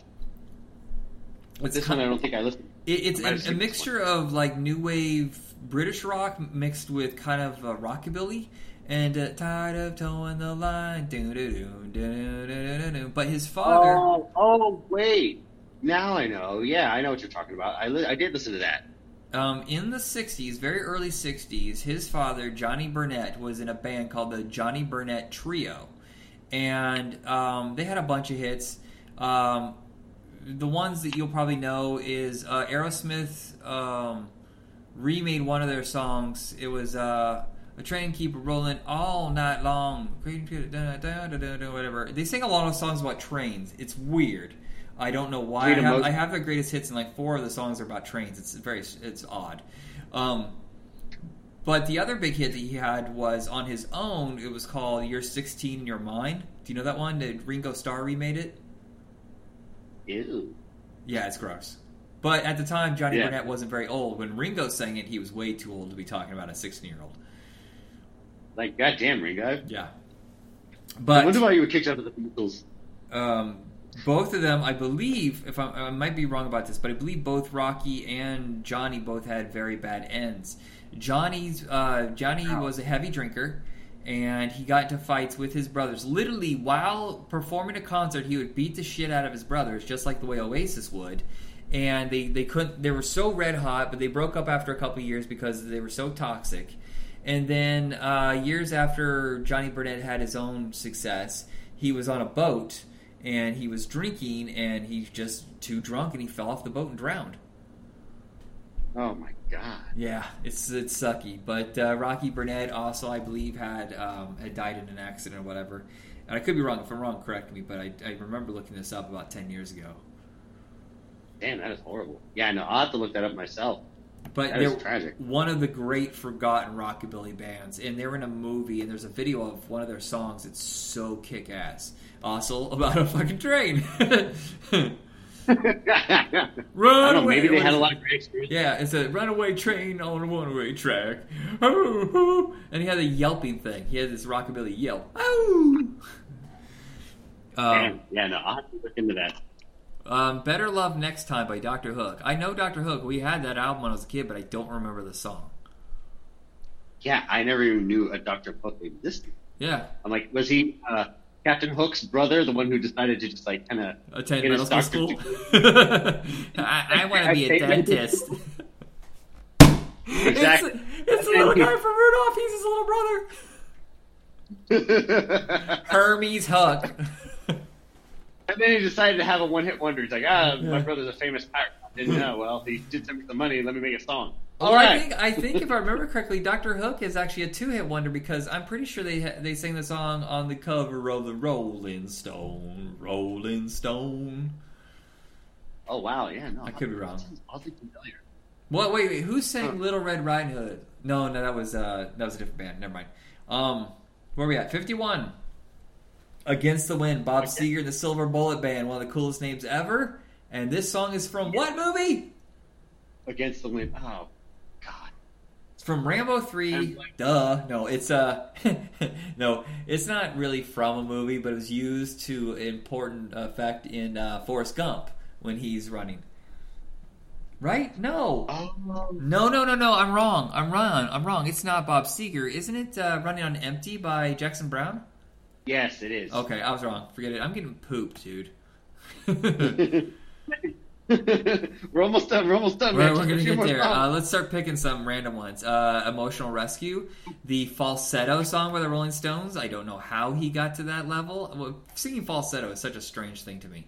It's this kind- one I don't think I listened. It, it's I a, a mixture of like new wave British rock mixed with kind of uh, rockabilly. And uh, tired of towing the line, doo-doo-doo, doo-doo-doo-doo-doo. but his father, Oh, oh, wait. Now I know. Yeah, I know what you're talking about. I li- I did listen to that. Um, in the 60s, very early 60s, his father, Johnny Burnette, was in a band called the Johnny Burnette Trio. And um, they had a bunch of hits. Um, the ones that you'll probably know is uh, Aerosmith um, remade one of their songs. It was uh, A Train Keep Rolling All Night Long. Whatever. They sing a lot of songs about trains. It's weird. I don't know why. I have, Mode. I have the greatest hits, and like four of the songs are about trains. It's very, it's odd. Um, but the other big hit that he had was on his own. It was called "You're 16 in Your Mind." Do you know that one? Did Ringo Starr remade it? Ew. Yeah, it's gross. But at the time, Johnny Yeah. Burnette wasn't very old. When Ringo sang it, he was way too old to be talking about a 16 year old. Like, goddamn, Ringo. Yeah. I But wonder why you were kicked out of the Beatles. um, both of them, I believe, if I'm, I might be wrong about this, but I believe both Rocky and Johnny both had very bad ends. Johnny's uh, Johnny Wow. was a heavy drinker, and he got into fights with his brothers. Literally, while performing a concert, he would beat the shit out of his brothers, just like the way Oasis would. And they they couldn't. They were so red hot, but they broke up after a couple of years because they were so toxic. And then uh, years after Johnny Burnette had his own success, he was on a boat and he was drinking and he's just too drunk and he fell off the boat and drowned. Oh my god. Yeah, it's it's sucky. But uh, Rocky Burnette also, I believe, had um, had died in an accident or whatever. And I could be wrong. If I'm wrong, correct me. But I, I remember looking this up about ten years ago. Damn, that is horrible. Yeah, no, I'll have to look that up myself. But That is they're tragic. one of the great forgotten rockabilly bands, and they're in a movie, and there's a video of one of their songs. It's so kick ass. Also about a fucking train. [laughs] I Run don't know, maybe they had a lot of great experience. Yeah, it's a runaway train on a one-way track. Oh, [laughs] oh. And he had a yelping thing. He had this rockabilly yelp. Oh. Um, Yeah, no, I'll have to look into that. um, Better Love Next Time by Dr. Hook. I know Dr. Hook. We had that album when I was a kid, but I don't remember the song. Yeah, I never even knew a Dr. Hook existed. Yeah, I'm like, was he uh, Captain Hook's brother, the one who decided to just like kind of attend medical school. [laughs] I, I want to be a dentist. [laughs] Exactly. It's, it's the little guy from Rudolph. He's his little brother. [laughs] Hermes Hook. And then he decided to have a one-hit wonder. He's like, ah, my brother's a famous pirate. I didn't know. Well, he did send me some money. Let me make a song. Well, All I think I think if I remember correctly, Doctor Hook is actually a two-hit wonder because I'm pretty sure they ha- they sang the song on the cover of the Rolling Stone, Rolling Stone. Oh wow, yeah, no, I could be wrong. Oddly familiar. What? Wait, wait. Who sang Huh. Little Red Riding Hood? No, no, that was uh, that was a different band. Never mind. Um, where are we at? Fifty-one. Against the Wind, Bob Seger and the Silver Bullet Band, one of the coolest names ever. And this song is from what movie? Against the wind. Oh from Rambo Three. Duh. No, it's uh, [laughs] no, it's not really from a movie, but it was used to important effect in uh, Forrest Gump when he's running. Right? No. Oh. No, no, no, no. I'm wrong. I'm wrong. I'm wrong. It's not Bob Seger. Isn't it uh, Running on Empty by Jackson Browne? Yes, it is. Okay, I was wrong. Forget it. I'm getting pooped, dude. [laughs] [laughs] [laughs] we're almost done. We're almost done. We're, we're gonna get there. Uh, let's start picking some random ones. Uh, Emotional Rescue, the falsetto song by the Rolling Stones. I don't know how he got to that level. Well, singing falsetto is such a strange thing to me.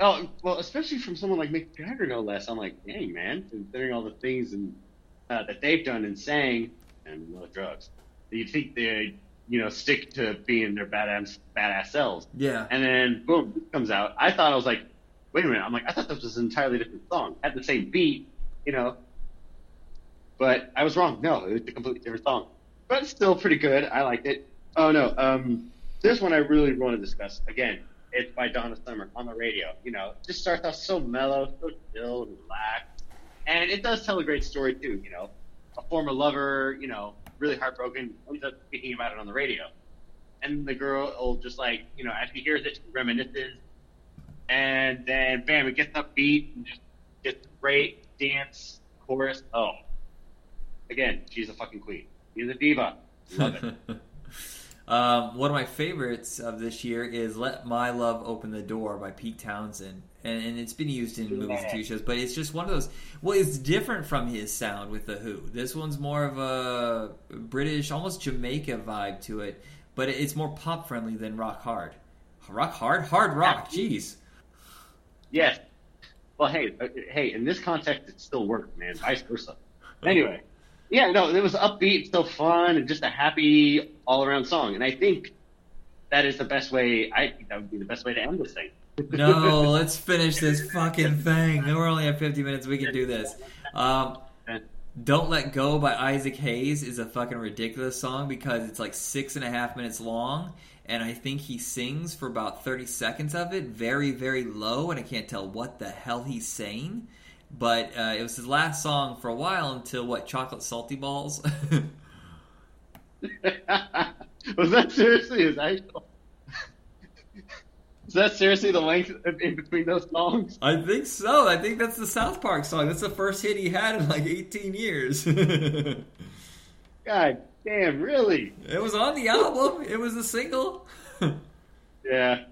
Oh well, especially from someone like Mick Jagger, no less. I'm like, dang man, considering all the things and uh, that they've done and sang and no drugs, you think they, you know, stick to being their badass badass selves. Yeah. And then boom, comes out. I thought I was like, wait a minute. I'm like, I thought this was an entirely different song. Had the same beat, you know. But I was wrong. No, it was a completely different song. But still pretty good. I liked it. Oh no, um, this one I really want to discuss. Again, it's by Donna Summer on the radio. You know, it just starts off so mellow, so chill and relaxed, and it does tell a great story too. You know, a former lover, you know, really heartbroken, ends up speaking about it on the radio, and the girl will just like, you know, as she hears it, she reminisces, and then bam, it gets upbeat and just gets great dance chorus. Oh, again, she's a fucking queen. She's a diva. Love it. [laughs] um, one of my favorites of this year is "Let My Love Open the Door" by Pete Townshend, and, and it's been used in movies and TV shows. But it's just one of those. Well, it's different from his sound with the Who. This one's more of a British, almost Jamaica vibe to it, but it's more pop friendly than rock hard. Rock hard, hard rock. Jeez. Yes. Well, hey, uh, hey, in this context, it still worked, man. Vice versa. Anyway, yeah, no, it was upbeat, still fun, and just a happy all-around song. And I think that is the best way. I think that would be the best way to end this thing. No, [laughs] let's finish this fucking thing. We're only at 50 minutes. We can do this. Um, Don't Let Go by Isaac Hayes is a fucking ridiculous song because it's like six and a half minutes long, and I think he sings for about 30 seconds of it, very, very low, and I can't tell what the hell he's saying. But uh, it was his last song for a while until what? Chocolate Salty Balls? [laughs] was that seriously his actual? [laughs] Is that seriously the length in in between those songs? I think so. I think that's the South Park song. That's the first hit he had in like 18 years. [laughs] God damn, really? It was on the album. It was a single. [laughs] Yeah.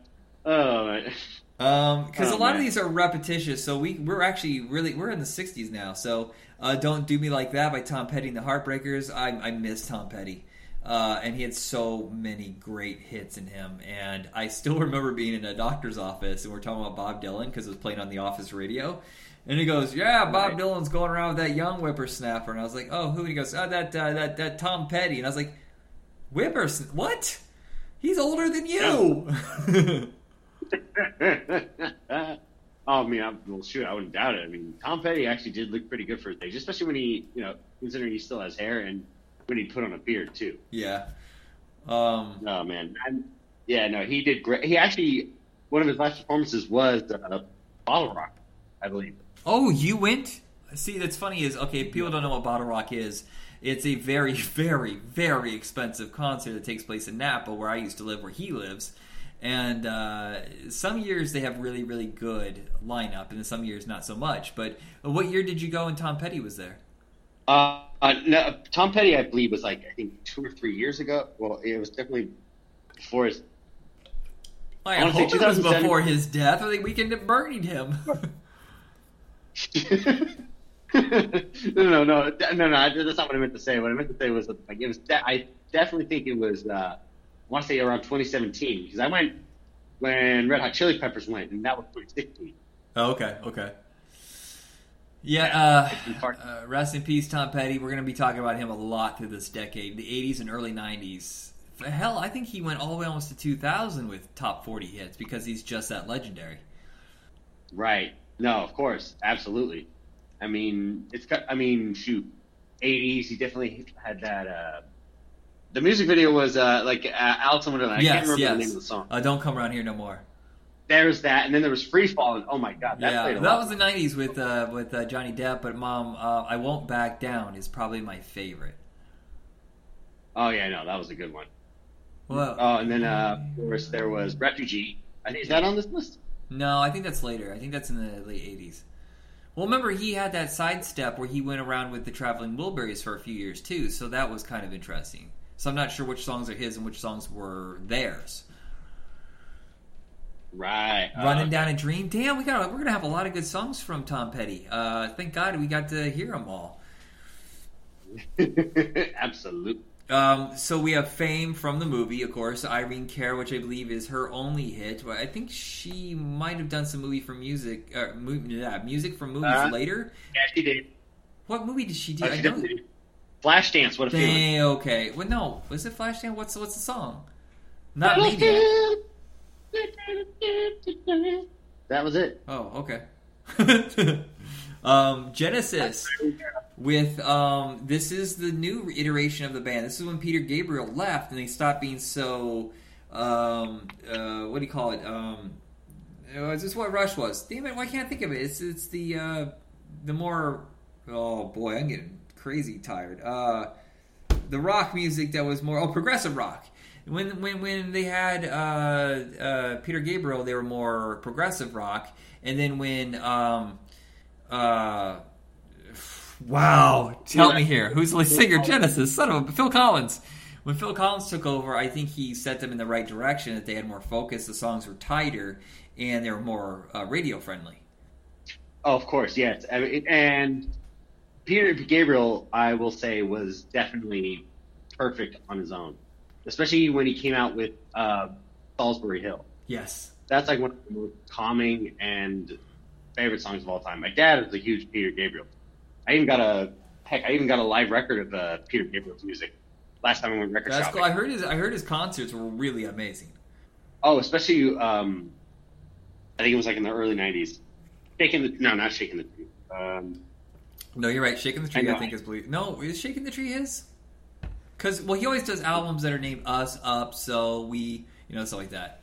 Oh, man. Um, because Oh, a lot of these are repetitious, so we we're actually really we're in the '60s now. So, uh, "Don't Do Me Like That" by Tom Petty and the Heartbreakers. I, I miss Tom Petty, uh, and he had so many great hits in him. And I still [laughs] remember being in a doctor's office, and we're talking about Bob Dylan because it was playing on the office radio. And he goes, "Yeah, Bob Right. Dylan's going around with that young whippersnapper." And I was like, "Oh, who?" And he goes, "Oh, that uh, that that Tom Petty." And I was like, "Whippers? What? He's older than you." [laughs] oh, I mean, I'm, well, shoot, I wouldn't doubt it. I mean, Tom Petty actually did look pretty good for his age, especially when he, you know, considering he still has hair and when he put on a beard too. yeah. Um, Oh man, I'm, yeah, no, he did great. He actually, one of his last performances was uh, Bottle Rock, I believe. Oh, you went? See, that's funny. Is okay. People don't know what Bottle Rock is. It's a very, [laughs] very, very expensive concert that takes place in Napa, where I used to live, where he lives, And uh, some years they have really, really good lineup, and then some years not so much. But what year did you go and Tom Petty was there? Uh, uh, no, Tom Petty, I believe, was like I think two or three years ago. Well, it was definitely before his. I, I wanna say hope it was before his death. I think we can burning him. [laughs] [laughs] no, no, no, no, no. That's not what I meant to say. What I meant to say was like it was. De- I definitely think it was. Uh, I want to say around 2017 because I went when Red Hot Chili Peppers went, and that was 2016. Oh, okay, okay. Yeah, uh, uh, rest in peace, Tom Petty. We're going to be talking about him a lot through this decade, the 80s and early 90s. Hell, I think he went all the way almost to 2000 with top 40 hits because he's just that legendary. Right. No, of course, absolutely. I mean, it's. got- I mean, shoot, 80s. He definitely had that. Uh, the music video was uh, like uh, Alice in Wonderland. I can't remember yes. the name of the song. Uh, Don't come around here no more. There's that, and then there was Free Fall, and oh my god, that yeah, played a that lot. was the 90s with uh, with uh, Johnny Depp. But Mom, uh, I won't back down is probably my favorite. Oh yeah, no, that was a good one. Well, Oh, and then uh, of course there was Refugee. I think is that on this list? No, I think that's later. I think that's in the late '80s. Well, remember he had that sidestep where he went around with the Traveling Wilburys for a few years too, so that was kind of interesting. So I'm not sure which songs are his and which songs were theirs. Right. uh, Running down a dream. Damn, we got we're gonna have a lot of good songs from Tom Petty. Uh, thank God we got to hear them all. [laughs] Absolutely. Um, so we have Fame from the movie, of course. Irene Cara, which I believe is her only hit. But I think she might have done some movie for music, uh, mu- yeah, music for movies Uh, later. Yeah, she did. What movie did she do? Oh, I she know. did. Flashdance. What a feeling. Okay. Well, no, was it Flashdance? What's what's the song? Not Maniac. That was it. [laughs] [laughs] Oh, okay. Um, Genesis with um, this is the new iteration of the band. This is when Peter Gabriel left and they stopped being so um, uh, what do you call it? Um, uh, is this what Rush was? Damn it! Why can't I think of it? It's it's the uh, the more oh boy, I'm getting crazy tired. Uh, the rock music that was more oh progressive rock. When when when they had uh, uh, Peter Gabriel, they were more progressive rock, and then when um, uh, wow, help me here, who's the singer Genesis? Son of a Phil Collins. When Phil Collins took over, I think he set them in the right direction. That they had more focus, the songs were tighter, and they were more uh, radio friendly. Oh, of course, yes. I mean, and Peter Gabriel, I will say, was definitely perfect on his own, especially when he came out with uh, Solsbury Hill. Yes, That's like one of the most calming and favorite songs of all time. My dad is a huge Peter Gabriel. I even got a heck, I even got a live record of uh, Peter Gabriel's music. Last time I went record that's shopping. cool. I heard his I heard his concerts were really amazing. Oh, especially um, I think it was like in the early '90s. Shaking the no, not shaking the tree. Um, No, you're right. Shaking the Tree, I I, think is believe. No, is Shaking the Tree his? Because well, he always does albums that are named Us, Up, So We, you know, stuff like that.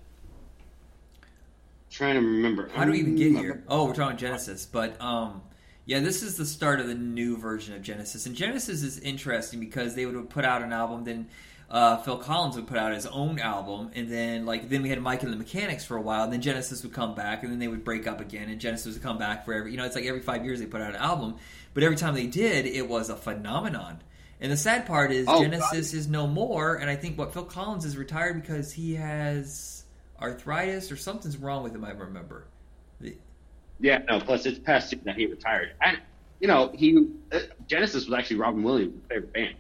Trying to remember. How do we even get here? Oh, we're talking Genesis, but um, yeah, this is the start of the new version of Genesis, and Genesis is interesting because they would put out an album, then uh, Phil Collins would put out his own album, and then like then we had Mike and the Mechanics for a while, and then Genesis would come back, and then they would break up again, and Genesis would come back for every you know it's like every five years they put out an album, but every time they did, it was a phenomenon. And the sad part is Oh, Genesis is no more, and I think what Phil Collins is retired because he has arthritis or something's wrong with him. I remember. Yeah, no. Plus, it's past due that he retired, and you know, he uh, Genesis was actually Robin Williams' favorite band.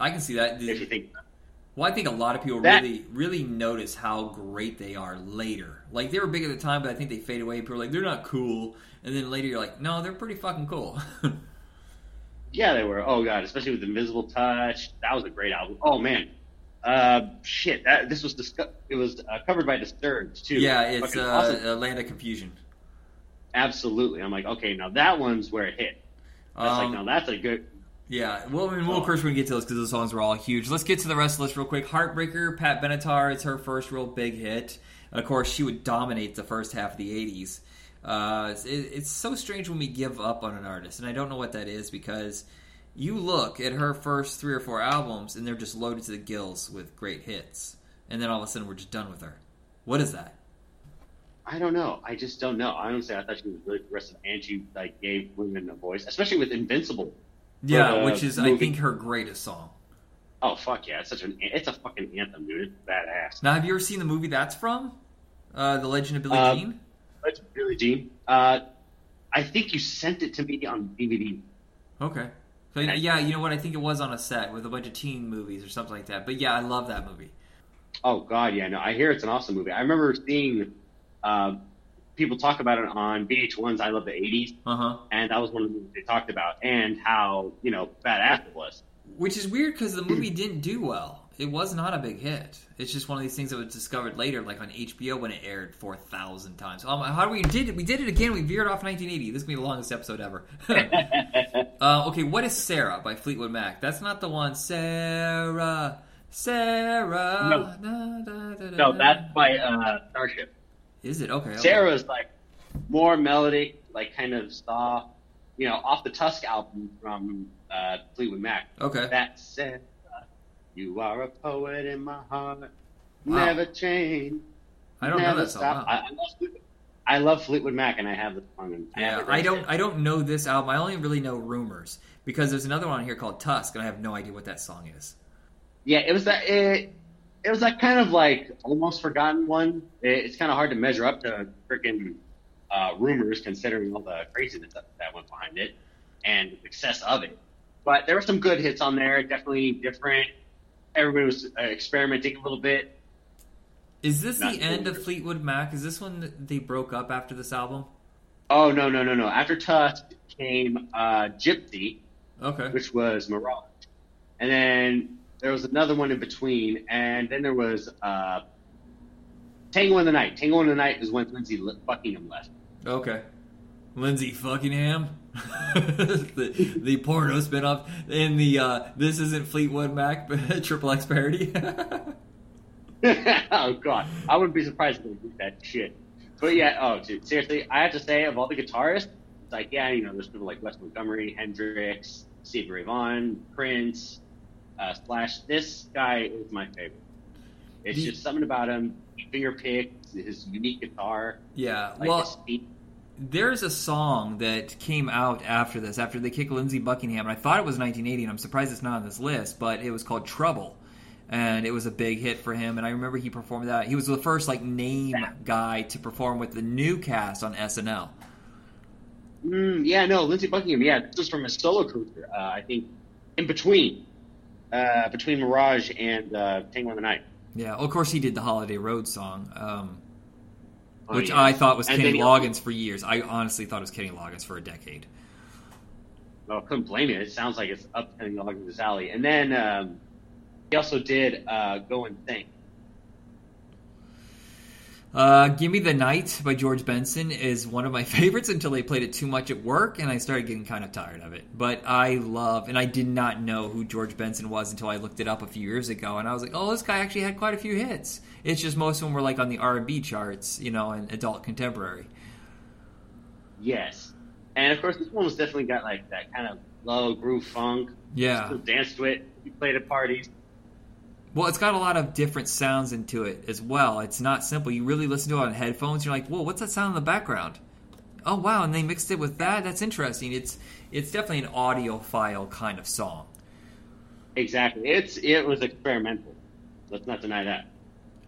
I can see that. If you think, Well, I think a lot of people That- really, really notice how great they are later. Like they were big at the time, but I think they fade away. People are like, they're not cool, and then later you're like, no, they're pretty fucking cool. [laughs] yeah, they were. Oh god, especially with Invisible Touch, that was a great album. Oh man, uh, shit, that this was discu- it was uh, covered by Disturbed too. yeah, it's uh, awesome. a land of confusion. absolutely. I'm like, okay, now that one's where it hit. That's Um, like, now that's a good. Yeah, well, I mean, we'll Oh. of course we're gonna get to those because those songs were all huge. Let's get to the rest of the list real quick. Heartbreaker, Pat Benatar, it's her first real big hit. And Of course, she would dominate the first half of the '80s. Uh, it's, it, it's so strange when we give up on an artist, and I don't know what that is because you look at her first three or four albums, and they're just loaded to the gills with great hits, and then all of a sudden we're just done with her. What is that? I don't know. I just don't know. I honestly, I thought she was really progressive, and she like gave women a voice, especially with Invincible. Yeah, the which is I think her greatest song. Oh fuck yeah! It's such an it's a fucking anthem, dude. It's badass. Now, have you ever seen the movie that's from? Uh, the Legend of Billie Um, Jean. It's Billie Jean Uh, I think you sent it to me on DVD. Okay. So, yeah, you know what? I think it was on a set with a bunch of teen movies or something like that. But yeah, I love that movie. Oh god, yeah, no. I hear it's an awesome movie. I remember seeing uh, people talk about it on VH1's I Love the '80s, Uh huh. and that was one of the movies they talked about, and how you know badass it was. Which is weird because the movie didn't do well. It was not a big hit. It's just one of these things that was discovered later, like on HBO when it aired four thousand times. Um, how do we did it? We did it again. We veered off 1980. This is gonna be the longest episode ever. [laughs] [laughs] uh, okay, what is Sara by Fleetwood Mac? That's not the one. Sara, Sara. No. da, da, da, No, that's by uh, Starship. Is it okay? okay. Sara's like more melodic, like kind of soft, you know, off the Tusk album from uh, Fleetwood Mac. Okay. That Sara, you are a poet in my heart, Wow. never change. I don't know that song. stop. I, I, love Fleetwood, I love Fleetwood Mac, and I have the song. And I Yeah, I don't. I don't know this album. I only really know rumors because there's another one here called Tusk, and I have no idea what that song is. Yeah, it was that. It, it was that kind of like almost forgotten one. It, it's kind of hard to measure up to freaking uh, rumors, considering all the craziness that, that went behind it and the success of it. But there were some good hits on there. Definitely different. Everybody was uh, experimenting a little bit. Is this Not the end of. Fleetwood Mac? Is this when they broke up after this album? Oh no no no no! After Tusk came uh, Gypsy, Okay. which was Mirage, and then there was another one in between, and then there was uh, Tango in the Night. Tango in the Night is when Lindsey Le- Buckingham left. Okay. Lindsey Fuckingham, [laughs] the the porno spinoff in the uh, this isn't Fleetwood Mac but [laughs] Triple X parody. [laughs] oh god, I wouldn't be surprised if they did that shit. But yeah, oh dude, seriously, I have to say, of all the guitarists, it's like yeah, you know, there's people like Wes Montgomery, Hendrix, Stevie Ray Vaughan, Prince, uh, Slash. This guy is my favorite. It's The- just something about him. Finger picks, his unique guitar, yeah. like well, his feet. There's a song that came out after this, after they kicked Lindsey Buckingham, and I thought it was 1980, and I'm surprised it's not on this list, but it was called Trouble. And it was a big hit for him, and I remember he performed that. He was the first like name guy to perform with the new cast on SNL. Mm, yeah, no, Lindsey Buckingham. Yeah, this was from his solo career. Uh, I think in between, uh, between Mirage and uh, Tango in the Night. Yeah, of course he did the Holiday Road song, um, which yeah. I thought was And Kenny Loggins for years. I honestly thought it was Kenny Loggins for a decade. Well, I couldn't blame you. It sounds like it's up Kenny Loggins' alley. And then um, he also did uh, Go Insane. Uh, Give Me the Night by George Benson is one of my [laughs] favorites until they played it too much at work, and I started getting kind of tired of it. But I love, and I did not know who George Benson was until I looked it up a few years ago, and I was like, oh, this guy actually had quite a few hits. It's just most of them were like on the R and B charts, you know, and adult contemporary. Yes. And of course, this one was definitely got like that kind of low groove funk. Yeah. People danced to it. We played at parties. Well, it's got a lot of different sounds into it as well. It's not simple. You really listen to it on headphones. You're like, whoa, what's that sound in the background? Oh wow, and they mixed it with that. That's interesting. It's it's definitely an audiophile kind of song. Exactly. It's it was experimental. Let's not deny that.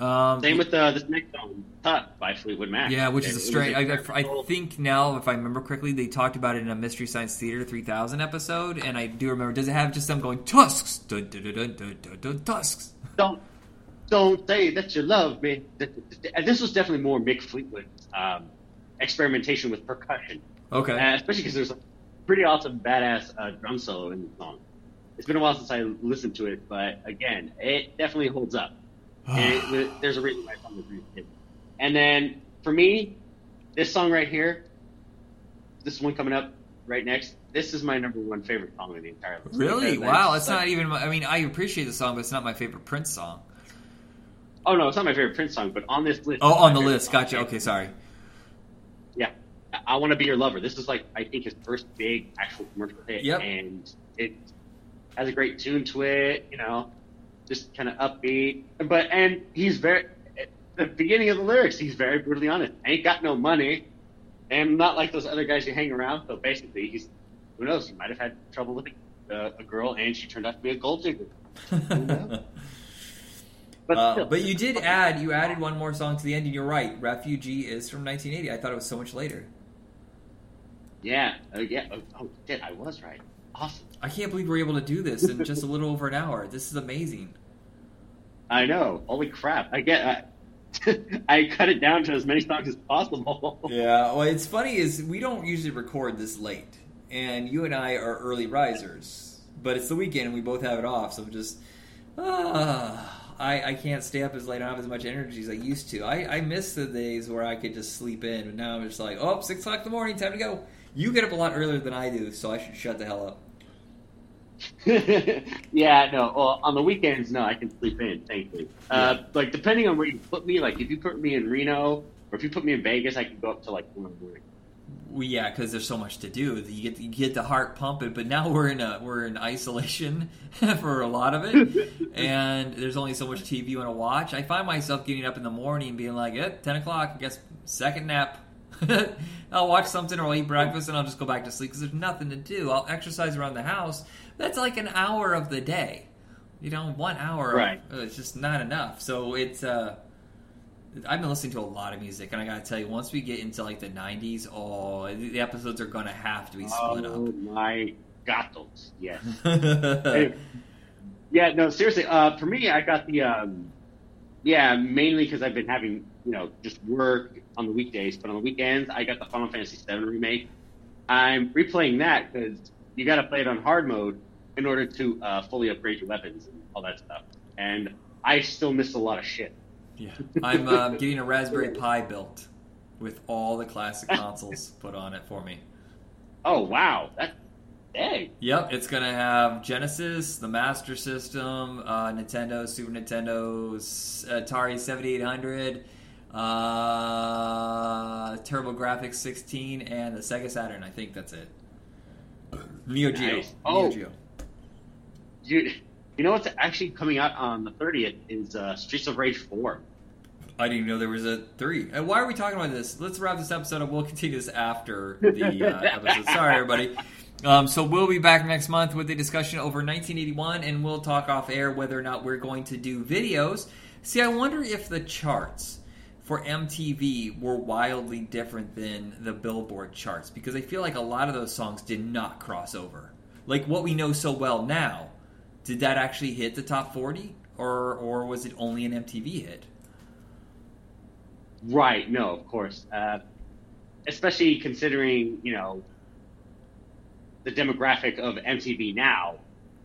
Um, Same with uh, this next song, "Tusk" by Fleetwood Mac. yeah, which is a straight. I, I, I think now, if I remember correctly, they talked about it in a Mystery Science Theater 3000 episode, and I do remember. Does it have just them going tusks, dun, dun, dun, dun, dun, dun, dun, tusks? don't don't say that you love me. This was definitely more Mick Fleetwood um, experimentation with percussion, Okay. uh, especially because there's a pretty awesome badass uh, drum solo in the song. It's been a while since I listened to it, but again, it definitely holds up. And it, [sighs] there's a reason why it's on the Dream Hit. And then for me, this song right here, this one coming up right next, this is my number one favorite song in the entire list. Really? Wow, it's that's like- not even. my- I mean, I appreciate the song, but it's not my favorite Prince song. Oh no, it's not my favorite Prince song, but on this list. Oh, on the list. song. Gotcha. Okay, sorry. Yeah, I, I want to be your lover. This is like I think his first big actual commercial hit, Yep. and it has a great tune to it. You know, just kind of upbeat, but and he's very at the beginning of the lyrics, he's very brutally honest. I ain't got no money, and not like those other guys you hang around. So basically, he's who knows? He might have had trouble with a, a girl, and she turned out to be a gold digger. [laughs] But, uh, but you did add you added one more song to the end, and you're right. Refugee is from 1980. I thought it was so much later. Yeah, uh, yeah. Oh, oh, shit, I was right. Awesome. I can't believe we're able to do this in just a little over an hour. This is amazing. I know. Holy crap! I get. I, [laughs] I cut it down to as many songs as possible. [laughs] yeah. Well, it's funny is we don't usually record this late, and you and I are early risers, but it's the weekend and we both have it off, so just. Uh, I, I can't stay up as late. I don't have as much energy as I used to. I, I miss the days where I could just sleep in, but now I'm just like, oh, six o'clock in the morning, time to go. You get up a lot earlier than I do, so I should shut the hell up. [laughs] yeah, no. Well, on the weekends, no, I can sleep in. Thankfully, uh, yeah. like depending on where you put me, like if you put me in Reno or if you put me in Vegas, I can go up to like one in the morning. Well, yeah, because there's so much to do. You get you get the heart pumping, but now we're in a we're in isolation [laughs] for a lot of it, [laughs] and there's only so much TV you want to watch. I find myself getting up in the morning, and being like, "Yeah, ten o'clock. I guess second nap." I'll watch something or I'll eat breakfast and I'll just go back to sleep because there's nothing to do. I'll exercise around the house. That's like an hour of the day. You know, one hour. Right. Of, it's just not enough. So it's uh, I've been listening to a lot of music, and I gotta tell you, once we get into like the '90s, oh, the episodes are gonna have to be split oh, up. my gatos, yes. [laughs] yeah, no, seriously. Uh, for me, I got the um, yeah, mainly because I've been having you know just work on the weekdays, but on the weekends, I got the Final Fantasy VII remake. I'm replaying that because you got to play it on hard mode in order to uh, fully upgrade your weapons and all that stuff. And I still miss a lot of shit. Yeah, I'm uh, getting a Raspberry [laughs] Pi built with all the classic consoles put on it for me. Oh wow, that dang. Yep, it's gonna have Genesis, the Master System, uh, Nintendo, Super Nintendo, Atari 7800, uh, TurboGrafx 16, and the Sega Saturn. I think that's it. Neo Geo. Nice. Oh, Neo Geo. You, you know what's actually coming out on the 30th is uh, Streets of Rage 4. I didn't even know there was a three. And why are we talking about this? Let's wrap this episode up. We'll continue this after the uh, [laughs] episode. Sorry, everybody. Um, so we'll be back next month with a discussion over 1981, and we'll talk off air whether or not we're going to do videos. See, I wonder if the charts for MTV were wildly different than the Billboard charts because I feel like a lot of those songs did not cross over. Like what we know so well now did that actually hit the top 40 or or was it only an MTV hit? Right, no, of course. Uh, especially considering, you know, the demographic of MTV now.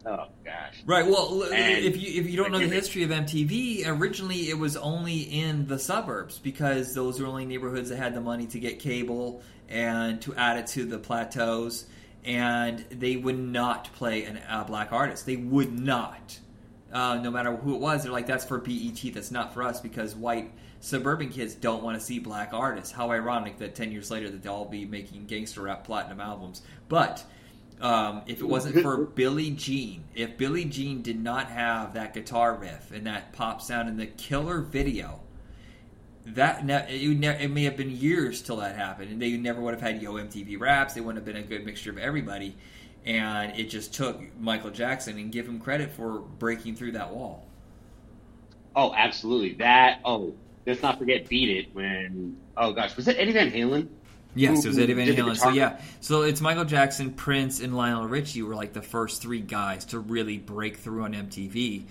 Oh gosh. Right. Well, and if you if you don't know the history of MTV, originally it was only in the suburbs because those were only neighborhoods that had the money to get cable and to add it to the plateaus and they would not play a black artist. They would not. Uh, no matter who it was, they're like, that's for BET, that's not for us because white suburban kids don't want to see black artists. How ironic that 10 years later that they'll all be making gangster rap platinum albums. But um, if it wasn't for Billie Jean, if Billie Jean did not have that guitar riff and that pop sound and the killer video, that it, it may have been years till that happened, and they never would have had Yo MTV Raps. They wouldn't have been a good mixture of everybody, and it just took Michael Jackson and give him credit for breaking through that wall. Oh, absolutely. That oh, let's not forget "Beat It" when oh gosh, was it Eddie Van Halen? Yes, it was Eddie Van Halen. So yeah, so it's Michael Jackson, Prince, and Lionel Richie were like the first three guys to really break through on MTV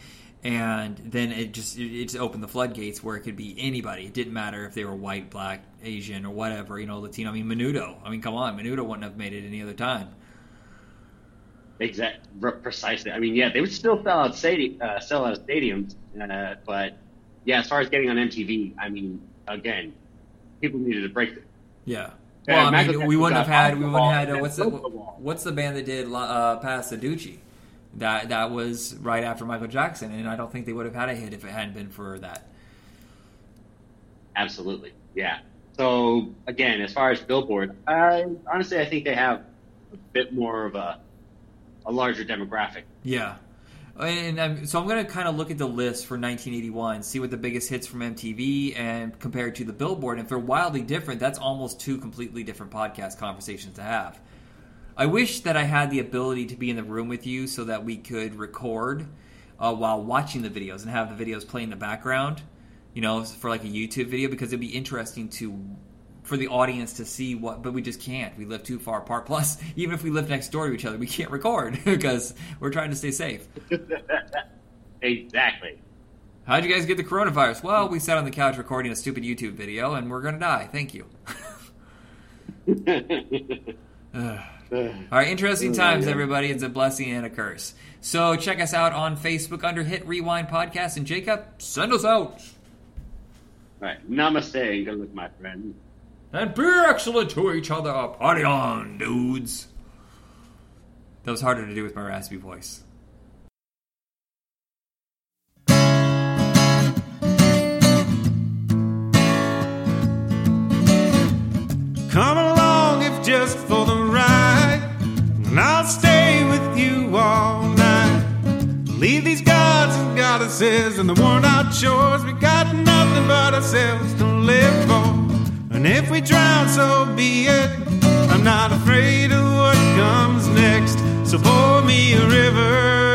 and then it just it just opened the floodgates where it could be anybody. It didn't matter if they were white, black, Asian, or whatever. You know, Latino. I mean, Menudo. I mean, come on, Menudo wouldn't have made it any other time. Exactly, precisely. I mean, yeah, they would still sell out stadium, uh, sell out stadiums, uh, but yeah, as far as getting on MTV, I mean, again, people needed to break. Yeah. Well, I mean, we wouldn't have had we wouldn't have had uh, what's the what's the band that did uh, Dutchie? That that was right after Michael Jackson, and I don't think they would have had a hit if it hadn't been for that. Absolutely, yeah. So again, as far as Billboard, I honestly I think they have a bit more of a a larger demographic. Yeah. And I'm, so I'm going to kind of look at the list for 1981, see what the biggest hits from MTV and compare it to the Billboard. And if they're wildly different, that's almost two completely different podcast conversations to have. I wish that I had the ability to be in the room with you so that we could record uh, while watching the videos and have the videos play in the background, you know, for like a YouTube video because it'd be interesting to for the audience to see what, but we just can't. We live too far apart. Plus, [laughs] even if we live next door to each other, we can't record [laughs] because we're trying to stay safe. [laughs] exactly. How'd you guys get the coronavirus? Well, we sat on the couch recording a stupid YouTube video, and we're gonna die. Thank you. [sighs] [sighs] All right, interesting mm, times, everybody. It's a blessing and a curse. So check us out on Facebook under Hit Rewind Podcast. And Jacob, send us out. All right. Namaste and good luck, my friend. And be excellent to each other. Party on, dudes. That was harder to do with my raspy voice. And and the worn out shores. We got nothing but ourselves to live for. And if we drown, so be it. I'm not afraid of what comes next. So pour me a river.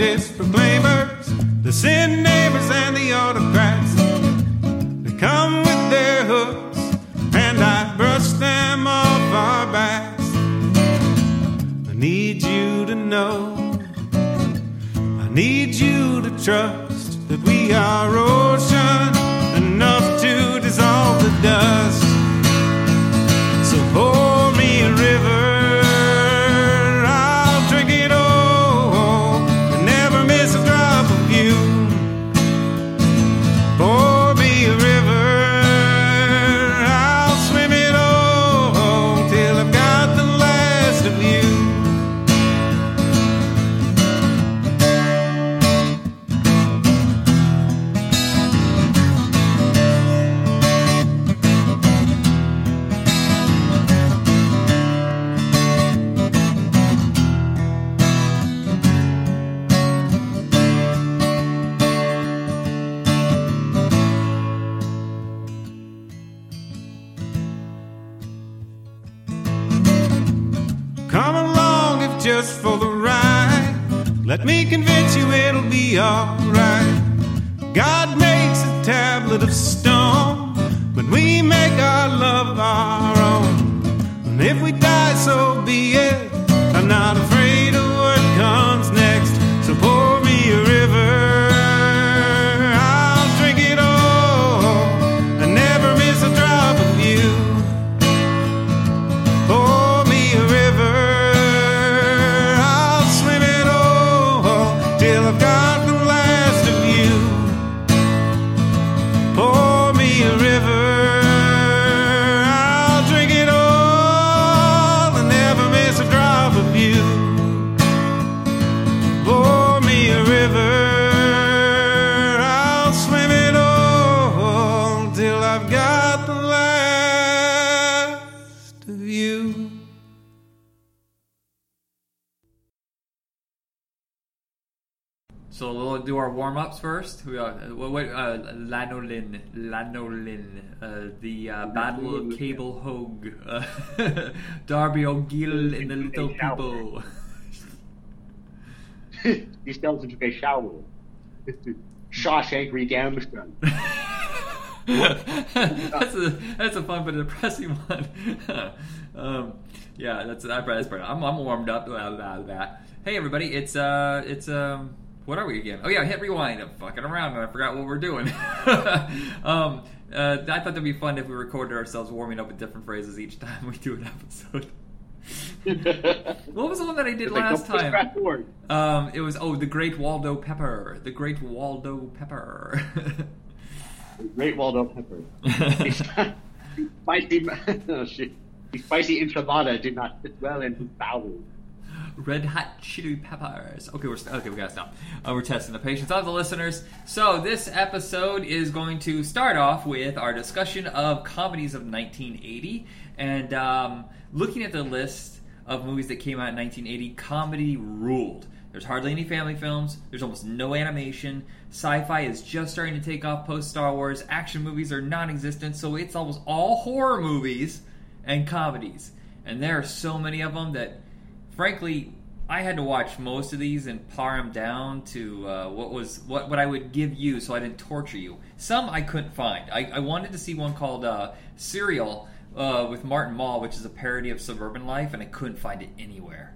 Righteous proclaimers, the sin neighbors and the autocrats. They come with their hooks, and I brush them off our backs. I need you to know, I need you to trust that we are ocean Let me convince you it'll be alright. God makes a tablet of stone, but we make our love our own. And if we die, so be it. I'm not afraid our warm ups first. We are what, what uh, lanolin, lanolin, uh, the uh, Ballad of Cable Hogue, [laughs] uh, Darby O'Gill and the Little People. [laughs] These skeletons took a shower. [laughs] Shawshank Redemption. that's a that's a fun but depressing one. um, yeah, that's that's that's pretty. I'm, I'm warmed up. Blah, blah, blah. Hey everybody, it's uh it's um what are we again? Oh yeah, hit rewind. I'm fucking around and I forgot what we're doing. [laughs] um, uh, I thought that'd be fun if we recorded ourselves warming up with different phrases each time we do an episode. [laughs] What was the one that I did like, last time? Um, it was oh, the Great Waldo Pepper. The Great Waldo Pepper. The Great Waldo Pepper. [laughs] Spicy, oh, shit. These spicy enchilada did not fit well into bowels. Red hot chili peppers. Okay, we're okay. We gotta stop. Uh, we're testing the patience of the listeners. So this episode is going to start off with our discussion of comedies of 1980, and um, looking at the list of movies that came out in 1980. Comedy ruled. There's hardly any family films. There's almost no animation. Sci-fi is just starting to take off post Star Wars. Action movies are non-existent, so it's almost all horror movies and comedies. And there are so many of them that frankly, I had to watch most of these and par them down to uh, what was what, what I would give you, so I didn't torture you. Some I couldn't find. I, I wanted to see one called uh, Serial uh, with Martin Mull, which is a parody of suburban life, and I couldn't find it anywhere.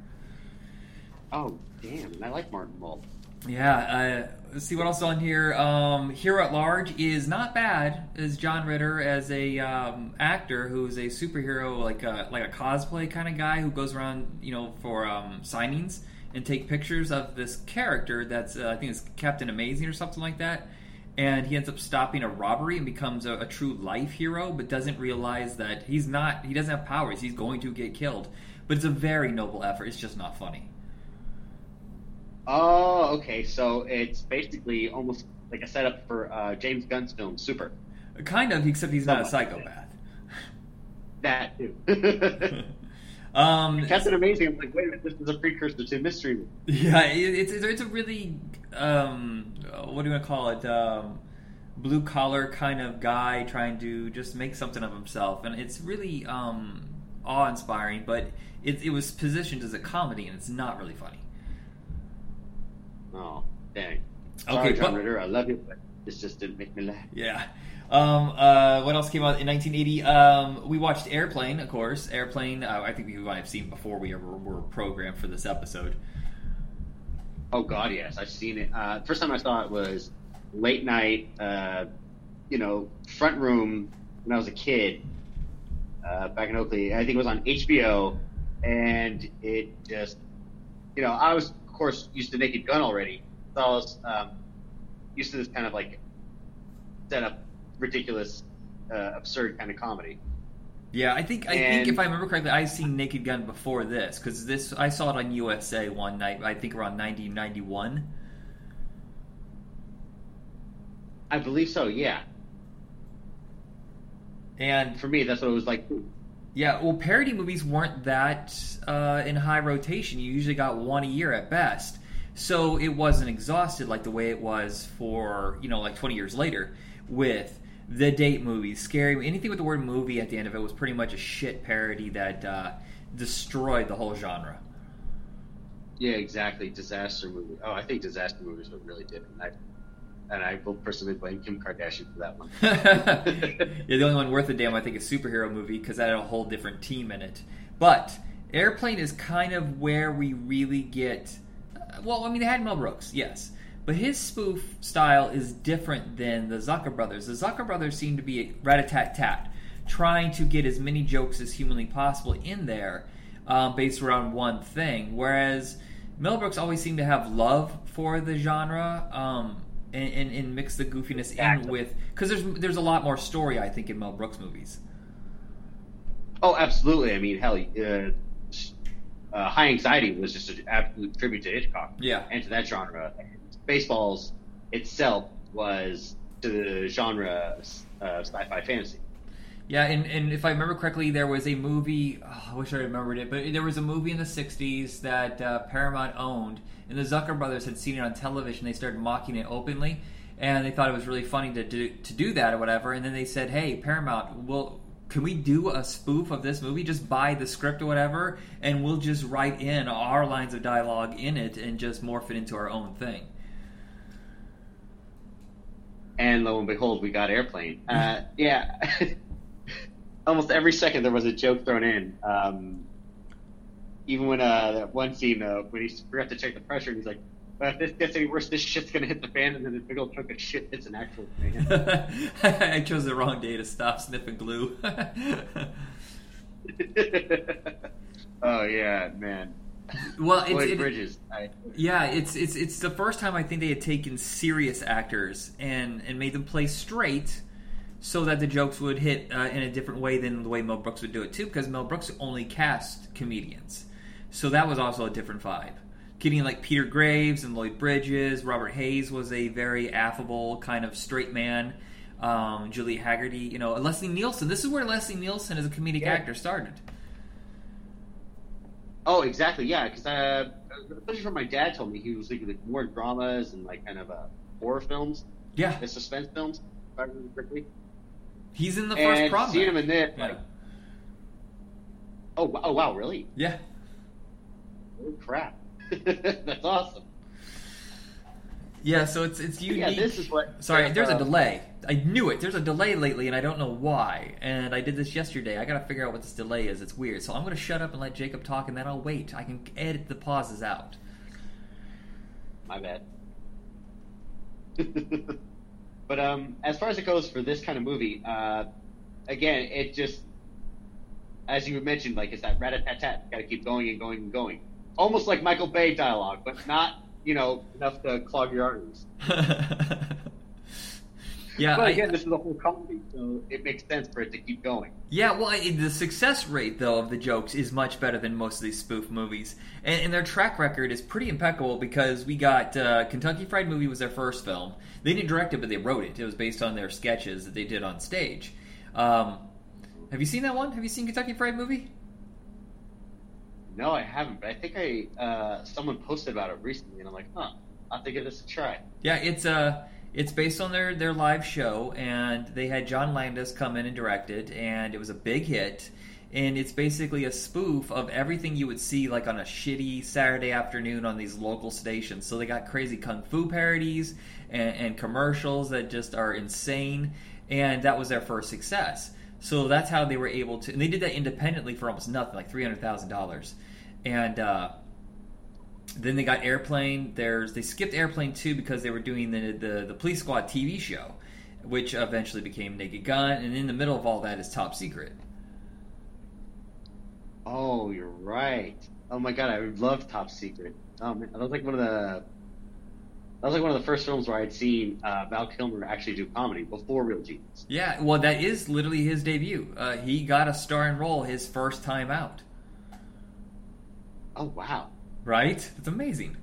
Oh, damn. I like Martin Mull. Yeah, uh, let's see what else is on here. Um, Hero at Large is not bad as John Ritter as a um, actor who's a superhero, like a like a cosplay kind of guy who goes around, you know, for um, signings and take pictures of this character that's uh, I think it's Captain Amazing or something like that. And he ends up stopping a robbery and becomes a, a true life hero, but doesn't realize that he's not. He doesn't have powers. He's going to get killed. But it's a very noble effort. It's just not funny. Oh, okay. So it's basically almost like a setup for uh, James Gunn's film Super. Kind of, except he's not a psychopath. That too. [laughs] [laughs] Um, Captain Amazing. I'm like, wait a minute, this is a precursor to Mystery. Movie. yeah, it's it's a really um, what do you want to call it? Um, blue collar kind of guy trying to just make something of himself, and it's really um, awe inspiring. But it, it was positioned as a comedy, and it's not really funny. Oh, dang. Sorry, Okay, John but- Ritter. I love you, but this just didn't make me laugh. Yeah. Um, uh, what else came out in 1980? Um, we watched Airplane, of course. Airplane. Uh, I think we might have seen before we ever were programmed for this episode. Oh God, yes, I've seen it. Uh, first time I saw it was late night. Uh, you know, front room when I was a kid uh, back in Oakley. I think it was on HBO, and it just, you know, I was course used to Naked Gun already, so I was um, used to this kind of like set up, ridiculous, uh, absurd kind of comedy. Yeah, I think I think if I remember correctly, I seen Naked Gun before this because this I saw it on USA one night. I think around 1991. I believe so. Yeah, And for me, that's what it was like. Yeah, well, parody movies weren't that uh, in high rotation. You usually got one a year at best, so it wasn't exhausted like the way it was for you know like 20 years later with the date movies, scary anything with the word movie at the end of it was pretty much a shit parody that uh, destroyed the whole genre. Yeah, exactly. Disaster movie. Oh, I think disaster movies were really. And I, and I will personally blame Kim Kardashian for that one. [laughs] yeah, the only one worth a damn, I think, is superhero movie because that had a whole different team in it. But Airplane is kind of where we really get. uh, Well, I mean, they had Mel Brooks, yes, but his spoof style is different than the Zucker brothers. The Zucker brothers seem to be rat a tat tat, trying to get as many jokes as humanly possible in there, um, based around one thing. Whereas Mel Brooks always seemed to have love for the genre. Um, and, and, and mix the goofiness in with because there's there's a lot more story I think in Mel Brooks movies. oh, absolutely. I mean, hell, uh, uh, High Anxiety was just an absolute tribute to Hitchcock Yeah, and to that genre. Spaceballs itself was to the genre uh, sci-fi fantasy. Yeah, and, and if I remember correctly, there was a movie. Oh, I wish I remembered it, but there was a movie in the '60s that uh, Paramount owned, and the Zucker brothers had seen it on television. They started mocking it openly, and they thought it was really funny to do to do that or whatever. And then they said, "Hey, Paramount, well." Can we do a spoof of this movie? Just buy the script or whatever, and we'll just write in our lines of dialogue in it and just morph it into our own thing. And lo and behold, we got Airplane. Uh, [laughs] yeah. [laughs] Almost every second there was a joke thrown in. Um, even when uh, that one scene uh, when he forgot to check the pressure, and he's like, "But if this gets any worse, this shit's gonna hit the fan." And then this big old chunk of shit hits an actual fan. [laughs] I chose the wrong day to stop sniffing glue. [laughs] Oh yeah, man. Well, it's, Lloyd it, Bridges. I, yeah, it's it's it's the first time I think they had taken serious actors and and made them play straight, so that the jokes would hit uh, in a different way than the way Mel Brooks would do it too. Because Mel Brooks only cast comedians, so that was also a different vibe. Getting like Peter Graves and Lloyd Bridges, Robert Hays was a very affable kind of straight man. Um, Julie Hagerty, you know, Leslie Nielsen. This is where Leslie Nielsen as a comedic Yeah. actor started. oh, exactly. Yeah, because uh, especially from my dad told me he was thinking like more dramas and like kind of uh, horror films, Yeah, the suspense films. If I remember correctly. He's in the first and prom. night. him in this, Yeah. like, oh, wow- oh wow, really? yeah. Holy crap! [laughs] That's awesome. Yeah, so it's it's unique. Yeah, this is what. Sorry, there's a uh, delay. I knew it. There's a delay lately, and I don't know why. And I did this yesterday. I got to figure out what this delay is. It's weird. So I'm going to shut up and let Jacob talk, and then I'll wait. I can edit the pauses out. My bad. [laughs] but um, as far as it goes for this kind of movie, uh, again, it just, as you mentioned, like it's that rat a tat tat. Got to keep going and going and going, almost like Michael Bay dialogue, but not you know enough to clog your arteries. [laughs] yeah, but I, again, this is a whole comedy, so it makes sense for it to keep going. yeah. Well, I, the success rate though of the jokes is much better than most of these spoof movies, and, and their track record is pretty impeccable because we got uh, Kentucky Fried Movie was their first film. They didn't direct it, but they wrote it. It was based on their sketches that they did on stage. Um, have you seen that one? Have you seen Kentucky Fried Movie? No, I haven't, but I think I uh, someone posted about it recently, and I'm like, huh, I'll have to give this a try. Yeah, it's uh it's based on their their live show, and they had John Landis come in and direct it, and it was a big hit. And it's basically a spoof of everything you would see like on a shitty Saturday afternoon on these local stations. So they got crazy kung fu parodies and, and commercials that just are insane, and that was their first success. So that's how they were able to. And they did that independently for almost nothing, like three hundred thousand dollars, and. uh then they got Airplane. There's they skipped Airplane two because they were doing the, the the Police Squad TV show, which eventually became Naked Gun. And in the middle of all that is Top Secret. Oh, you're right. Oh my god, I love Top Secret. Oh man, that was like one of the that was like one of the first films where I'd seen uh, Val Kilmer actually do comedy before Real Genius. Yeah, well, that is literally his debut. Uh, he got a starring role his first time out. Oh wow, Right? It's amazing.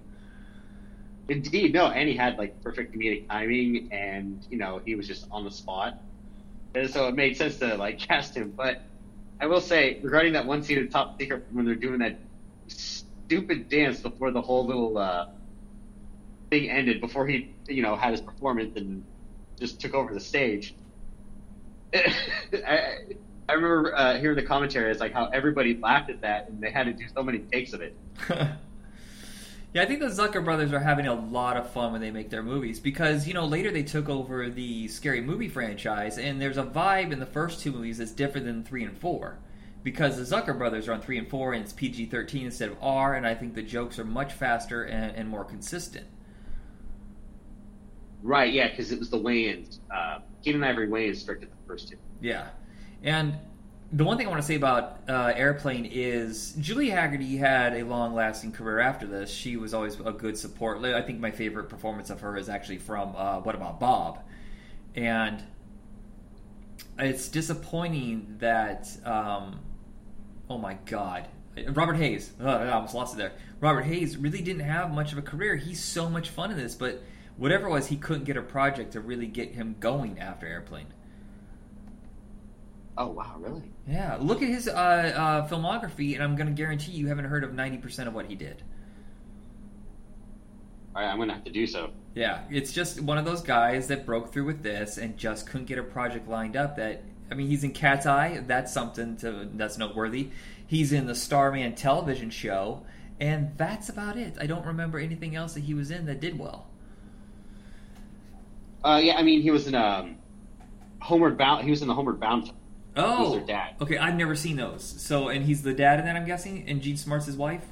indeed, no, and he had like perfect comedic timing, and you know he was just on the spot, and so it made sense to like [laughs] cast him. But I will say regarding that one scene in Top Secret when they're doing that stupid dance before the whole little uh, thing ended, before he you know had his performance and just took over the stage. [laughs] I, I remember uh, hearing the commentary. It's like how everybody laughed at that, and they had to do so many takes of it. [laughs] yeah, I think the Zucker brothers are having a lot of fun when they make their movies because, you know, later they took over the Scary Movie franchise, and there's a vibe in the first two movies that's different than three and four. Because the Zucker brothers are on three and four, and it's PG 13 instead of R, and I think the jokes are much faster and, and more consistent. Right? Yeah, because it was the Wayans. Uh, Keenen Ivory Wayans directed the first two. Yeah. And the one thing I want to say about uh, Airplane is Julie Hagerty had a long lasting career after this. She was always a good support. I think my favorite performance of her is actually from uh, What About Bob? And it's disappointing that, um, oh my God. Robert Hays. I almost lost it there. Robert Hays really didn't have much of a career. He's so much fun in this, but whatever it was, he couldn't get a project to really get him going after Airplane. Oh wow, really? Yeah, look at his uh, uh, filmography, and I'm going to guarantee you haven't heard of 90% of what he did. All right, I'm gonna have to do so. Yeah, it's just one of those guys that broke through with this and just couldn't get a project lined up. That I mean, he's in Cat's Eye. That's something to that's noteworthy. He's in the Starman television show, and that's about it. I don't remember anything else that he was in that did well. Uh, yeah, I mean he was in um, Homeward Bound. He was in the Homeward Bound. Oh, their dad? okay. I've never seen those. So, and he's the dad in that, I'm guessing, and Jean Smart's his wife.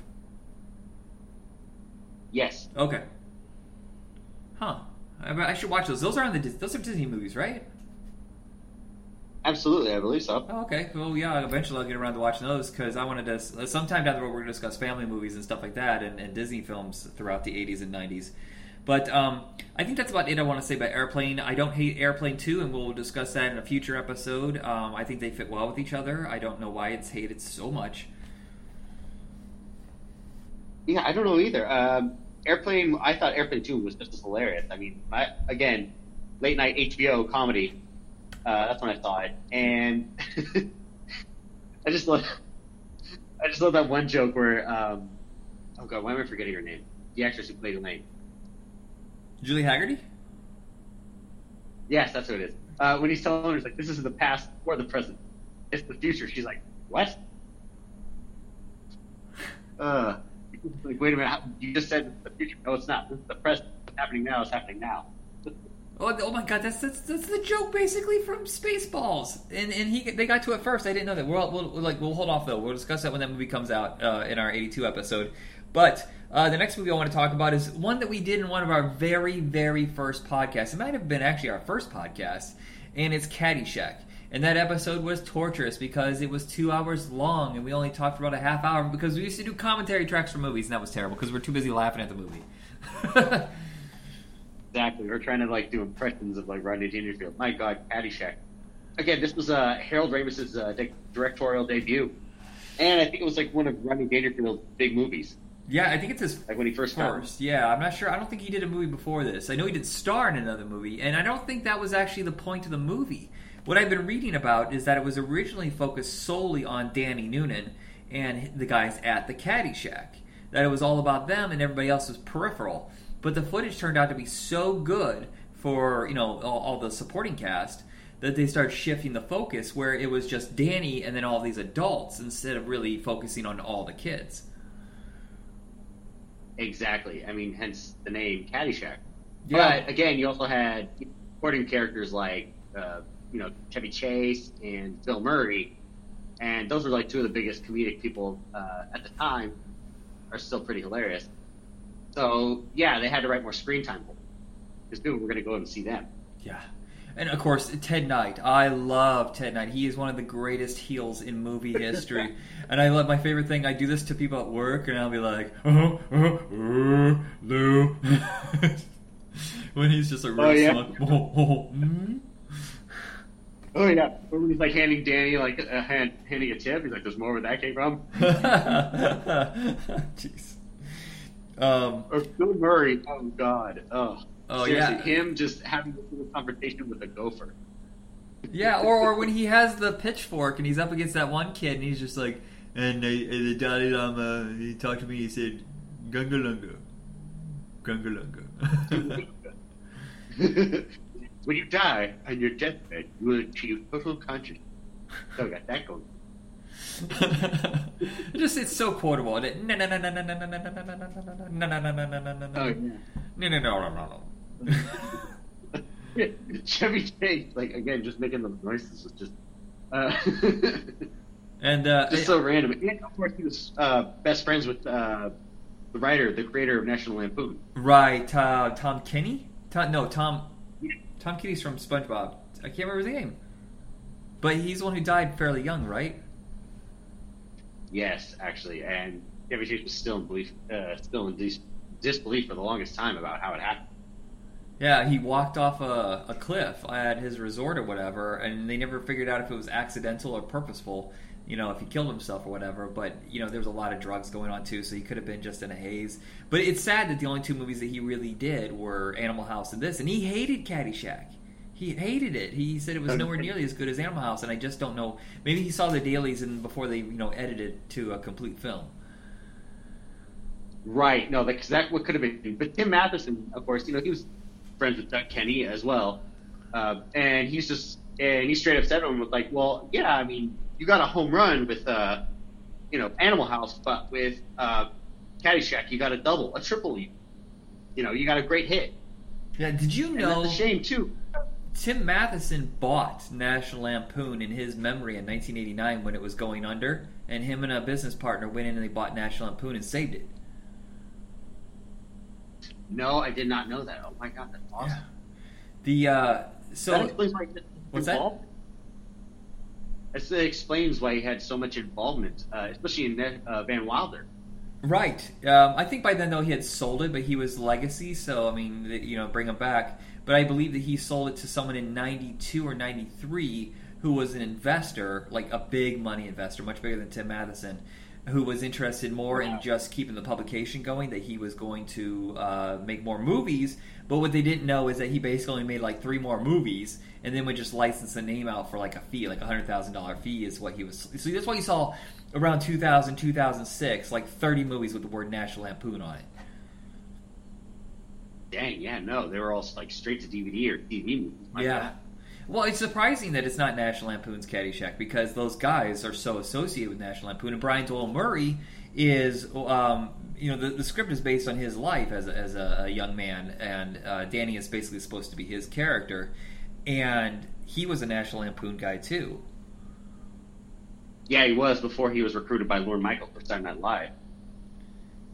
Yes. Okay. Huh. I, I should watch those. Those are on the those are Disney movies, right? Absolutely, I believe so. Oh, okay. Well, yeah. Eventually, I'll get around to watching those because I wanted to. Sometime down the road, we're going to discuss family movies and stuff like that, and, and Disney films throughout the '80s and '90s. But um, I think that's about it. I want to say about Airplane. I don't hate Airplane two, and we'll discuss that in a future episode. Um, I think they fit well with each other. I don't know why it's hated so much. Yeah, I don't know either. Um, Airplane, I thought Airplane 2 was just hilarious. I mean, I, again, late night HBO comedy. Uh, that's when I saw it, and [laughs] I just love, I just love that one joke where, um, oh god, why am I forgetting her name? The actress who played Elaine. Julie Hagerty. Yes, that's who it is. Uh, when he's telling her, he's like, "This is the past or the present. It's the future." She's like, "What?" [laughs] Uh, like, wait a minute. You just said the future. No, it's not. This is the present. What's happening now is happening now. Oh, oh my god, that's, that's that's the joke basically from Spaceballs, and and he they got to it first. I didn't know that. We'll, we'll like we'll hold off though. We'll discuss that when that movie comes out uh, in our '82 episode. But uh, the next movie I want to talk about is one that we did in one of our very very first podcasts. It might have been actually our first podcast, and it's Caddyshack. And that episode was torturous because it was two hours long, and we only talked for about a half hour because we used to do commentary tracks for movies, and that was terrible because we're too busy laughing at the movie. [laughs] exactly. We're trying to like do impressions of like Rodney Dangerfield. My God, Caddyshack. Again, this was uh, Harold Ramis's uh, directorial debut, and I think it was like one of Rodney Dangerfield's big movies. Yeah, I think it's his like when he first started. first. Yeah, I'm not sure. I don't think he did a movie before this. I know he did star in another movie, and I don't think that was actually the point of the movie. What I've been reading about is that it was originally focused solely on Danny Noonan and the guys at the Caddy Shack. That it was all about them and everybody else was peripheral. But the footage turned out to be so good for you know all, all the supporting cast that they started shifting the focus where it was just Danny and then all these adults instead of really focusing on all the kids. Exactly. I mean, hence the name Caddyshack. Yeah. But again, you also had supporting characters like uh, you know Chevy Chase and Bill Murray, and those were like two of the biggest comedic people uh, at the time. Are still pretty hilarious. So yeah, they had to write more screen time for because people were going to go and see them. Yeah. And of course, Ted Knight. I love Ted Knight. He is one of the greatest heels in movie history. [laughs] and I love my favorite thing. I do this to people at work, and I'll be like, uh-huh, uh-huh, uh, Lou. [laughs] when he's just a real Oh, yeah. smug. [laughs] Oh, oh, mm. Oh yeah, when he's like handing Danny like a hand, handing a tip, he's like, "There's more where that came from." Jeez. Um, Or Bill Murray. Oh God. Oh. Oh, Seriously, yeah. him just having this little conversation with a gopher. yeah, or, or when he has the pitchfork and he's up against that one kid, and he's just like, and the Dalai Lama, he talked to me, he said, Gunga Lunga. Gunga Lunga. when you die on your deathbed, you will achieve total consciousness. So I got that going. It just it's so quotable. No no no no no no no no no no no no no no no no no no Oh no no no no no. [laughs] Chevy Chase, like again, just making the noises was just, uh, [laughs] And uh, just so random. And of course, he was uh, best friends with uh, the writer, the creator of National Lampoon. right, uh, Tom Kenny. Tom, no, Tom. Tom Kenny's from SpongeBob. I can't remember his name, but he's the one who died fairly young, right? Yes, actually, and Chevy Chase was still in belief, uh, still in dis- disbelief for the longest time about how it happened. Yeah, he walked off a, a cliff at his resort or whatever, and they never figured out if it was accidental or purposeful. You know, if he killed himself or whatever. But you know, there was a lot of drugs going on too, so he could have been just in a haze. But it's sad that the only two movies that he really did were Animal House and this, and he hated Caddyshack. He hated it. He said it was nowhere nearly as good as Animal House, and I just don't know. Maybe he saw the dailies and before they, you know, edited to a complete film. Right. No, because that what could have been. But Tim Matheson, of course, you know, he was friends with Doug Kenney as well, uh, and he's just and he straight up said to him was like, "Well, yeah, I mean, you got a home run with, uh, you know, Animal House, but with uh, Caddyshack, you got a double, a triple. You, you know, you got a great hit. Yeah, did you And know? that's a shame too. Tim Matheson bought National Lampoon in his memory in 1989 when it was going under, and him and a business partner went in and they bought National Lampoon and saved it. No, I did not know that. Oh my god, that's awesome. The uh, that so explains why. What's that? involved. It explains why he had so much involvement, uh, especially in uh, Van Wilder. Right. Um, I think by then though he had sold it, but he was legacy, so I mean, you know, bring him back. But I believe that he sold it to someone in '92 or '93 who was an investor, like a big money investor, much bigger than Tim Matheson, who was interested more in just keeping the publication going. That he was going to uh, make more movies, but what they didn't know is that he basically made like three more movies, and then would just license the name out for like a fee, like a hundred thousand dollar fee is what he was. So that's why you saw around 2000, 2006, like 30 movies with the word National Lampoon on it. Dang, yeah, no, they were all like straight to DVD or TV movies. Yeah. God. Well, it's surprising that it's not National Lampoon's Caddyshack because those guys are so associated with National Lampoon. And Brian Doyle Murray is, um, you know, the, the script is based on his life as a, as a, young man, and uh, Danny is basically supposed to be his character. And he was a National Lampoon guy too. Yeah, he was before he was recruited by Lorne Michaels for Saturday Night Live.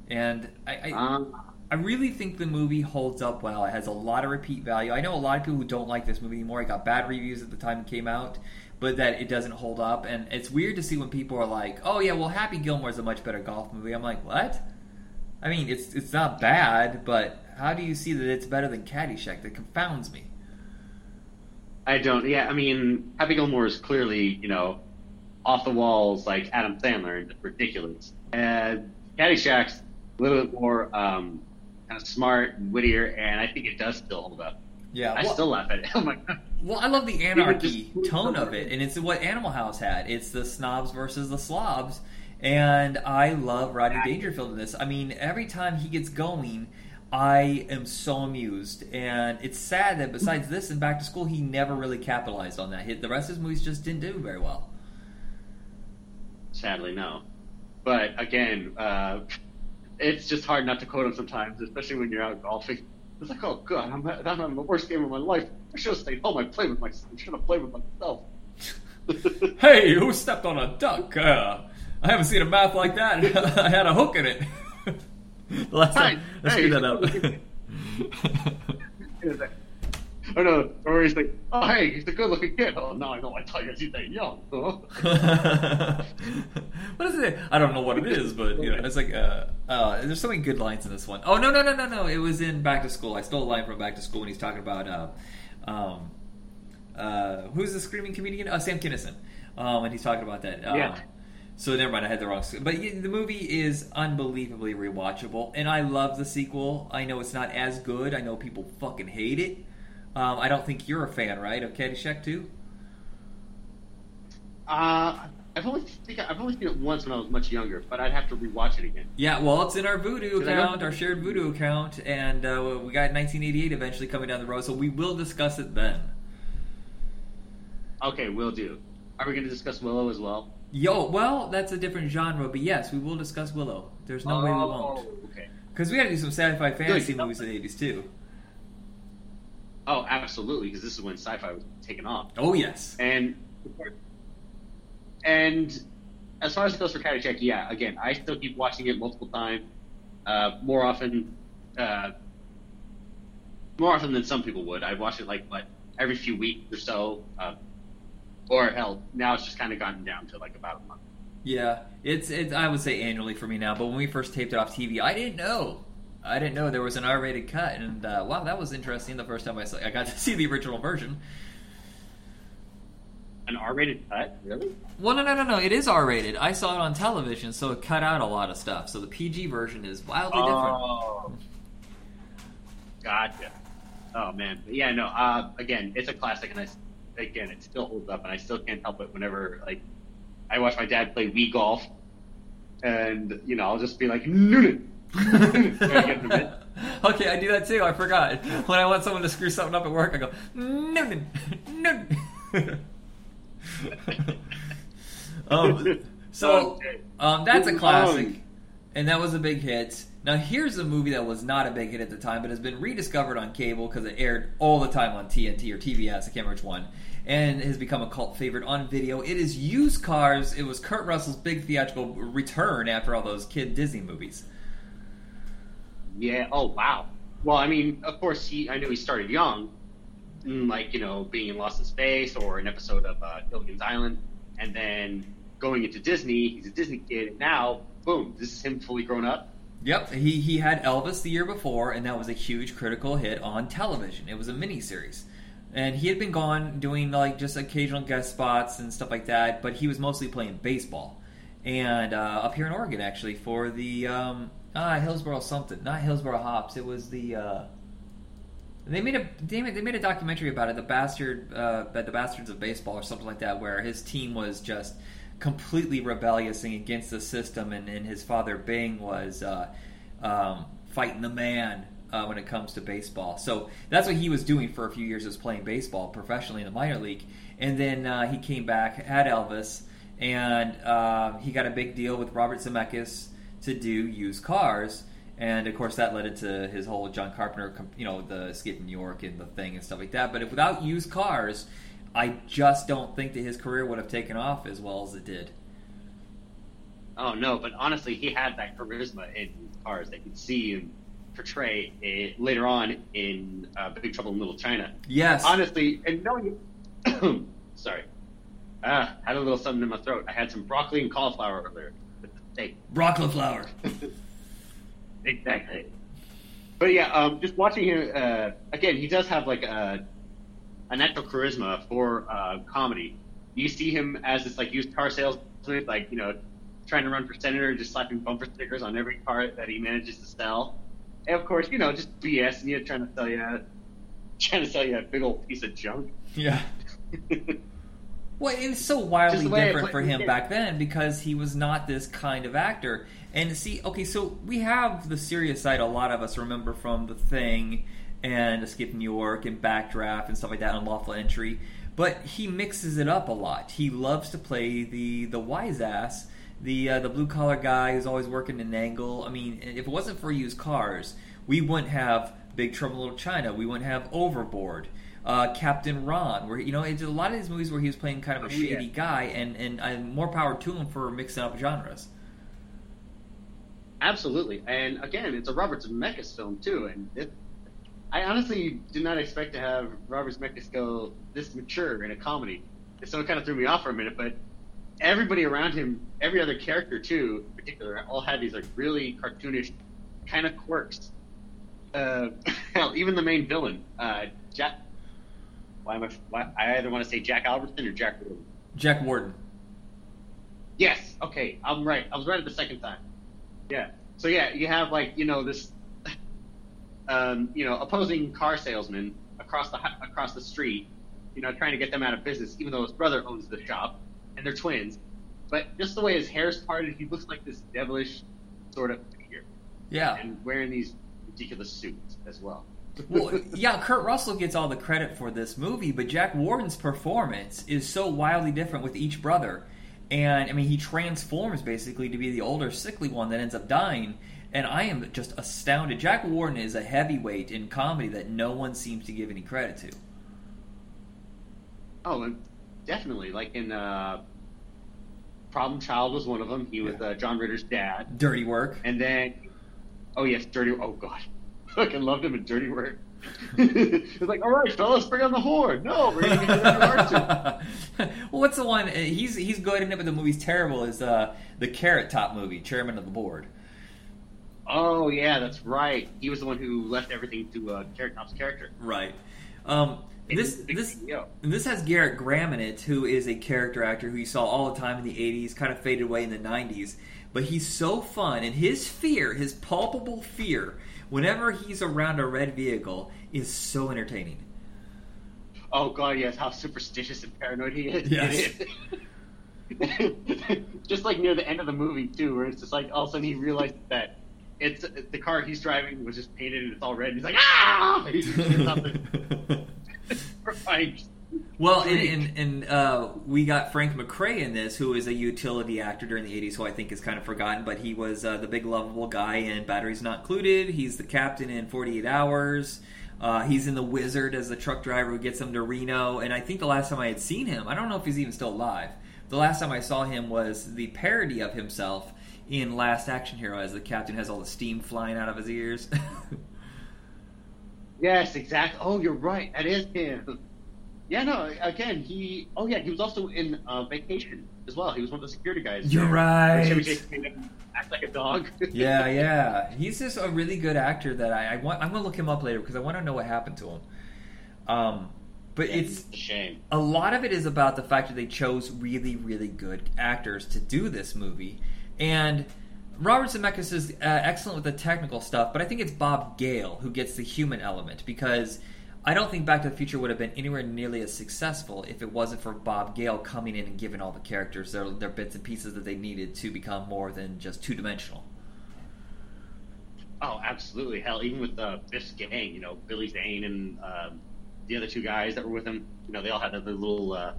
And I, I, Um, I really think the movie holds up well. It has a lot of repeat value. I know a lot of people who don't like this movie anymore. It got bad reviews at the time it came out, but that it doesn't hold up. And it's weird to see when people are like, "Oh yeah, well Happy Gilmore is a much better golf movie." I'm like, "What?" I mean, it's it's not bad, but how do you see that it's better than Caddyshack? That confounds me. I don't. Yeah, I mean, Happy Gilmore is clearly, you know, off the walls like Adam Sandler and ridiculous. And Caddyshack's a little bit more um, kind of smart and wittier, and I think it does still hold up. Yeah, I still laugh at it. [laughs] Oh my god. Well, I love the anarchy tone of it, and it's what Animal House had. It's the snobs versus the slobs, and I love Rodney Dangerfield in this. I mean, every time he gets going, I am so amused, and it's sad that besides this and Back to School, he never really capitalized on that. The rest of his movies just didn't do very well. Sadly, no. But again, uh, it's just hard not to quote him sometimes, especially when you're out golfing. It's like, oh god, I'm, I'm having the worst game of my life. I should have stayed home. I played with myself. I should have played with myself. [laughs] [laughs] Hey, who stepped on a duck? Uh, I haven't seen a mouth like that. [laughs] I had a hook in it. the last time, let's hey. that up. Oh no, or he's like, oh hey, he's a good-looking kid. Oh no, I know. I thought you he's that young. Huh? [laughs] [laughs] what is it? I don't know what it is, but you know, it's like uh, uh, there's so many good lines in this one. Oh no, no, no, no, no! It was in Back to School. I stole a line from Back to School when he's talking about uh, um, uh, who's the screaming comedian? Uh, Sam Kinison. Um, and he's talking about that. Um, Yeah. So never mind, I had the wrong. But the movie is unbelievably rewatchable, and I love the sequel. I know it's not as good. I know people fucking hate it. Um, I don't think you're a fan, right, of Caddyshack 2? Uh, I've only think I've only seen it once when I was much younger, but I'd have to rewatch it again. Yeah, well, it's in our Vudu Because I don't- account, our shared Vudu account, and uh, we got 1988 eventually coming down the road, so we will discuss it then. Okay, we'll do. Are we going to discuss Willow as well? Yo, well, that's a different genre, but yes, we will discuss Willow. There's no way we won't. Oh, Okay. Because we got to do some sci-fi fantasy Good. movies in the 80s too. Oh, absolutely, because this is when sci-fi was taking off. Oh yes. And and as far as it goes for Caddyshack, yeah, again, I still keep watching it multiple times, uh, more often, uh, more often than some people would. I watch it like what every few weeks or so, uh, or hell, now it's just kind of gotten down to like about a month. Yeah, it's it's I would say annually for me now. But when we first taped it off TV, I didn't know. I didn't know there was an R-rated cut, and uh, wow, that was interesting. The first time I saw, I got to [laughs] see the original version. An R-rated cut, really? Well, no, no, no, no. It is R-rated. I saw it on television, so it cut out a lot of stuff. So the PG version is wildly different. Oh, gotcha. Oh man, but yeah, no. Uh, again, it's a classic, and I again, it still holds up, and I still can't help it whenever like I watch my dad play Wii golf, and you know I'll just be like Noonan. Noonan," trying to get in the mid. okay, I do that too. I forgot. When I want someone to screw something up at work, I go Noonan, Noonan. [laughs] um, so um, that's a classic, and that was a big hit. Now here's a movie that was not a big hit at the time, but has been rediscovered on cable because it aired all the time on TNT or TBS. I can't remember which one, and has become a cult favorite on video. It is Used Cars. It was Kurt Russell's big theatrical return after all those kid Disney movies. Yeah. Oh wow. Well, I mean, of course, he. I knew he started young, mm, like you know, being in Lost in Space or an episode of uh, Gilligan's Island. and then going into Disney, he's a Disney kid, and now boom, this is him fully grown up. Yep, he he had Elvis the year before, and that was a huge critical hit on television. It was a miniseries, and he had been gone doing like just occasional guest spots and stuff like that. But he was mostly playing baseball, and uh, up here in Oregon actually for the um, ah Hillsboro something, not Hillsboro Hops. It was the uh, they made a they made, they made a documentary about it, the bastard uh, the bastards of baseball or something like that, where his team was just completely rebellious and against the system, and, and his father Bing was uh, um, fighting the man uh, when it comes to baseball. So that's what he was doing for a few years, was playing baseball professionally in the minor league, and then uh, he came back, had Elvis, and uh, he got a big deal with Robert Zemeckis to do used cars. And of course, that led into his whole John Carpenter, you know, the Escape in New York and the thing and stuff like that. But if without used cars, I just don't think that his career would have taken off as well as it did. Oh no, but honestly, he had that charisma in cars that could see him portray it later on in uh, Big Trouble in Little China. Yes, honestly, and knowing, [coughs] sorry, ah, had a little something in my throat. I had some broccoli and cauliflower earlier with the steak. Broccoli flour. [laughs] exactly. But yeah, um, just watching him uh, again, he does have like a a natural charisma for uh, comedy. You see him as this like used car salesman, like you know, trying to run for senator, and just slapping bumper stickers on every car that he manages to sell. And of course, you know, just BS and you trying to sell you, [laughs] trying to sell you a big old piece of junk. Yeah. [laughs] well, it was so wildly different for him back then because he was not this kind of actor. And see, okay, so we have the serious side. A lot of us remember from The Thing and Escape New York and Backdraft and stuff like that, Unlawful Entry. But he mixes it up a lot. He loves to play the the wise ass, the uh, the blue collar guy who's always working an angle. I mean, if it wasn't for used cars, we wouldn't have Big Trouble in Little China. We wouldn't have Overboard. Uh, Captain Ron, where you know it's a lot of these movies where he was playing kind of a oh, shady yeah. guy, and and uh, more power to him for mixing up genres. Absolutely, and again, it's a Robert Zemeckis film too, and it, I honestly did not expect to have Robert Zemeckis go this mature in a comedy. So it kind of threw me off for a minute, but everybody around him, every other character too, in particular, all had these like really cartoonish kind of quirks. Uh, [laughs] hell, even the main villain, uh, Jack. Why am I? Why, I either want to say Jack Albertson or Jack Warden. Jack Warden. Yes. Okay, I'm right. I was right at the second time. Yeah. So yeah, you have like you know this um, you know, opposing car salesman across the across the street, you know, trying to get them out of business, even though his brother owns the shop and they're twins. But just the way his hair's parted, he looks like this devilish sort of figure. Yeah, and wearing these ridiculous suits as well. Well, yeah, Kurt Russell gets all the credit for this movie, but Jack Warden's performance is so wildly different with each brother. And I mean, he transforms basically to be the older, sickly one that ends up dying and I am just astounded. Jack Warden is a heavyweight in comedy that no one seems to give any credit to. Oh, definitely. Like in uh, Problem Child was one of them. He was uh, John Ritter's dad. Dirty Work. And then, oh yes, Dirty. Oh god, fucking loved him in Dirty Work. [laughs] it's like, all right, fellas, bring on the horn. No, we're gonna get [laughs] well, what's the one? Uh, he's he's good in it, but the movie's terrible. Is uh, the Carrot Top movie, Chairman of the Board. Oh yeah, that's right. He was the one who left everything to uh, Carrot Top's character. Right. Um, this this this has Gerrit Graham in it, who is a character actor who you saw all the time in the '80s, kind of faded away in the '90s. But he's so fun, and his fear, his palpable fear, whenever he's around a red vehicle, is so entertaining. Oh god, yes, how superstitious and paranoid he is. Yes. [laughs] just like near the end of the movie too, where it's just like all of a sudden he realized that it's the car he's driving was just painted and it's all red. And he's like, ah! [laughs] [laughs] well, and, and, and uh, we got Frank McRae in this, who is a utility actor during the 80s, who I think is kind of forgotten, but he was uh, the big lovable guy in Batteries Not Included. He's the captain in 48 Hours. Uh, he's in The Wizard as the truck driver who gets him to Reno. And I think the last time I had seen him, I don't know if he's even still alive. The last time I saw him was the parody of himself in Last Action Hero as the captain has all the steam flying out of his ears. [laughs] yes, exactly. Oh, you're right. That is him. Yeah, no. Again, he. Oh yeah, he was also in uh, Vacation as well. He was one of the security guys. You're right. Chevy Chase made him act like a dog. [laughs] yeah, yeah. He's just a really good actor that I, I want. I'm gonna look him up later because I want to know what happened to him. Um, but it's a shame. a lot of it is about the fact that they chose really, really good actors to do this movie, and Robert Zemeckis is uh, excellent with the technical stuff, but I think it's Bob Gale who gets the human element because I don't think Back to the Future would have been anywhere nearly as successful if it wasn't for Bob Gale coming in and giving all the characters their, their bits and pieces that they needed to become more than just two dimensional. Oh, absolutely. Hell, even with the Biff's gang, you know, Billy Zane and um, the other two guys that were with him, you know, they all had their little uh,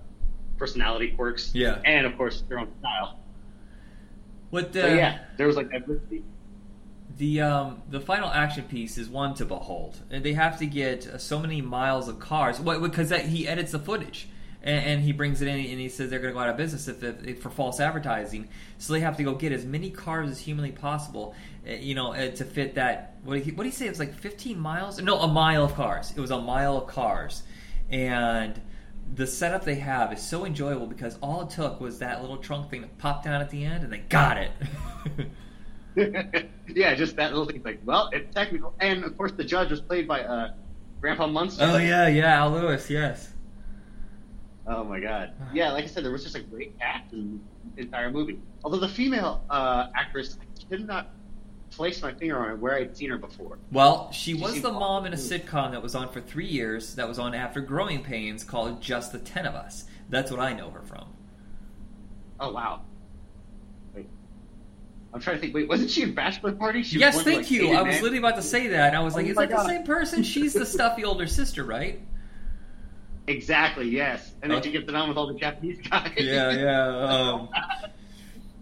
personality quirks. Yeah. And of course, their own style. What the So yeah, there was like diversity. The um, the final action piece is one to behold, they have to get uh, so many miles of cars. What because that, he edits the footage. And, and he brings it in, and he says they're going to go out of business if, if, if for false advertising. So they have to go get as many cars as humanly possible, uh, you know, uh, to fit that. What did he, what did he say? It was like 15 miles? No, a mile of cars. It was a mile of cars, and the setup they have is so enjoyable because all it took was that little trunk thing that popped down at the end, and they got it. [laughs] [laughs] yeah, just that little thing. Like, well, it's technical. And of course, the judge was played by uh, Grandpa Munster. oh yeah, yeah, Al Lewis, yes. Oh my god. [sighs] Yeah, like I said, there was just a great cast in the entire movie. Although the female uh, actress, I could not place my finger on it where I'd seen her before. Well, she She was the mom in a sitcom that was on for three years. That was on after Growing Pains, called Just the Ten of Us. That's what I know her from. Oh wow. Wait. I'm trying to think. Wait, wasn't she in Bachelor Party? She yes, one, thank like, you. I was literally about to say that. and I was like, Oh is my that the same person? She's the stuffy older sister, right? [laughs] Exactly. Yes. And then Okay. she gets it on with all the Japanese guys. Yeah, yeah. Um,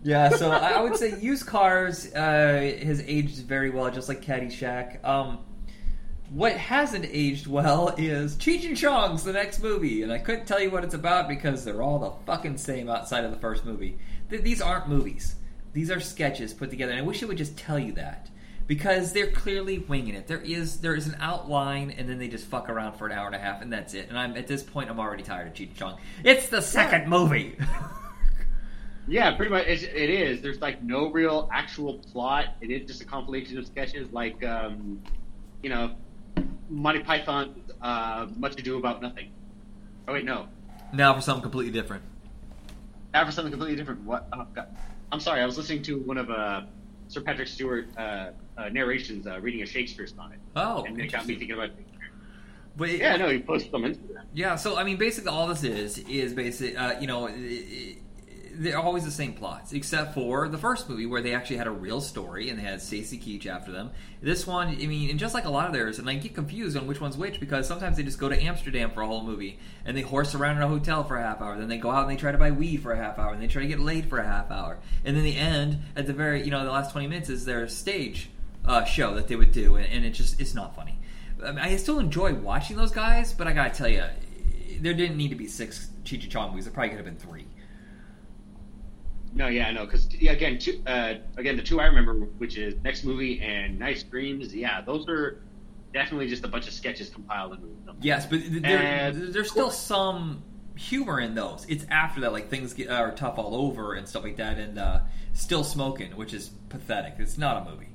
yeah, so I I would say used cars uh, has aged very well, just like Caddyshack. Um, what hasn't aged well is Cheech and Chong's the next movie, and I couldn't tell you what it's about because they're all the fucking same outside of the first movie. Th- these aren't movies; these are sketches put together, and I wish it would just tell you that because they're clearly winging it. There is there is an outline, and then they just fuck around for an hour and a half, and that's it. And I'm at this point, I'm already tired of Cheech Chong. It's the second movie. [laughs] Yeah, pretty much. It, it is. There's like no real actual plot. It is just a compilation of sketches, like um, you know, Monty Python, uh, Much Ado About Nothing. Oh wait, no. now for something completely different. Now for something completely different. What? Oh, God. I'm sorry. I was listening to one of uh, Sir Patrick Stewart uh, uh, narrations, uh, reading a Shakespeare sonnet, Oh, and it got me thinking about. But it- Yeah, no, he posted them Instagram. Yeah, so I mean, basically, all this is is basic. Uh, you know, i i they're always the same plots, except for the first movie where they actually had a real story and they had Stacy Keach after them. This one, I mean, and just like a lot of theirs, and I get confused on which one's which because sometimes they just go to Amsterdam for a whole movie and they horse around in a hotel for a half hour, then they go out and they try to buy weed for a half hour, and they try to get laid for a half hour, and then the end at the very, you know, the last twenty minutes is their stage uh, show that they would do, and, and it just it's not funny. I, mean, I still enjoy watching those guys, but I gotta tell you, there didn't need to be six Cheech Chong movies. There probably could have been three. No, yeah, I know. Because yeah, again, two, uh, again, the two I remember, which is next movie and Nice Dreams. Yeah, those are definitely just a bunch of sketches compiled into them. Yes, but there, And- there's still some humor in those. It's after that, like things get, are tough all over and stuff like that, and uh, still smoking, which is pathetic. It's not a movie.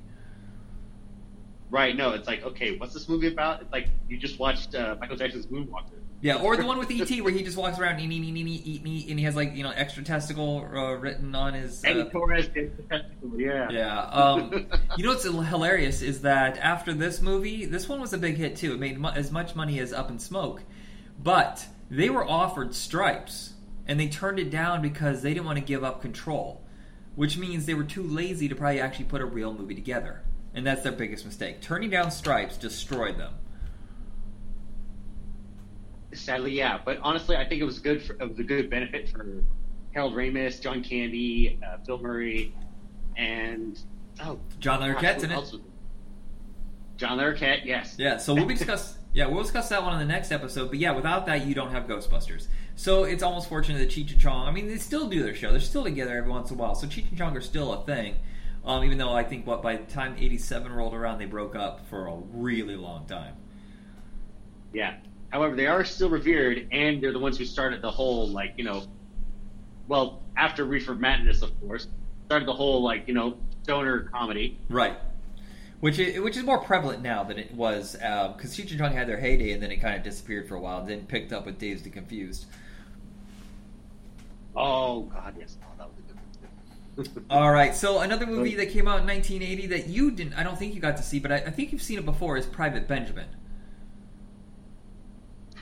Right? No, it's like okay, what's this movie about? It's like you just watched uh, Michael Jackson's Moonwalker. Yeah, or the one with ET where he just walks around eat, eat, eat, eat, eat meat, and he has like you know extra testicle uh, written on his. Eddie Uh, Torres did the festival. Yeah. Yeah. Um, you know what's hilarious is that after this movie, this one was a big hit too. It made mu- as much money as Up in Smoke, but they were offered Stripes, and they turned it down because they didn't want to give up control, which means they were too lazy to probably actually put a real movie together, and that's their biggest mistake. Turning down Stripes destroyed them. Sadly, yeah. But honestly, I think it was good. For, it was a good benefit for Harold Ramis, John Candy, uh, Bill Murray, and oh, John gosh, Larroquette's in it. John Larroquette, yes. Yeah, so we'll be discuss. [laughs] Yeah, we'll discuss that one in the next episode. But yeah, without that, you don't have Ghostbusters. So it's almost fortunate that Cheech and Chong. I mean, they still do their show. They're still together every once in a while. So Cheech and Chong are still a thing. Um, even though I think what by the time '87 rolled around, they broke up for a really long time. Yeah. However, they are still revered, and they're the ones who started the whole like you know, well after Reefer Madness, of course, started the whole like you know stoner comedy. Right. Which is, which is more prevalent now than it was uh, because Cheech and Chong had their heyday and then it kind of disappeared for a while, then picked up with Dazed and Confused. Oh God, yes, oh, that was a good one. [laughs] All right, so another movie oh. that came out in 1980 that you didn't, I don't think you got to see, but I, I think you've seen it before, is Private Benjamin.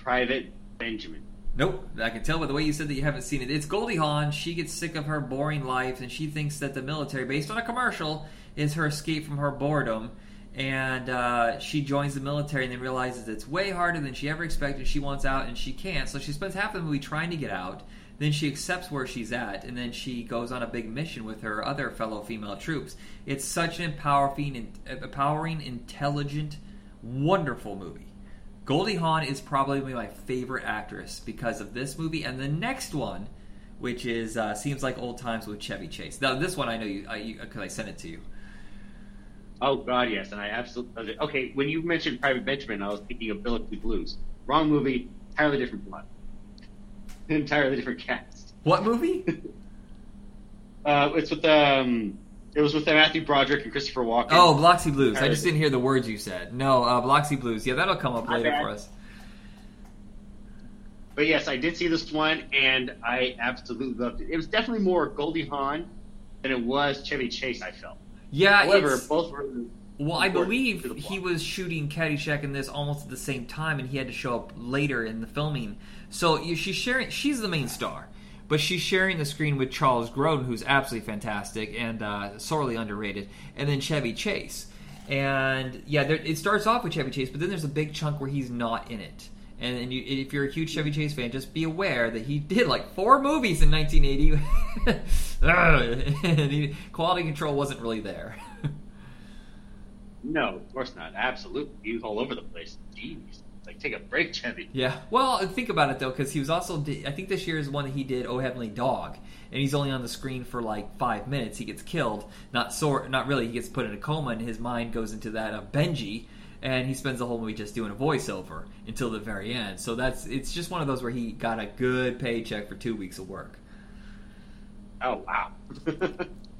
Private Benjamin. Nope, I can tell by the way you said that you haven't seen it. It's Goldie Hawn. She gets sick of her boring life, and she thinks that the military, based on a commercial, is her escape from her boredom. And uh, she joins the military and then realizes it's way harder than she ever expected. She wants out and she can't, so she spends half of the movie trying to get out. Then she accepts where she's at, and then she goes on a big mission with her other fellow female troops. It's such an empowering, empowering, intelligent, wonderful movie. Goldie Hawn is probably my favorite actress because of this movie and the next one, which is uh, seems like old times with Chevy Chase. Now this one I know you because I, I, sent it to you. Oh God, yes, and I absolutely okay. When you mentioned Private Benjamin, I was thinking of Biloxi Blues. Wrong movie, entirely different plot, [laughs] entirely different cast. What movie? [laughs] uh, it's with um, it was with Matthew Broderick and Christopher Walken. Oh, Biloxi Blues. I just didn't hear the words you said. No, uh, Biloxi Blues. Yeah, that'll come up My later bad. for us. But yes, I did see this one, and I absolutely loved it. It was definitely more Goldie Hawn than it was Chevy Chase. I felt. Yeah, However, both were. Well, I believe he was shooting Caddyshack in this almost at the same time, and he had to show up later in the filming. So she's sharing. She's the main star, but she's sharing the screen with Charles Grodin, who's absolutely fantastic and uh, sorely underrated, and then Chevy Chase. And yeah, there, it starts off with Chevy Chase, but then there's a big chunk where he's not in it. And, then you, if you're a huge Chevy Chase fan, just be aware that he [laughs] did like four movies in 1980. [laughs] And he, quality control wasn't really there. [laughs] No, of course not. Absolutely, he was all over the place. Take a break, Chevy. Yeah. Well, think about it though, because he was also. I think this year is one that he did. Oh Heavenly Dog, and he's only on the screen for like five minutes. He gets killed. Not sort. Not really. He gets put in a coma, and his mind goes into that of Benji, and he spends the whole movie just doing a voiceover until the very end. So that's. It's just one of those where he got a good paycheck for two weeks of work. Oh wow, [laughs]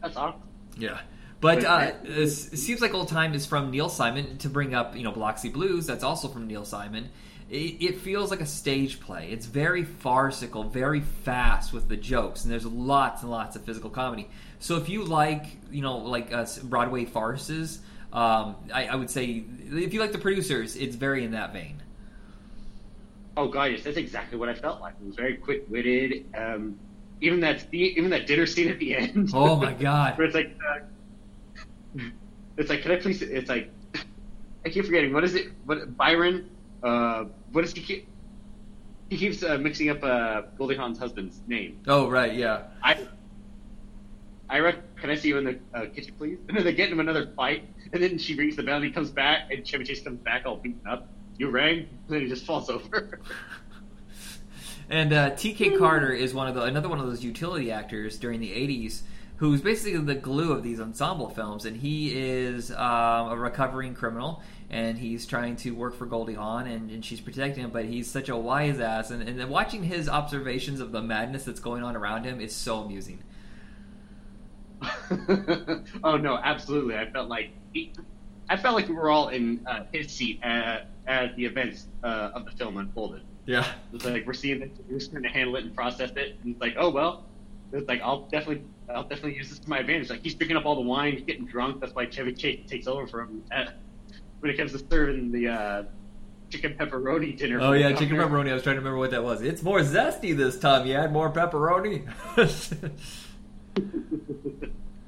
that's awesome. Yeah. But uh, it seems like old time is from Neil Simon. To bring up, you know, Biloxi Blues, that's also from Neil Simon. It, it feels like a stage play. It's very farcical, very fast with the jokes, and there's lots and lots of physical comedy. So if you like, you know, like uh, Broadway farces, um, I, I would say if you like the producers, it's very in that vein. Oh god, yes, that's exactly what I felt like. It was very quick witted. Um, even that even that dinner scene at the end. Oh my god! [laughs] Where it's like, uh, it's like, can I please? It's like, [laughs] I keep forgetting. What is it? What Byron? Uh, what does he keep? He keeps uh, mixing up uh, Goldie Hawn's husband's name. Oh right, yeah. I. I read, can I see you in the uh, kitchen, please? And [laughs] then they get him another fight, and then she rings the bell, and he comes back, and Chevy Chase comes back all beaten up. You rang, and then he just falls over. [laughs] And uh, T.K. Carter is one of the another one of those utility actors during the '80s, who's basically the glue of these ensemble films. And he is um, a recovering criminal, and he's trying to work for Goldie Hawn, and, and she's protecting him. But he's such a wise ass, and, and then watching his observations of the madness that's going on around him is so amusing. [laughs] oh no, absolutely. I felt like he, I felt like we were all in uh, his seat at, at the events uh, of the film unfolded. Yeah. It's like we're seeing that we're just trying to handle it and process it, and it's like, oh well. It's like I'll definitely, I'll definitely use this to my advantage. Like he's drinking up all the wine, he's getting drunk. That's why Chevy Chase takes over for him [laughs] when it comes to serving the uh, chicken pepperoni dinner. Oh yeah, chicken pepperoni. I was trying to remember what that was. It's more zesty this time. You add more pepperoni. [laughs]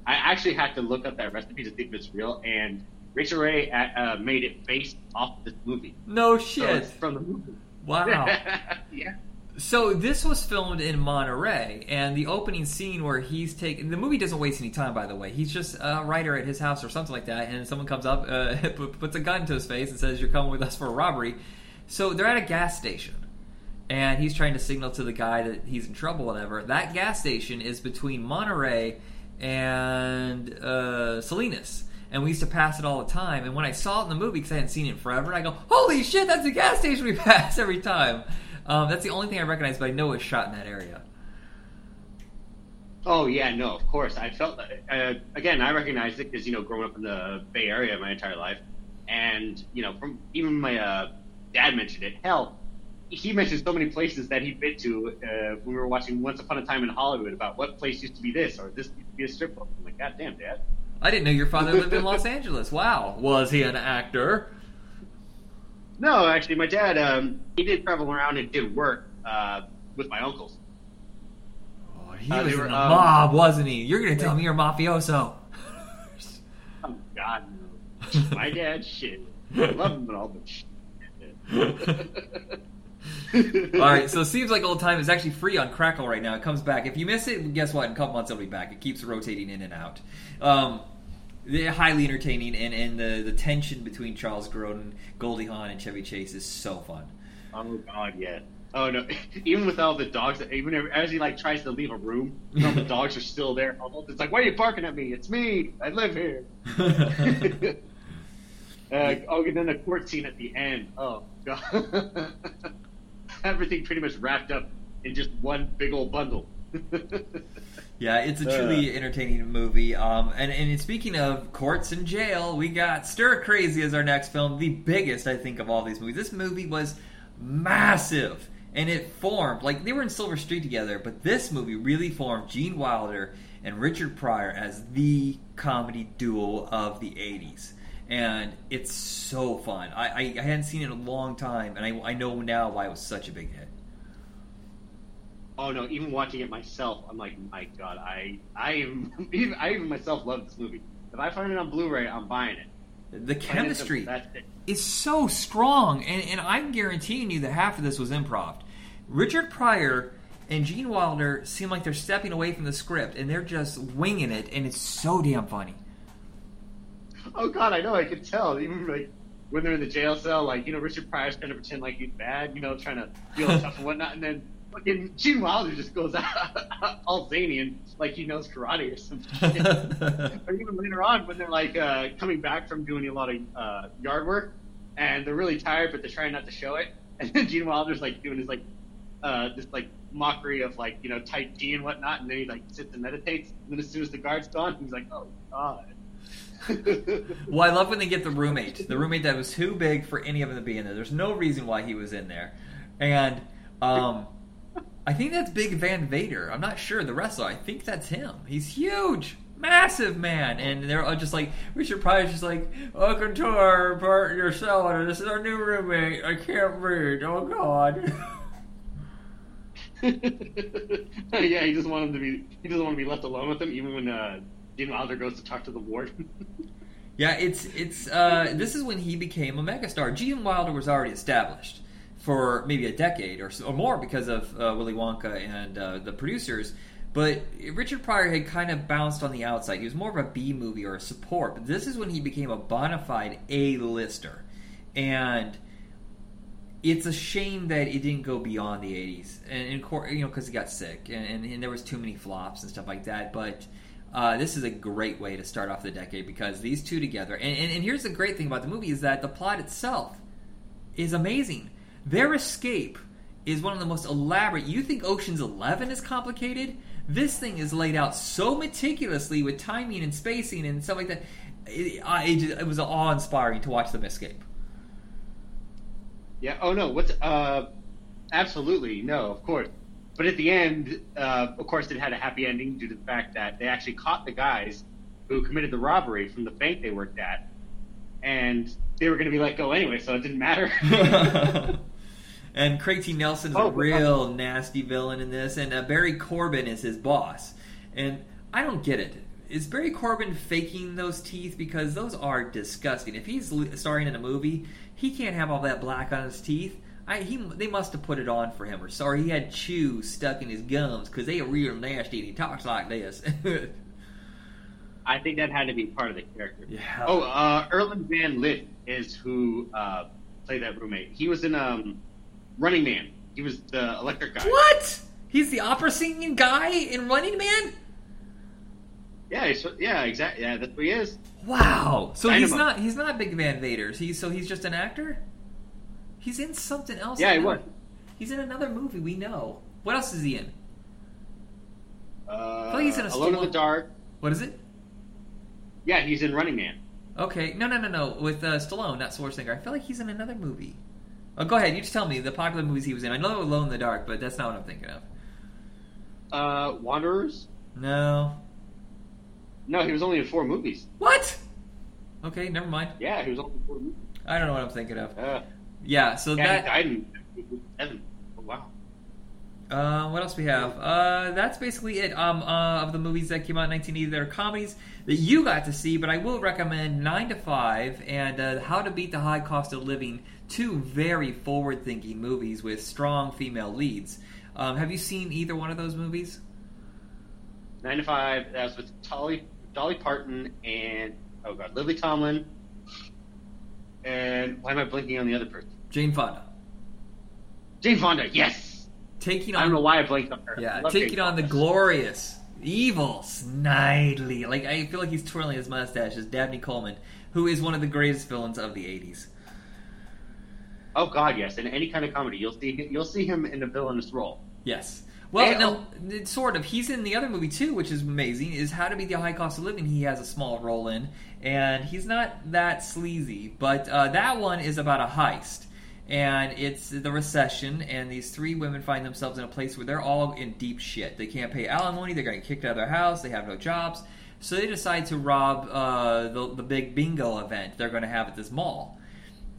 I actually had to look up that recipe to see if it's real, and Rachael Ray uh, uh, made it based off this movie. no So shit. it's from the movie. Wow. [laughs] yeah. So this was filmed in Monterey, and the opening scene where he's taking the movie doesn't waste any time. By the way, he's just a writer at his house or something like that, and someone comes up, uh, [laughs] puts a gun to his face, and says, "You're coming with us for a robbery." So they're at a gas station, and he's trying to signal to the guy that he's in trouble. Whatever. That gas station is between Monterey and uh, Salinas. and we used to pass it all the time. And when I saw it in the movie, because I hadn't seen it forever, I go, "Holy shit, that's a gas station we [laughs] pass every time." Um, that's the only thing I recognize, but I know it was shot in that area. Oh yeah, no, of course. I felt that. Uh, again, I recognized it because you know, growing up in the Bay Area my entire life, and you know, from even my uh, dad mentioned it. Hell, he mentioned so many places that he'd been to uh, when we were watching Once Upon a Time in Hollywood about what place used to be this or this used to be a strip club. I'm like, God damn, Dad. I didn't know your father lived in Los Angeles. Wow, was he an actor? No, actually, my dad um, he did travel around and did work uh, with my uncles. Oh, he Uh, was they in the um, mob, wasn't he? You're gonna tell me you're a mafioso. Oh God, no. my dad, shit. I [laughs] love him and all, but shit. [laughs] All right, so it Seems Like Old Time is actually free on Crackle right now. It comes back. If you miss it, guess what? In a couple months, it'll be back. It keeps rotating in and out. Um, highly entertaining, and, and the, the tension between Charles Grodin, Goldie Hawn, and Chevy Chase is so fun. Oh God, yeah. Oh no! [laughs] Even with all the dogs, even as he like tries to leave a room, all the [laughs] dogs are still there. It's like, why are you barking at me? It's me. I live here. [laughs] uh, oh, and then the court scene at the end. Oh God! Everything pretty much wrapped up in just one big old bundle. Yeah, it's a truly entertaining movie. Um, and, and speaking of courts and jail, we got Stir Crazy as our next film, the biggest, I think, of all these movies. This movie was massive, and it formed, like, they were in Silver Streak together, but this movie really formed Gene Wilder and Richard Pryor as the comedy duo of the 80s. And it's so fun. I, I, I hadn't seen it in a long time, and I, I know now why it was such a big hit. Oh no! Even watching it myself, I'm like, my God, I, I [laughs] even, I even myself love this movie. If I find it on Blu-ray, I'm buying it. The chemistry. It. is so strong, and, and I'm guaranteeing you that half of this was improv. Richard Pryor and Gene Wilder seem like they're stepping away from the script and they're just winging it, and it's so damn funny. Oh God, I know. I could tell. Even like when they're in the jail cell, like you know, Richard Pryor's trying to pretend like he's bad, you know, trying to feel tough and whatnot, and then fucking Gene Wilder just goes out [laughs] all zany and like he knows karate or something. [laughs] or even later on when they're like uh, coming back from doing a lot of uh, yard work and they're really tired, but they're trying not to show it, [laughs] and then Gene Wilder's like doing his like uh, this like mockery of like you know tight tea and whatnot, and then he like sits and meditates, and then as soon as the guard's gone, he's like, oh God. well, I love when they get the roommate, the roommate that was too big for any of them to be in there. There's no reason why he was in there, and um, I think that's Big Van Vader. I'm not sure the wrestler. I think that's him. He's huge, massive man, and they're all just like Richard Pryor's just like, "Welcome to our part your cellar. This is our new roommate. I can't read. Oh God." [laughs] yeah, he doesn't want him to be. He doesn't want to be left alone with him, even when uh, Wilder goes to talk to the warden. [laughs] Yeah, it's it's uh, this is when he became a megastar. Gene Wilder was already established for maybe a decade or, so, or more because of uh, Willy Wonka and uh, the producers. But Richard Pryor had kind of bounced on the outside. He was more of a B movie or a support. But this is when he became a bona fide A lister, and it's a shame that it didn't go beyond the '80s, and, and you know because he got sick and, and, and there was too many flops and stuff like that. But uh, this is a great way to start off the decade because these two together. And, and, and here's the great thing about the movie is that the plot itself is amazing. Their escape is one of the most elaborate. You think Ocean's Eleven is complicated? This thing is laid out so meticulously with timing and spacing and stuff like that. It, I, it, just- it was awe-inspiring to watch them escape. yeah. Oh no. What's uh? Absolutely no. Of course. But at the end, uh, of course, it had a happy ending due to the fact that they actually caught the guys who committed the robbery from the bank they worked at, and they were going to be let go anyway, so it didn't matter. [laughs] [laughs] and Craig T. Nelson's Oh, a real nasty villain in this, and uh, Barry Corbin is his boss. And I don't get it. Is Barry Corbin faking those teeth? Because those are disgusting. If he's starring in a movie, he can't have all that black on his teeth. I, he, they must have put it on for him, or sorry, he had chew stuck in his gums because they are real nasty, and he talks like this. [laughs] I think that had to be part of the character. Yeah. Oh, uh, Erland Van Lidth is who uh, played that roommate. He was in um, Running Man. He was the electric guy. what? He's the opera singing guy in Running Man? Yeah, he's, yeah, exactly. Yeah, that's what he is. Wow. So he's not he's not Big Van Vader. He's so he's just an actor. He's in something else. Yeah, he was. He's in another movie. We know. What else is he in? Uh, thought he's in a Alone in the Dark. What is it? Yeah, he's in Running Man. Okay, no, no, no, no. With uh, Stallone, not Schwarzenegger. I feel like he's in another movie. Oh, go ahead. You just tell me the popular movies he was in. I know Alone in the Dark, but that's not what I'm thinking of. Uh, Wanderers. No. No, he was only in four movies. What? Okay, never mind. Yeah, he was only in four movies. I don't know what I'm thinking of. Uh, Yeah, so yeah, he that. died in seven. Oh, wow. Uh, what else we have? Uh, that's basically it. Um, uh, of the movies that came out in 1980 that are comedies that you got to see, but I will recommend Nine to Five and uh, How to Beat the High Cost of Living. Two very forward-thinking movies with strong female leads. Um, have you seen either one of those movies? Nine to Five. That was with Dolly, Dolly Parton and oh god, Lily Tomlin. And why am I blinking on the other person? Jane Fonda Jane Fonda. Yes. taking on, I don't know why I blanked on her. Yeah taking Jane on the glorious, evil, snidely. Like I feel like he's twirling his mustache as Dabney Coleman, who is one of the greatest villains of the 80s. Oh god, yes. In any kind of comedy, you'll see you'll see him in a villainous role. Yes. Well, And- no, it's sort of. He's in the other movie too, which is amazing. Is How to Beat the High Cost of Living. He has a small role in, and he's not that sleazy. But uh, that one is about a heist, and it's the recession, and these three women find themselves in a place where they're all in deep shit. They can't pay alimony. They're getting kicked out of their house. They have no jobs, so they decide to rob uh, the the big bingo event they're going to have at this mall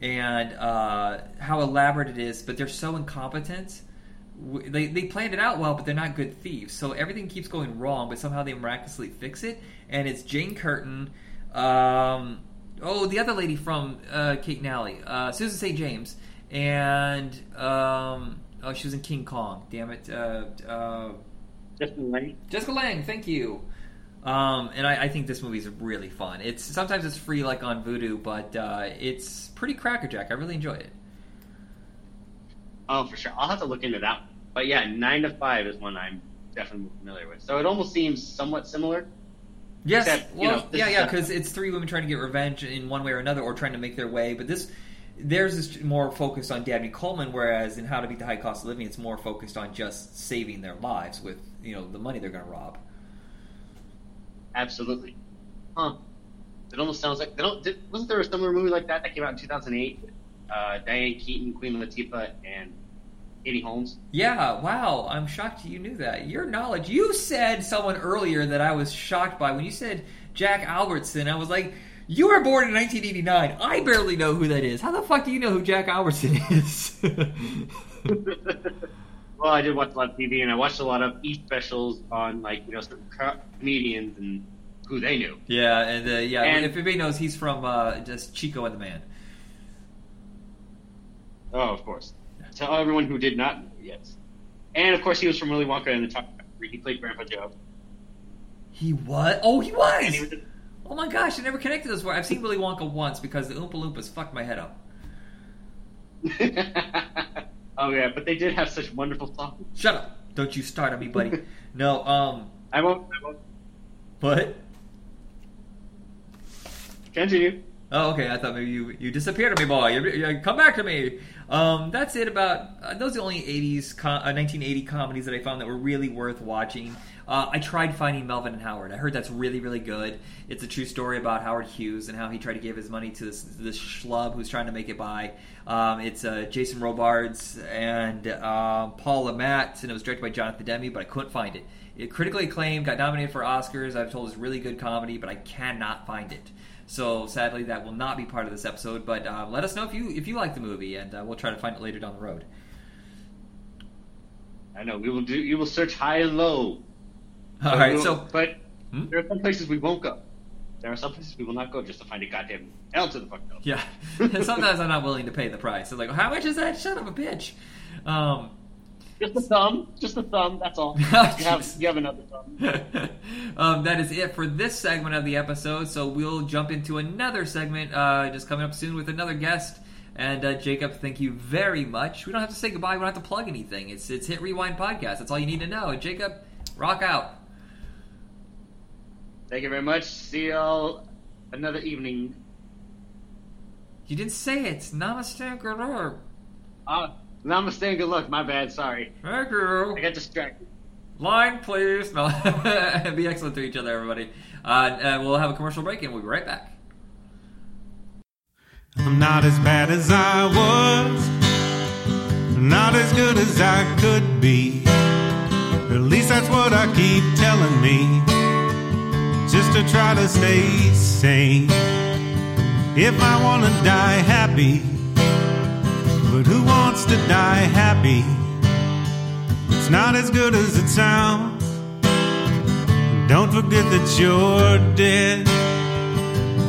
and uh, how elaborate it is, but they're so incompetent. They, they planned it out well, but they're not good thieves. So everything keeps going wrong, but somehow they miraculously fix it. And it's Jane Curtin, um, oh, the other lady from uh, Kate & Allie, uh, Susan St. James, and um, oh, she was in King Kong. Damn it, uh, uh, Justin Lang. Jessica Lange, thank you. Um, and I, I think this movie's really fun. It's sometimes it's free like on Vudu, but uh, it's pretty crackerjack. I really enjoy it. Oh, for sure. I'll have to look into that. one. But yeah, nine to five is one I'm definitely familiar with. So it almost seems somewhat similar. Yes, Except, well, know, yeah, yeah, because it's three women trying to get revenge in one way or another, or trying to make their way. But this, theirs is more focused on Dabney Coleman, whereas in How to Beat the High Cost of Living, it's more focused on just saving their lives with you know the money they're going to rob. Absolutely. Huh. It almost sounds like they don't. Did, wasn't there a similar movie like that that came out in 2008? Uh, Diane Keaton, Queen Latifah, and Katie Holmes. Yeah, wow, I'm shocked you knew that. Your knowledge. You said someone earlier that I was shocked by when you said Jack Albertson. I was like, you were born in 1989. I barely know who that is. How the fuck do you know who Jack Albertson is? [laughs] [laughs] well, I did watch a lot of TV, and I watched a lot of E specials on like you know some comedians and who they knew. yeah, and uh, yeah, And- if anybody knows, he's from uh, just Chico and the Man. Oh, of course. Tell everyone who did not know, yes. And of course, he was from Willy Wonka and the Chocolate Factory. He played Grandpa Joe. He was? Oh, he was. He was Oh my gosh, I never connected those. Words. I've seen Willy Wonka once because the Oompa Loompas fucked my head up. [laughs] oh yeah, but they did have such wonderful songs. Shut up! Don't you start on me, buddy. [laughs] no, um, I won't. I won't what? continue. Oh, okay. I thought maybe you you disappeared on me, boy. You, you, come back to me. Um, that's it. About uh, those are the only '80s, com- uh, 1980 comedies that I found that were really worth watching. Uh, I tried finding Melvin and Howard. I heard that's really, really good. It's a true story about Howard Hughes and how he tried to give his money to this this schlub who's trying to make it by. Um, it's uh, Jason Robards and uh, Paul and it was directed by Jonathan Demme, but I couldn't find it. It critically acclaimed, got nominated for Oscars. I've told it's really good comedy, but I cannot find it. So sadly, that will not be part of this episode. But uh, let us know if you if you like the movie, and uh, we'll try to find it later down the road. I know we will do. You will search high and low. [laughs] All But right, we'll- so but Hmm? there are some places we won't go. There are some places we will not go just to find a goddamn hell to the fuck no. yeah, [laughs] sometimes I'm not willing to pay the price. It's like, how much is that? Shut up, a bitch. Um, Just a thumb, just a thumb. That's all. [laughs] you have you have another thumb. [laughs] um, that is it for this segment of the episode. So we'll jump into another segment uh, just coming up soon with another guest. And uh, Jacob, thank you very much. We don't have to say goodbye. We don't have to plug anything. It's it's Hit Rewind podcast. That's all you need to know. Jacob, rock out. Thank you very much. See y'all another evening. You didn't say it. Namaste, Guru. Uh, namaste and good luck. My bad. Sorry. Hey, Guru. I got distracted. Line, please. No. [laughs] Be excellent to each other, everybody. Uh, uh, we'll have a commercial break and we'll be right back. I'm not as bad as I was, not as good as I could be. At least that's what I keep telling me, just to try to stay sane. If I wanna die happy, but who wants to die happy? It's not as good as it sounds. Don't forget that you're dead.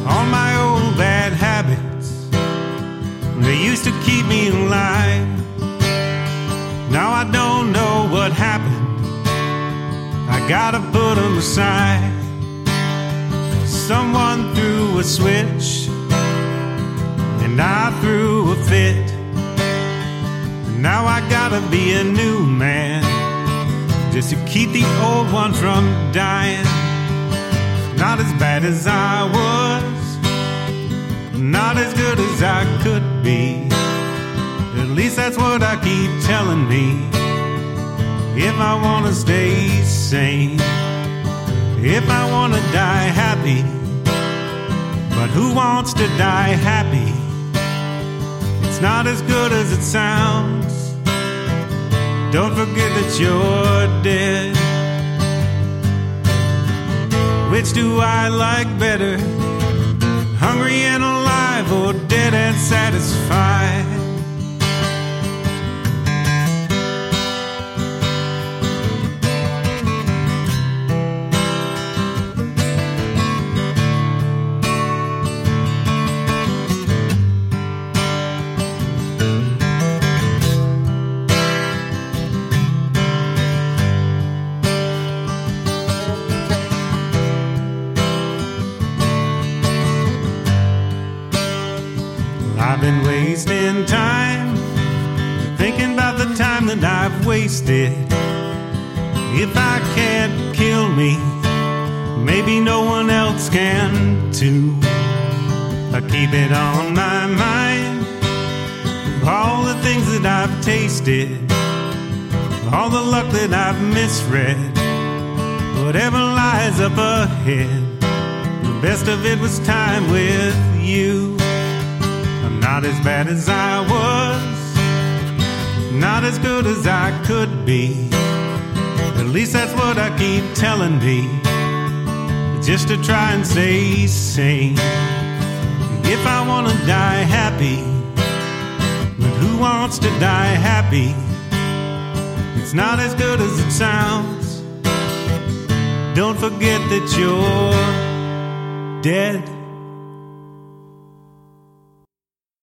All my old bad habits, they used to keep me alive. Now I don't know what happened. I gotta put them aside. Someone threw a switch, and I threw a fit. Now I gotta be a new man just to keep the old one from dying. Not as bad as I was, not as good as I could be. At least that's what I keep telling me. If I wanna stay sane, if I wanna die happy, but who wants to die happy? It's not as good as it sounds. Don't forget that you're dead. Which do I like better? Hungry and alive, or dead and satisfied? Wasting time thinking about the time that I've wasted. If I can't kill me, maybe no one else can too. I keep it on my mind. All the things that I've tasted, all the luck that I've misread, whatever lies up ahead. The best of it was time with you. Not as bad as I was, not as good as I could be. At least that's what I keep telling me, just to try and stay sane. If I wanna die happy, but who wants to die happy? It's not as good as it sounds. Don't forget that you're dead.